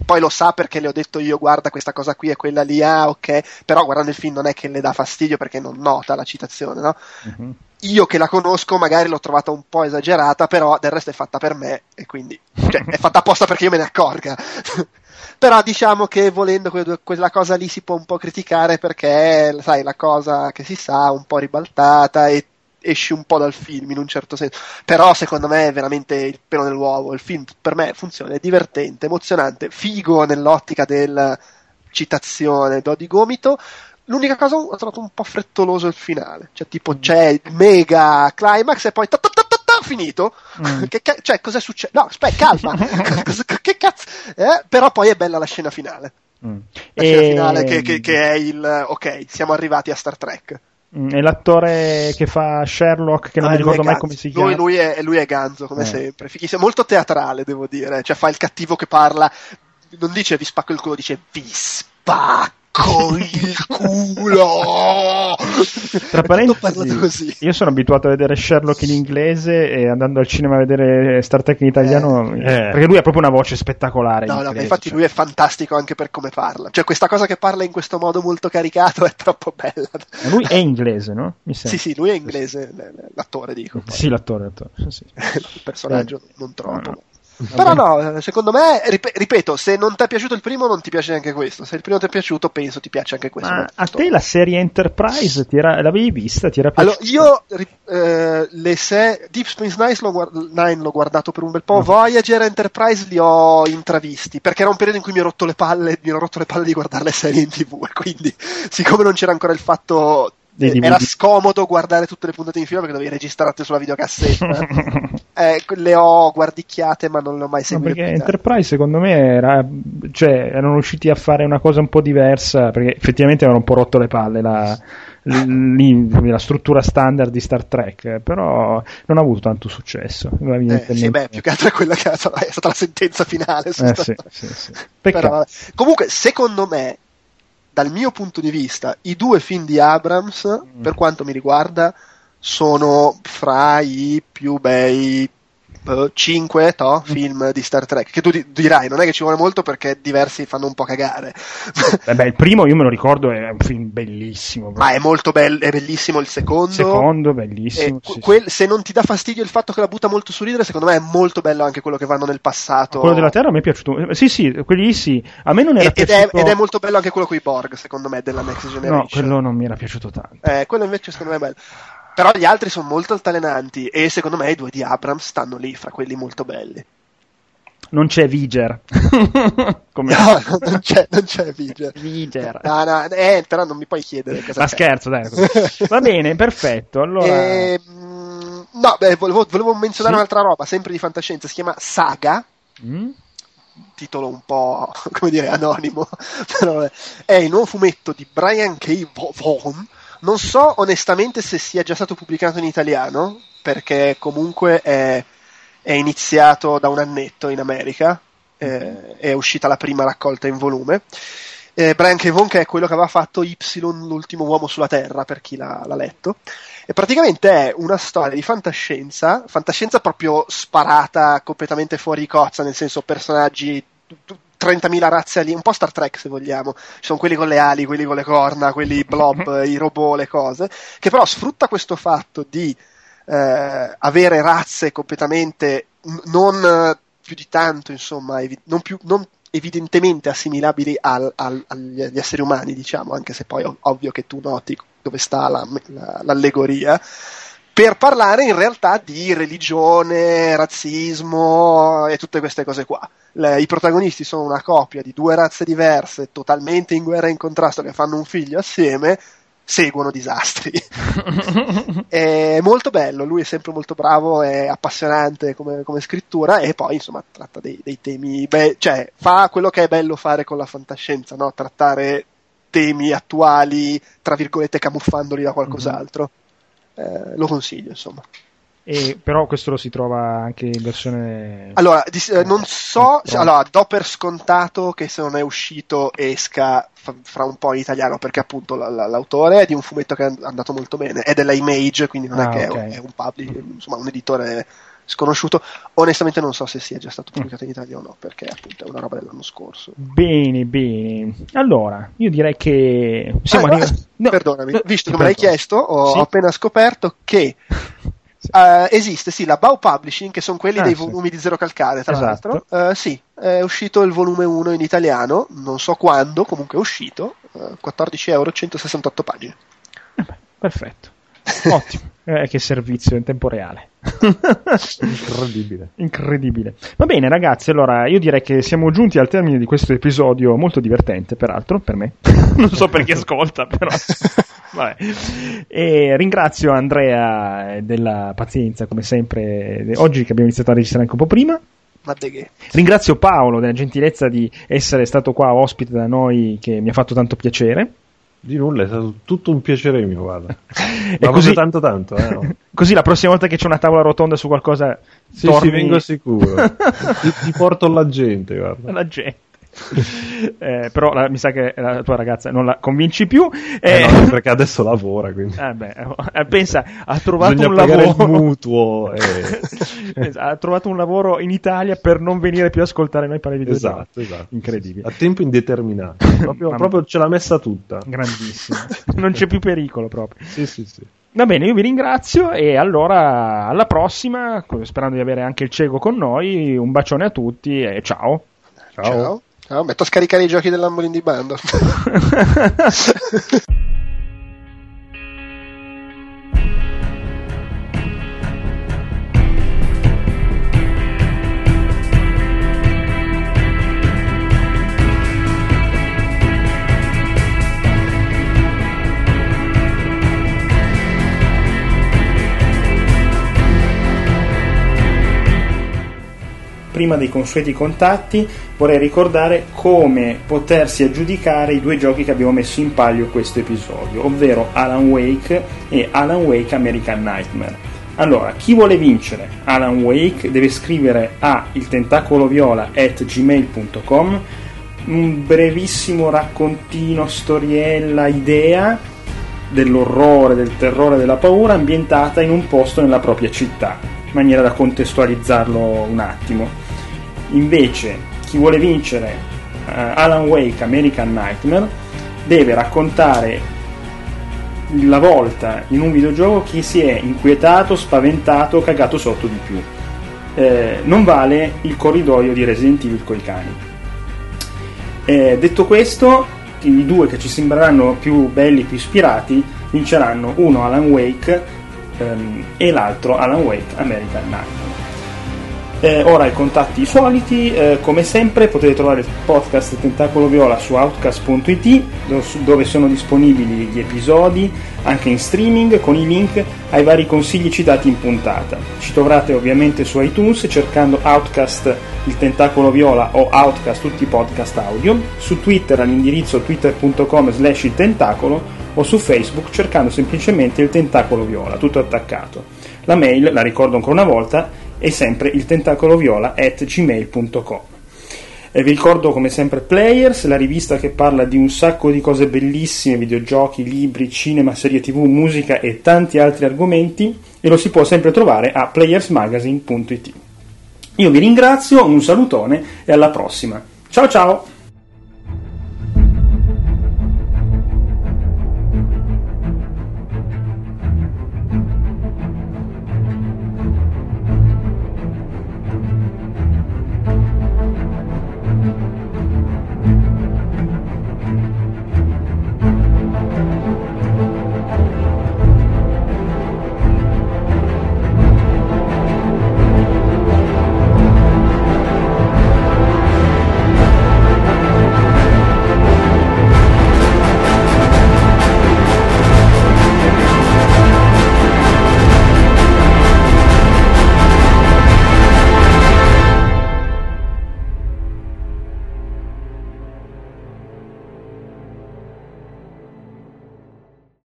poi lo sa perché le ho detto io guarda questa cosa qui e quella lì ah ok però guardando il film non è che le dà fastidio perché non nota la citazione no? Uh-huh. io che la conosco magari l'ho trovata un po' esagerata però del resto è fatta per me e quindi cioè, è fatta apposta perché io me ne accorga (laughs) però diciamo che volendo quella cosa lì si può un po' criticare perché, sai, la cosa che si sa un po' ribaltata e esci un po' dal film in un certo senso. Però secondo me è veramente il pelo nell'uovo. Il film per me funziona, è divertente, emozionante, figo nell'ottica del citazione, do di gomito. L'unica cosa ho trovato un po' frettoloso il finale, cioè tipo c'è il mega climax e poi ta ta ta finito? Mm. (laughs) Che, cioè, cos'è successo? No, aspetta, calma. (laughs) che cazzo? Eh? Però poi è bella la scena finale. Mm. La scena finale che, che, che, è il ok, siamo arrivati a Star Trek. Mm, e l'attore che fa Sherlock, che non ah, mi ricordo mai come si chiama. Lui, lui, è, lui è Ganzo, come eh. sempre. Fichissimo. Molto teatrale, devo dire. Cioè, fa il cattivo che parla. Non dice vi spacco il culo, dice vi spacco con il culo. Tra parentesi, io sono abituato a vedere Sherlock in inglese e andando al cinema a vedere Star Trek in italiano, eh, eh. perché lui ha proprio una voce spettacolare. No, in no, infatti cioè. lui è fantastico anche per come parla. Cioè, questa cosa che parla in questo modo molto caricato è troppo bella. Ma lui è inglese, no? Sì, sì, lui è inglese, l'attore dico. Poi. Sì, l'attore, l'attore. Sì. (laughs) il personaggio eh. non troppo. No, no. Però no, secondo me, rip- ripeto, se non ti è piaciuto il primo, non ti piace neanche questo. Se il primo ti è piaciuto, penso ti piace anche questo. Ma a te la serie Enterprise era, l'avevi vista? Ti era allora, io eh, le se- Deep Space Nine l'ho, guard- Nine l'ho, guardato per un bel po', no. Voyager Enterprise li ho intravisti, perché era un periodo in cui mi ero rotto le palle, mi ero rotto le palle di guardare le serie in tv, e quindi, siccome non c'era ancora il fatto era scomodo guardare tutte le puntate in fila perché dovevi registrarti sulla videocassetta. (laughs) eh, le ho guardicchiate, ma non le ho mai seguite. No, perché Enterprise, secondo me, era, cioè, erano riusciti a fare una cosa un po' diversa. Perché effettivamente avevano un po' rotto le palle la, la struttura standard di Star Trek. Però non ha avuto tanto successo. Eh, sì, beh, più che altro è quella che è stata la sentenza finale. Eh, sì, sì, sì. Però, comunque, secondo me dal mio punto di vista, i due film di Abrams, mm. per quanto mi riguarda, sono fra i più bei 5 to, film di Star Trek, che tu di- dirai, non è che ci vuole molto perché diversi fanno un po' cagare. (laughs) Eh beh, il primo io me lo ricordo, è un film bellissimo. Ma è molto bello, è bellissimo il secondo. Secondo, bellissimo. E sì, quel- Se non ti dà fastidio il fatto che la butta molto su ridere, secondo me è molto bello anche quello che vanno nel passato. sì. Quello della Terra a me è piaciuto. eh, Sì, sì, quelli lì sì. A me non era ed, ed è, piaciuto. ed è molto bello anche quello con i Borg, secondo me, della Next Generation. No, quello non mi era piaciuto tanto. Eh, quello invece secondo me è bello. Però gli altri sono molto altalenanti e secondo me i due di Abrams stanno lì fra quelli molto belli. Non c'è Viger. (laughs) Come No, non c'è, non c'è Viger. Viger. No, no, eh, però non mi puoi chiedere cosa Ma c'è. scherzo, dai. (laughs) Va bene, perfetto. Allora, Ehm, no, beh, volevo, volevo menzionare Sì. un'altra roba, sempre di fantascienza, si chiama Saga, Mm? titolo un po', (laughs) come dire, anonimo, però è il nuovo fumetto di Brian K. Vaughan. Non so onestamente se sia già stato pubblicato in italiano, perché comunque è, è iniziato da un annetto in America, eh, è uscita la prima raccolta in volume. Eh, Brian K. Vaughan che è quello che aveva fatto Y, l'ultimo uomo sulla Terra, per chi l'ha, l'ha letto. E praticamente è una storia di fantascienza, fantascienza proprio sparata completamente fuori cozza, nel senso personaggi, 30.000 razze aliene, un po' Star Trek se vogliamo, ci sono quelli con le ali, quelli con le corna, quelli blob, i robot, le cose, che però sfrutta questo fatto di eh, avere razze completamente non eh, più di tanto, insomma, evi- non, più, non evidentemente assimilabili al- al- agli, esseri umani, diciamo, anche se poi è ov- ovvio che tu noti dove sta la- la- l'allegoria, per parlare in realtà di religione, razzismo e tutte queste cose qua. Le- I protagonisti sono una coppia di due razze diverse, totalmente in guerra e in contrasto, che fanno un figlio assieme, seguono disastri. (laughs) è molto bello, lui è sempre molto bravo, è appassionante come, come scrittura e poi insomma tratta dei, dei temi, be- cioè fa quello che è bello fare con la fantascienza, no? trattare temi attuali, tra virgolette camuffandoli da qualcos'altro. Eh, lo consiglio insomma. E, però questo lo si trova anche in versione. Allora, di- eh, non so, Però- allora, do per scontato che se non è uscito esca fra un po' in italiano, perché appunto la- la- l'autore è di un fumetto che è andato molto bene, è della Image, quindi non Ah, è che è ok. un- è un public, insomma un editore sconosciuto. Onestamente non so se sia già stato pubblicato in Italia o no, perché appunto è una roba dell'anno scorso. Bene, bene. Allora, io direi che siamo Ah, arrivati. no, perdonami, no, visto che me l'hai chiesto, ho Sì. appena scoperto che (laughs) Sì. Eh, esiste, sì, la Bau Publishing, che sono quelli Ah, dei sì. volumi di Zero Calcare, tra Esatto. l'altro. Eh, sì, è uscito il volume 1 in italiano, non so quando, comunque è uscito, eh, 14 euro, 168 pagine. Eh beh, perfetto. (laughs) Ottimo. Eh, che servizio in tempo reale. Incredibile. Incredibile. Va bene, ragazzi. Allora, io direi che siamo giunti al termine di questo episodio molto divertente, peraltro, per me. (laughs) non so per chi (laughs) ascolta, però. Vabbè. E ringrazio Andrea eh, della pazienza, come sempre, de- oggi che abbiamo iniziato a registrare anche un po' prima. Ringrazio Paolo della gentilezza di essere stato qua ospite da noi, che mi ha fatto tanto piacere. Di nulla, è stato tutto un piacere mio, guarda. (laughs) Ma così, così tanto tanto, eh, no? (laughs) così la prossima volta che c'è una tavola rotonda su qualcosa, Sì, torni sì, vengo sicuro. (laughs) ti, ti porto la gente, guarda. la gente. Eh, però la- mi sa che la tua ragazza non la convinci più. Eh, Eh, no, perché adesso lavora, quindi. eh, beh, eh, pensa, ha trovato Bisogna un lavoro. mutuo. e- (laughs) Pensa, ha trovato un lavoro in Italia per non venire più a ascoltare noi parlare di. Esatto, esatto. Incredibile. A tempo indeterminato. (laughs) Proprio, proprio ce l'ha messa tutta. Grandissimo. non c'è più pericolo proprio. Sì, sì, sì. Va bene, io vi ringrazio e allora alla prossima, sperando di avere anche il cieco con noi, un bacione a tutti e ciao. Ciao. Ciao. Ciao, metto a scaricare i giochi dell'Ambolin di Bando. (laughs) (laughs) Prima dei consueti contatti vorrei ricordare come potersi aggiudicare i due giochi che abbiamo messo in palio questo episodio, ovvero Alan Wake e Alan Wake American Nightmare. Allora, chi vuole vincere Alan Wake deve scrivere a il tentacolo viola at gmail.com un brevissimo raccontino, storiella, idea dell'orrore, del terrore, della paura ambientata in un posto nella propria città. maniera da contestualizzarlo un attimo. Invece, chi vuole vincere uh, Alan Wake American Nightmare deve raccontare la volta in un videogioco chi si è inquietato, spaventato, cagato sotto di più. Eh, non vale il corridoio di Resident Evil coi cani. Eh, detto questo, i due che ci sembreranno più belli, più ispirati, vinceranno uno Alan Wake ehm, e l'altro Alan Wake American Nightmare. Eh, ora i contatti soliti, eh, come sempre potete trovare il podcast Tentacolo Viola su outcast.it dove sono disponibili gli episodi anche in streaming con i link ai vari consigli citati in puntata. Ci troverete ovviamente su iTunes cercando Outcast il Tentacolo Viola o Outcast tutti i podcast audio, su Twitter all'indirizzo twitter.com slash il tentacolo o su Facebook cercando semplicemente il Tentacolo Viola, tutto attaccato. La mail, la ricordo ancora una volta, e sempre il tentacoloviola at gmail.com. E vi ricordo come sempre Players, la rivista che parla di un sacco di cose bellissime, videogiochi, libri, cinema, serie tv, musica e tanti altri argomenti e lo si può sempre trovare a playersmagazine.it. Io vi ringrazio, un salutone e alla prossima. Ciao ciao!